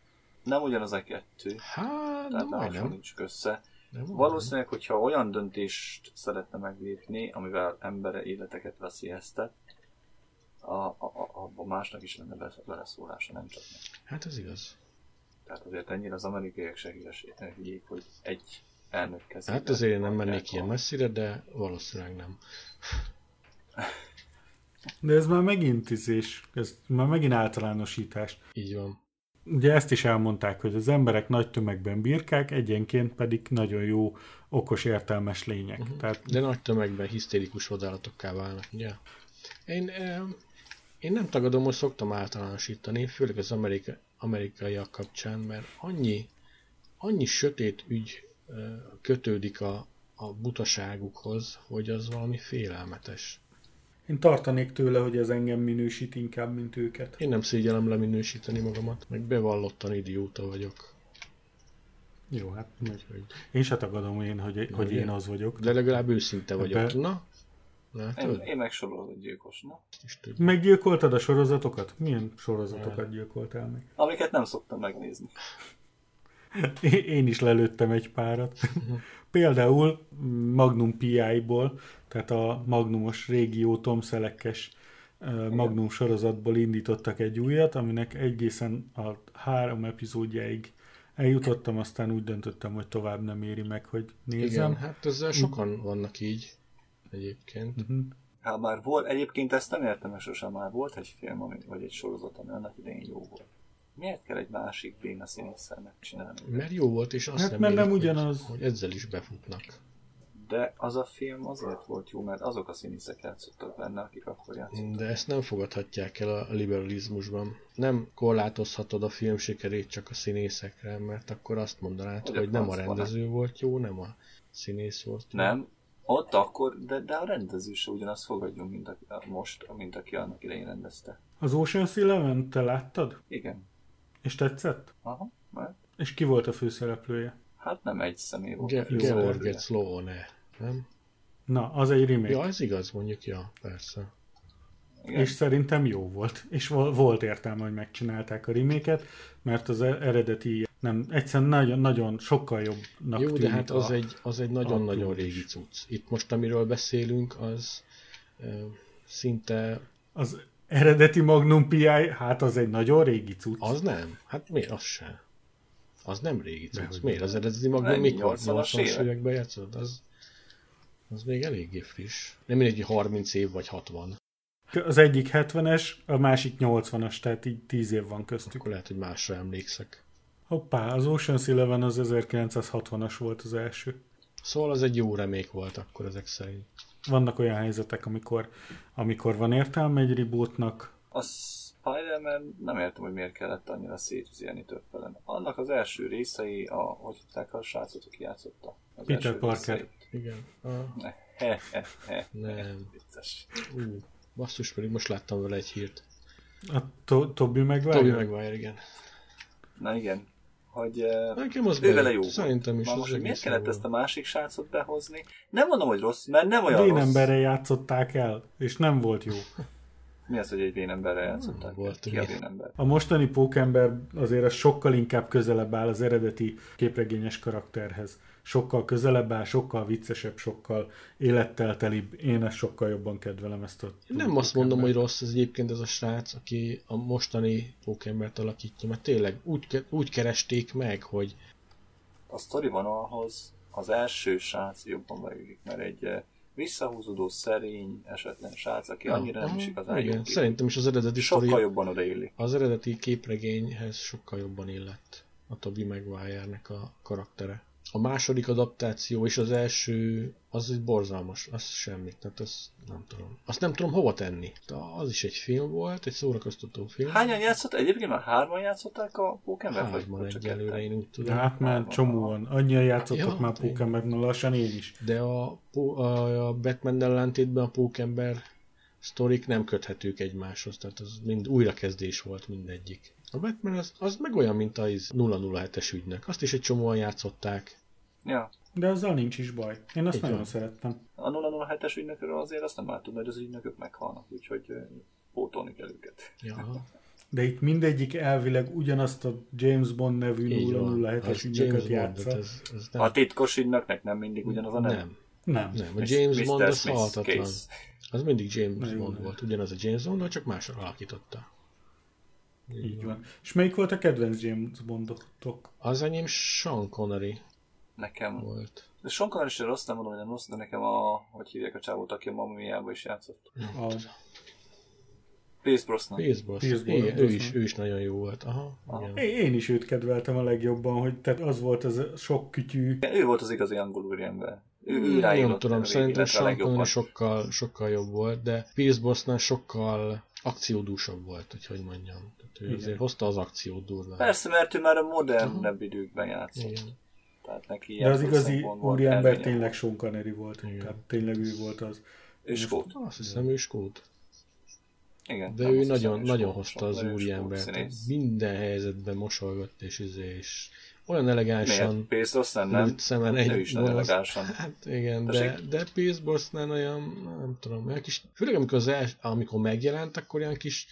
Nem ugyanaz a kettő. Hát, Tehát nem majdnem. nincs össze. Majdnem. Valószínűleg, hogyha olyan döntést szeretne meglépni, amivel embere életeket veszélyeztet, a, a, a, a másnak is lenne be- beleszólása, nem csak neki. Hát ez igaz. Tehát azért ennyire az amerikaiak se hülyék, hogy egy elnök kezében. Hát azért én nem mennék ilyen messzire, de valószínűleg nem. De ez már megint izés, ez már megint általánosítás. Így van. Ugye ezt is elmondták, hogy az emberek nagy tömegben birkák, egyenként pedig nagyon jó, okos, értelmes lények. Uh-huh. Tehát De nagy tömegben hisztérikus vadállatokká válnak, ugye? Én, én nem tagadom, hogy szoktam általánosítani, főleg az Amerika, amerikaiak kapcsán, mert annyi, annyi sötét ügy kötődik a, a butaságukhoz, hogy az valami félelmetes. én tartanék tőle, hogy ez engem minősít inkább, mint őket. Én nem szégyellem leminősíteni magamat, meg bevallottan idióta vagyok. Jó, hát meg. Én se tagadom én, hogy, hogy én az vagyok. de legalább őszinte vagyok. Be- Na, látod? én meg sorozatgyilkos, na. Is tudjuk. Meggyilkoltad a sorozatokat? Milyen sorozatokat gyilkoltál meg? Amiket nem szoktam megnézni. Én- Én is lelőttem egy párat. Például Magnum PI-ból, tehát a Magnumos régió Tom Szelekes ö, Magnum sorozatból indítottak egy újat, aminek egészen a három epizódjáig eljutottam, aztán úgy döntöttem, hogy tovább nem éri meg, hogy nézzem. Igen, hát ezzel sokan vannak így egyébként. Mhm. Hát már volt, egyébként ezt nem értem, mert sosem már volt egy film, ami, vagy egy sorozat, ami annak idején jó volt. Miért kell egy másik béna színésszel megcsinálni? Mert jó volt, és azt Hát, hát, mert nem hogy, ugyanaz. hogy ezzel is befutnak. De az a film azért volt jó, mert azok a színészek játszottak benne, akik akkor játszottak. De ezt nem fogadhatják el a liberalizmusban. Nem korlátozhatod a film sikerét csak a színészekre, mert akkor azt mondanád, Hogy hogy nem a rendező volt jó, nem a színész volt jó. Nem, ott akkor, de, de a rendező se ugyanazt fogadjon, mint aki, most, mint aki annak idején rendezte. Az Ocean's Eleven te láttad? Igen. És tetszett? Aha, mert És ki volt a főszereplője? hát nem egy személy volt. Ge- George Sloane, nem? Na, az egy remake. Ja, ez igaz, mondjuk, ja, persze. Igen. És szerintem jó volt. És vo- volt értelme, hogy megcsinálták a reméket, mert az eredeti nem, egyszerűen nagyon, nagyon sokkal jobbnak Jó, de hát az a, egy, az egy nagyon-nagyon régi cucc. Itt most, amiről beszélünk, az ö, szinte az eredeti Magnum PI, hát az egy nagyon régi cucc. Az nem? Hát miért? Az sem. Az nem régi cucc. Dehogy Miért? Az eredeti Magnum mikor? 80-as 80-as évek? években játszott? Az, az még eléggé friss. Nem mindegy, hogy 30 év vagy 60. Az egyik 70-es, a másik 80-as, tehát így 10 év van köztük. Akkor lehet, hogy másra emlékszek. Hoppá, az Ocean's Eleven az 1960-as volt az első. Szóval az egy jó remék volt akkor ezek szerint. Vannak olyan helyzetek, amikor, amikor van értelme egy rebootnak, A Spider-Man nem értem, hogy miért kellett annyira szétüzélni többfelen. Annak az első részei, a, hogy hívták a srácot, aki játszotta? Az Peter első Parker. részeit. Igen. Ah, Ne, he, he, he. Nem. Vicces. ú, basszus, pedig most láttam vele egy hírt. a to- Toby Maguire. Toby Maguire, igen. Na igen, hogy Nekem az ő vele jó. Szerintem is most, hogy miért kellett ezt a másik srácot behozni? Nem mondom, hogy rossz, mert nem olyan rossz. Vénemberre játszották el, és nem volt jó. Mi az, hogy egy vénemberre játszották? volt Ki a vénember? A mostani pókember azért az sokkal inkább közelebb áll az eredeti képregényes karakterhez. Sokkal közelebb áll, sokkal viccesebb, sokkal élettel telibb. Én ezt sokkal jobban kedvelem ezt a Nem azt mondom, hogy rossz ez egyébként ez a srác, aki a mostani pókembert alakítja, mert tényleg úgy, úgy keresték meg, hogy A sztori van ahhoz, az első srác jobban beülik, mert egy eh, visszahúzódó, szerény, esetlen srác, aki annyira nem is igazán igen, jó kép. Szerintem is az eredeti sztori, Sokkal jobban odaillik. az eredeti képregényhez sokkal jobban illett a Toby Maguire-nek a karaktere. A második adaptáció és az első, az egy borzalmas, az semmi, tehát azt nem tudom. Azt nem tudom hova tenni. De az is egy film volt, egy szórakoztató film. Hányan játszott? Egyébként már hárman játszották a Pókember? Hárman egyelőre, én úgy De tudom. hát már csomóan, annyian játszottak Ja, már pókemberben, lassan én is. De a, a, a Batman ellentétben a pókember sztorik nem köthetők egymáshoz, tehát az mind újrakezdés volt mindegyik. A Batman az, az meg olyan, mint az 007-es ügynök. Azt is egy csomóan játszották. Ja. De azzal nincs is baj. Én azt Így nagyon van. szerettem. A 007-es ügynökről azért azt nem tudni, hogy az ügynökök meghalnak, úgyhogy pótolni kell őket. Ja. De itt mindegyik elvileg ugyanazt a James Bond nevű Így van. 007-es Az ügynököt James játsza. Bond, ez, ez nem, A titkos ügynöknek nem mindig ugyanaz a neve? nem, Nem. nem. A Mr. James Bond az Smith halhatatlan. Az mindig James Na jó, Bond volt. Ugyanaz a James Bond, csak másra alakította. Így van. És melyik volt a kedvenc James Bondotok? Az enyém Sean Connery Nekem. volt. De Sean Connery is rossz, nem mondom, hogy nem rossz, de nekem a, hogy hívják a csávót, aki a Mamiába is játszott. A, Pierce Brosnan. Pierce Brosnan. Pierce Igen, ő is, ő is nagyon jó volt. Aha, Aha. igen. én én is őt kedveltem a legjobban, hogy tehát az volt az sok kütyű. Ő volt az igazi angol úriember. Ő, ő Nem tudom, szerintem. Connery sokkal, sokkal jobb volt, de Pierce Brosnan sokkal akciódúsabb volt, hogy hogy mondjam. Tehát ő Igen. azért hozta az akciót durván. Persze, mert ő már a modernebb időkben játszott. Igen. Tehát neki De az igazi úriember tényleg Sean Connery volt. Igen. Tehát tényleg ő volt az. Ő skót. Azt hiszem, ő skót. Igen. De ő nagyon, nagyon hozta az skót, úri skót embert. színész. Minden helyzetben mosolygott és izé, és olyan Miért? elegánsan Pierce Brosnan nem? lőtt szemen egy Ő is nagyon elegánsan. Hát igen, de, Tessék? de Pierce Brosnan olyan, nem tudom, olyan kis, főleg amikor, az els, amikor megjelent, akkor olyan kis,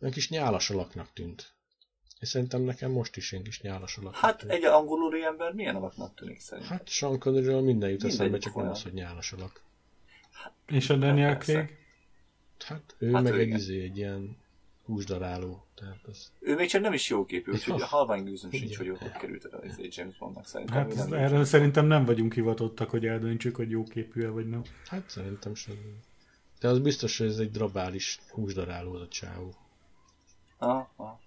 olyan kis nyálas alaknak tűnt. És szerintem nekem most is ilyen kis nyálas alaknak Hát tűnt. egy angol úriember milyen alaknak tűnik szerintem? Hát Sean Conneryről minden jut eszembe, csak nem az, hogy nyálas alak. És a Daniel persze. Craig? Hát ő Hát meg ő egy izé, egy ilyen húsdaráló. Tehát az... Ő még csak nem is jó képű, úgyhogy a halvány gőzöm sincs, hogy ott került el az egy James Bondnak szerintem. Hát ez, nem erről szerintem nem vagyunk hivatottak, hogy eldöntsük, hogy jó képű vagy nem. Hát szerintem sem. De az biztos, hogy ez egy drabális húsdaráló az a csávó. Aha.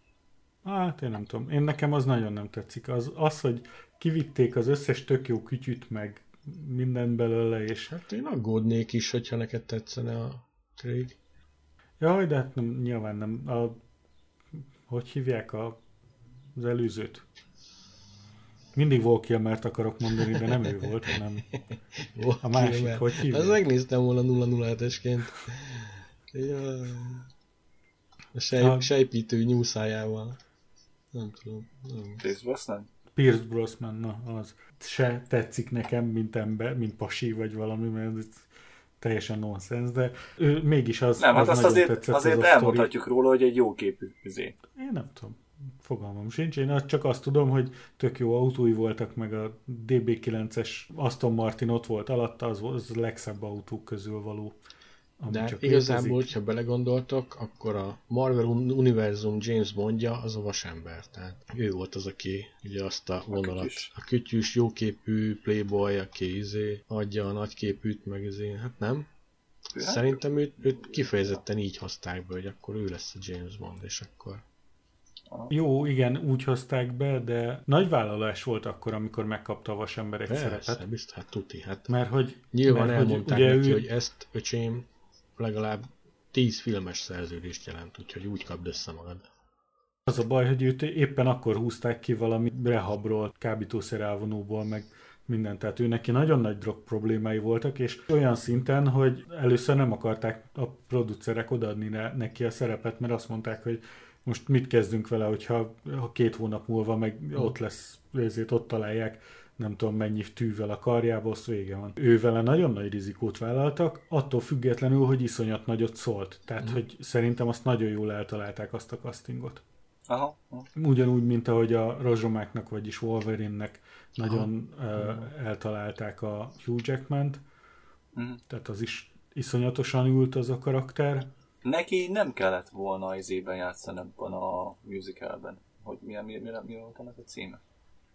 Hát én nem tudom. Én nekem az nagyon nem tetszik. Az, az hogy kivitték az összes tök jó kütyüt, meg minden belőle, és Hát én aggódnék is, hogyha neked tetszene a Craig. Jaj, de hát nem, nyilván nem. A, hogy hívják a, az előzőt? Mindig Val Kilmert akarok mondani, de nem ő volt, hanem A másik, hogy hívják? Ezt megnéztem volna 007-esként. Jaj. A sej, A- sejpítő nyúszájával. Nem tudom. Nem. Pierce Brosnan? Pierce Brosnan, na az. Se tetszik nekem, mint ember, mint pasi vagy valami, mert ez teljesen nonsens, de ő mégis az, Nem, hát az azt azért, tetszett azért az elmondhatjuk róla, hogy egy jó képű üzé. Én nem tudom. Fogalmam sincs. Én csak azt tudom, hogy tök jó autói voltak, meg a DB9-es Aston Martin ott volt alatta, az, az legszebb autók közül való. Ami De csak igazából, létezik. hogyha belegondoltok, akkor a Marvel un- univerzum James Bondja az a vasember. Tehát ő volt az, aki ugye azt a vonalat, kütyüs. a kütyűs, jóképű playboy, aki izé adja a nagyképűt, meg izé, hát nem. Hát, Szerintem őt, őt kifejezetten így hozták be, hogy akkor ő lesz a James Bond, és akkor... Jó, igen, úgy hozták be, de nagy vállalás volt akkor, amikor megkapta a vasember egy Persze, szerepet. biztos, hát tuti. Hát Mert hogy nyilván mert, hogy elmondták ugye neki, ő- hogy ezt, öcsém, legalább 10 filmes szerződést jelent, úgyhogy úgy kapd össze magad. Az a baj, hogy őt éppen akkor húzták ki valami rehabról, kábítószer elvonóból, meg minden. Tehát ő neki nagyon nagy drog problémái voltak, és olyan szinten, hogy először nem akarták a producerek odaadni ne, neki a szerepet, mert azt mondták, hogy most mit kezdünk vele, hogyha ha két hónap múlva meg ott lesz, ezért ott találják nem tudom mennyi tűvel a karjába, az vége van. Ő vele nagyon nagy rizikót vállaltak, attól függetlenül, hogy iszonyat nagyot szólt. Tehát, hogy szerintem azt nagyon jól eltalálták azt a castingot. Aha. Ugyanúgy, mint ahogy a rozsomáknak, vagyis Wolverine-nek nagyon uh, eltalálták a Hugh Jackman-t, Mhm. tehát az is iszonyatosan ült az a karakter. Neki nem kellett volna az évben játszani ebben a musicalben. Hogy mi, mi, mi, mi volt annak a címe?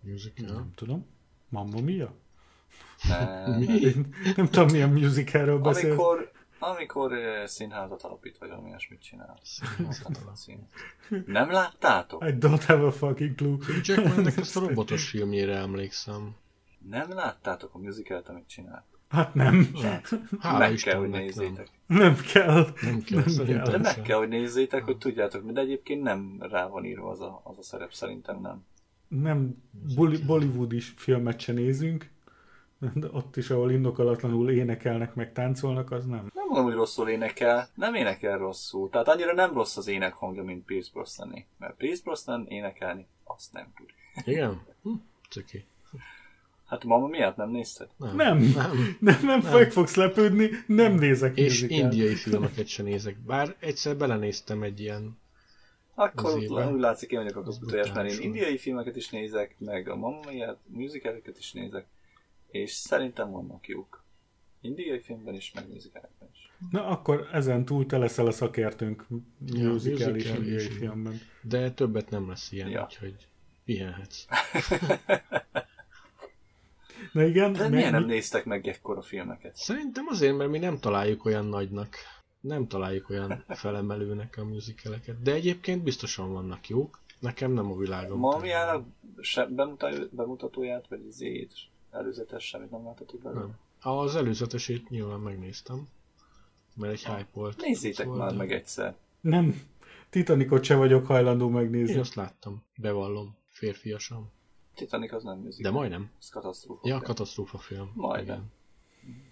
Musical. Nem tudom. Mamma Mia? Nem. Én nem tudom, milyen musicalről beszél. Amikor, amikor színházat alapít, vagy valami ilyesmit csinál. Nem láttátok? I don't have a fucking clue. Jackmannek ezt a robotos filmjére emlékszem. Nem láttátok a musicalt, amit csinál? Hát nem. Hála meg kell, hogy nem. nézzétek. Nem kell. Nem kell, szerintem De meg kell, hogy nézzétek, hogy tudjátok, de egyébként nem rá van írva az a, az a szerep, szerintem nem. Nem Bolly- Bollywoodi filmet se nézünk. De ott is, ahol indokolatlanul énekelnek, meg táncolnak, az nem. Nem mondom, hogy rosszul énekel, nem énekel rosszul. Tehát annyira nem rossz az ének hangja, mint Pierce Brosnané. Mert Pierce Brosnan énekelni azt nem tud. Igen? Hm. Hát Mamma miatt nem nézted? Nem. Nem, nem, nem, nem fogsz lepődni, nem nézek És musicál. indiai filmeket sem nézek. Bár egyszer belenéztem egy ilyen akkor ott úgy látszik, én vagyok a tojás, mert én indiai filmeket is nézek, meg a Mamma musicaleket is nézek, és szerintem vannak jók. Indiai filmben is, meg musicalekben is. Na akkor ezen túl te leszel a szakértőnk ja, musical és indiai filmben. De többet nem lesz ilyen, ja. úgyhogy pihenhetsz. Na igen. De miért nem néztek meg ekkora filmeket? Szerintem azért, mert mi nem találjuk olyan nagynak. Nem találjuk olyan felemelőnek a musicaleket. De egyébként biztosan vannak jók. Nekem nem a világom. Mamiának se bemutatóját, vagy zét, előzetes semmit nem láthatok belőle? Nem. Az előzetesét nyilván megnéztem. Mert egy hype volt. Nézzétek szóval már de... meg egyszer. Nem. Titanicot se vagyok hajlandó megnézni. Én azt láttam. Bevallom. Férfiasan. Titanic az nem musical. De majdnem. Ez katasztrófa. Ja, film. katasztrófa film. Majdnem. Igen.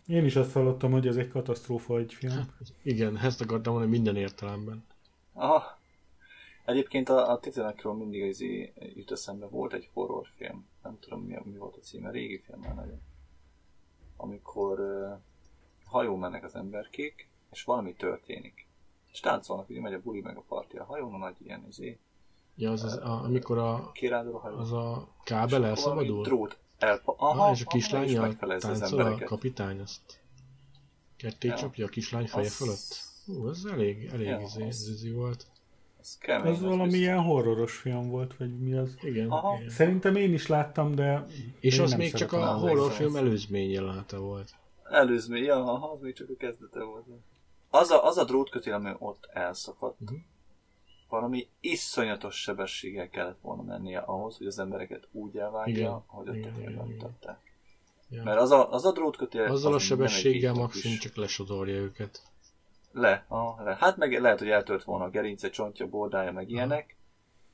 Én is azt hallottam, hogy ez egy katasztrófa egy film. Hát, igen, ezt akartam mondani minden értelemben. Aha. Egyébként a, a Titanicról mindig az jut eszembe, volt egy horrorfilm. Nem tudom mi, mi volt a címe, régi film már nagyon. Amikor uh, hajó mennek az emberkék, és valami történik. És táncolnak, ugye megy a buli meg a parti a hajón, a nagy ilyen izé, Ja, az, az a, amikor a, az a kábel elszabadul? Drót elpa... Aha, ah, és a kislány táncol a kapitány, azt ketté ja. csapja a kislány feje az... fölött? Ú, ez elég, elég ja, izé, az... volt. Ez, kemény, ez valami ilyen horroros film volt, vagy mi az? Igen. Aha. igen. Szerintem én is láttam, de... És az még csak a horrorfilm előzmény jelenete volt. Előzmény, ja, aha, az még csak a kezdete volt. Az a, az a drótkötél, ami ott elszakadt, uh-huh valami iszonyatos sebességgel kellett volna mennie ahhoz, hogy az embereket úgy elvágja, igen, hogy ott a filmben mutatták. Ja. Mert az a, az a drótkötél... Azzal az a sebességgel maximum csak lesodorja őket. Le, aha, le. Hát meg lehet, hogy eltört volna a gerince, csontja, bordája, meg ilyenek.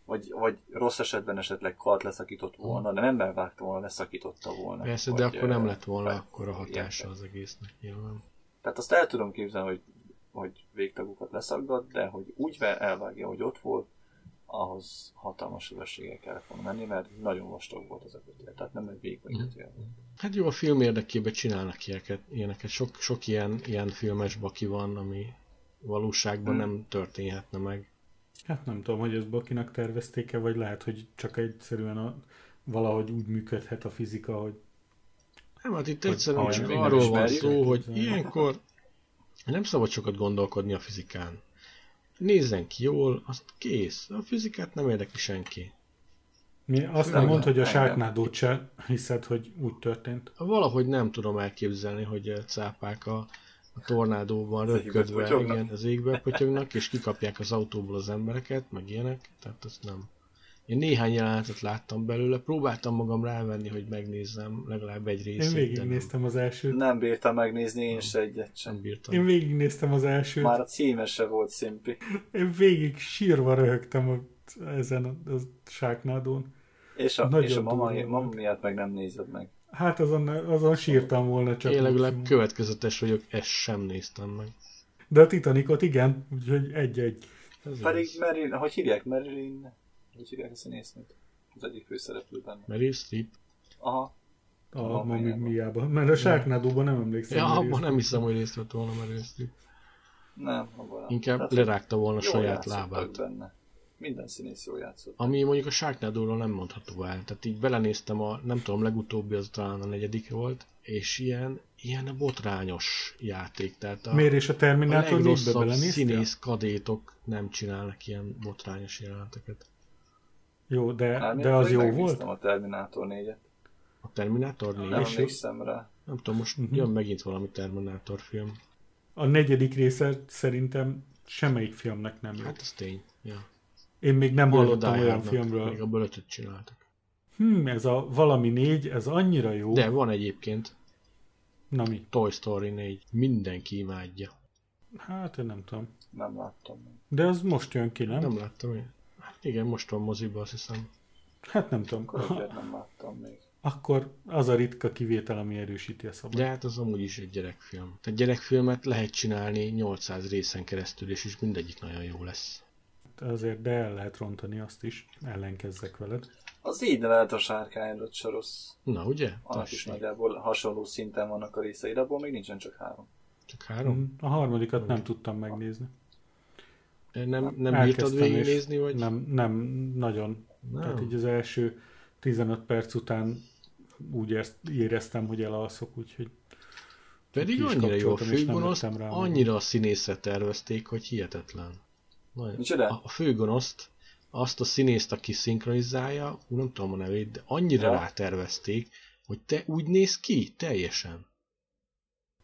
Vagy, vagy rossz esetben esetleg kart leszakított volna, de nem elvágta volna, leszakította volna. Persze, de akkor nem lett volna akkor a hatása az egésznek nyilván. Tehát azt el tudom képzelni, hogy hogy végtagokat leszaggat, de hogy úgy elvágja, hogy ott volt, ahhoz hatalmas sebességgel kellett volna menni, mert nagyon vastag volt az a kötél, tehát nem egy vékony kötél. Hát jó, a film érdekében csinálnak ilyeneket, ilyeneket. Sok, sok ilyen, ilyen filmes baki van, ami valóságban hmm. nem történhetne meg. Hát nem tudom, hogy ezt Bakinak tervezték-e, vagy lehet, hogy csak egyszerűen a, valahogy úgy működhet a fizika, hogy... Nem, hát itt egyszerűen csak arról van szó, hogy ilyenkor nem szabad sokat gondolkodni a fizikán. Nézzen ki jól, azt kész. A fizikát nem érdekli senki. Mi azt nem mond, hogy a sárknádót se hiszed, hogy úgy történt. Valahogy nem tudom elképzelni, hogy cápák a, a tornádóban röpködve, igen, az égbe potyognak, és kikapják az autóból az embereket, meg ilyenek, tehát azt nem. Én néhány jelenetet láttam belőle, próbáltam magam rávenni, hogy megnézzem legalább egy részét. Én végignéztem az elsőt. Nem bírtam megnézni, én se egyet sem. Nem bírtam. Én végignéztem az elsőt. Már a címe se volt szimpi. Én végig sírva röhögtem a, ezen a, a sáknádón. És a, és a mama, mama miatt meg nem nézed meg. Hát azon, azon sírtam volna csak. Én legalább következetes vagyok, ezt sem néztem meg. De a Titanicot igen, úgyhogy egy-egy. Pedig Marilyn, hogy hívják Marilyn? Hogy hívják a színésznőt? Az egyik főszereplő benne. Meryl Streep? Aha. A, a Mami Miában. Mert a Sharknado-ban nem emlékszem. Ja, abban nem hiszem, hogy részt vett volna Meryl Streep. Nem, abban nem. Inkább Tehát, lerágta volna saját lábát. Benne. Minden színész jól játszott. Ami mondjuk a sharknado nem mondható el. Tehát így belenéztem a, nem tudom, legutóbbi az talán a negyedik volt, és ilyen, ilyen botrányos játék. Tehát a, Miért is a Terminátor a legrosszabb színész kadétok nem csinálnak ilyen botrányos jeleneteket. Jó, de, hát, de az jó volt? a Terminátor 4-et. A Terminátor 4 Nem emlékszem rá. Nem tudom, most uh-huh. jön megint valami Terminátor film. A negyedik része szerintem semmelyik filmnek nem jó. Hát ez tény, ja. Én még nem hallottam olyan filmről. Még a ötöt csináltak. Hmm, ez a valami négy, ez annyira jó. De van egyébként. Na mi? Toy Story 4. Mindenki imádja. Hát én nem tudom. Nem láttam. De az most jön ki, nem? Nem láttam én. Igen, most van moziba, azt hiszem. Hát nem tudom. Akkor nem láttam még. Akkor az a ritka kivétel, ami erősíti a szabad. De hát az amúgy is egy gyerekfilm. Tehát gyerekfilmet lehet csinálni 800 részen keresztül, és is mindegyik nagyon jó lesz. Azért, de el lehet rontani azt is, ellenkezzek veled. Az így lehet a sárkányodott se rossz. Na, ugye? Annak is nagyjából hasonló szinten vannak a részei, de abból még nincsen csak három. Csak három? A harmadikat nem tudtam megnézni. Nem, nem bírtad végignézni, vagy? Nem, nem nagyon. Nem. Tehát így az első 15 perc után úgy éreztem, hogy elalszok, úgyhogy Pedig annyira jó a főgonoszt, annyira a színészre tervezték, hogy hihetetlen. Micsoda? A, a főgonoszt, azt a színészt, aki szinkronizálja, ú, nem tudom a nevét, de annyira Ja. rátervezték, hogy te úgy néz ki, teljesen,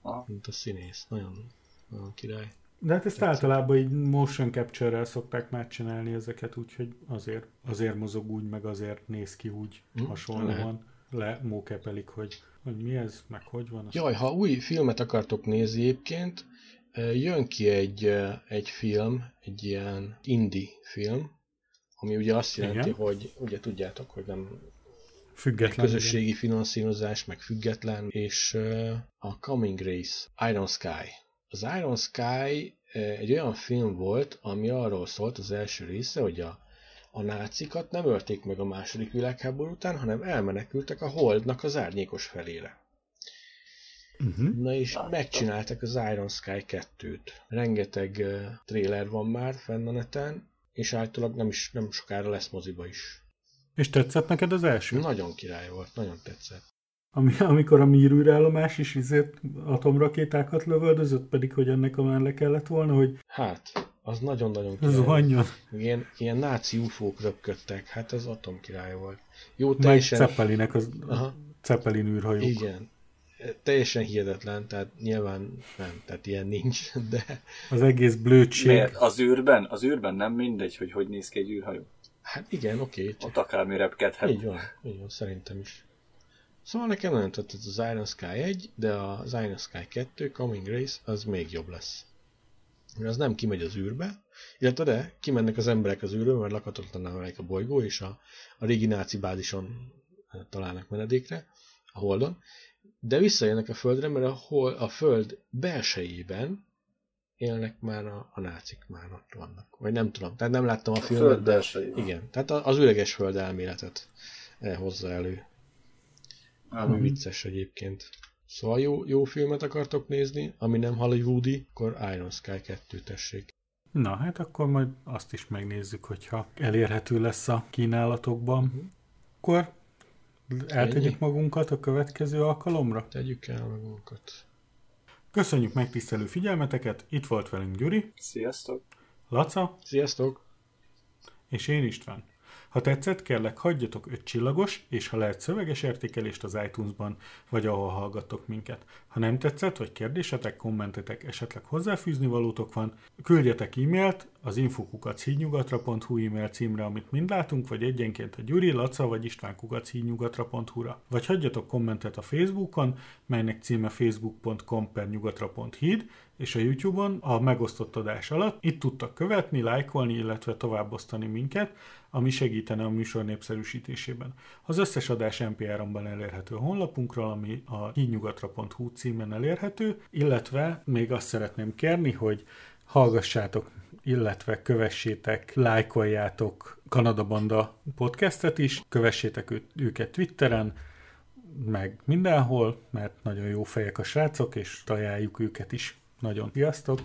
Aha. mint a színész. Nagyon, nagyon király. De hát ezt általában így motion capture-rel szokták már csinálni ezeket, úgyhogy azért, azért mozog úgy, meg azért néz ki úgy Hm, hasonlóan. Le mókepelik, hogy, hogy mi ez, meg hogy van. Jaj, ha új filmet akartok nézni egyébként, eh, jön ki egy, eh, egy film, egy ilyen indie film, ami ugye azt jelenti, Igen. hogy ugye tudjátok, hogy nem Független. közösségi finanszírozás, meg független, és uh, a Coming Race, Iron Sky. Az Iron Sky uh, egy olyan film volt, ami arról szólt az első része, hogy a, a nácikat nem ölték meg a második világháború után, hanem elmenekültek a Holdnak az árnyékos felére. Uh-huh. Na és Láttam. megcsináltak az Iron Sky 2-t. Rengeteg uh, trailer van már fenn a neten, és általában nem, is, nem sokára lesz moziba is. És tetszett neked az első? Nagyon király volt, nagyon tetszett. Ami, amikor a Mir űrállomás is izét atomrakétákat lövöldözött, pedig hogy ennek a mellé kellett volna, hogy Hát, az nagyon-nagyon király. zuhanjon. Ilyen, ilyen náci ufók röpködtek, hát ez atomkirály volt. Jó, Meg teljesen... Zeppelinek az Aha, Zeppelin űrhajók. igen. Teljesen hihetetlen, tehát nyilván nem, tehát ilyen nincs, de Az egész blödség. Miért? Az űrben? Az űrben nem mindegy, hogy hogy néz ki egy űrhajó. hát igen, oké, csak Ott akármi repkedhet. így van, így van, szerintem is. Szóval nekem nagyon tetszett az Iron Sky 1, de az Iron Sky 2, Coming Race, az még jobb lesz. Mert az nem kimegy az űrbe, illetve de kimennek az emberek az űrbe, mert lakhatatlaná válik a bolygó, és a, a régi náci bázison eh, találnak menedékre, a Holdon, de visszajönnek a Földre, mert a, hol, a Föld belsejében élnek már a, a nácik már ott vannak. Vagy nem tudom, tehát nem láttam a A filmet, de igen, tehát az üreges föld elméletet eh, hozza elő. Ami Aha. vicces egyébként. Szóval jó, jó filmet akartok nézni, ami nem hollywoodi, akkor Iron Sky 2 tessék. Na, hát akkor majd azt is megnézzük, hogyha elérhető lesz a kínálatokban. Akkor eltegyük Ennyi? magunkat a következő alkalomra. Tegyük el magunkat. Köszönjük megtisztelő figyelmeteket, itt volt velünk Gyuri, Sziasztok! Laca Sziasztok! és én István. Ha tetszett, kérlek hagyjatok 5 csillagos, és ha lehet szöveges értékelést az iTunes-ban, vagy ahol hallgattok minket. Ha nem tetszett, vagy kérdésetek, kommentetek, esetleg hozzáfűzni valótok van, küldjetek e-mailt az infokukachídnyugatra.hu e-mail címre, amit mind látunk, vagy egyenként a Gyuri, Laca vagy István kukachídnyugatra.hu-ra. Vagy hagyjatok kommentet a Facebookon, melynek címe facebook.com per nyugatra.híd, és a YouTube-on a megosztott adás alatt. Itt tudtak követni, lájkolni, illetve továbbosztani minket, ami segítene a műsor népszerűsítésében. Az összes adás MP3-ban elérhető a honlapunkról, ami a hídnyugatra.hu címen elérhető, illetve még azt szeretném kérni, hogy hallgassátok, illetve kövessétek, lájkoljátok Kanada Banda podcastet is, kövessétek ő- őket Twitteren, meg mindenhol, mert nagyon jó fejek a srácok, és ajánljuk őket is. Nagyon sziasztok!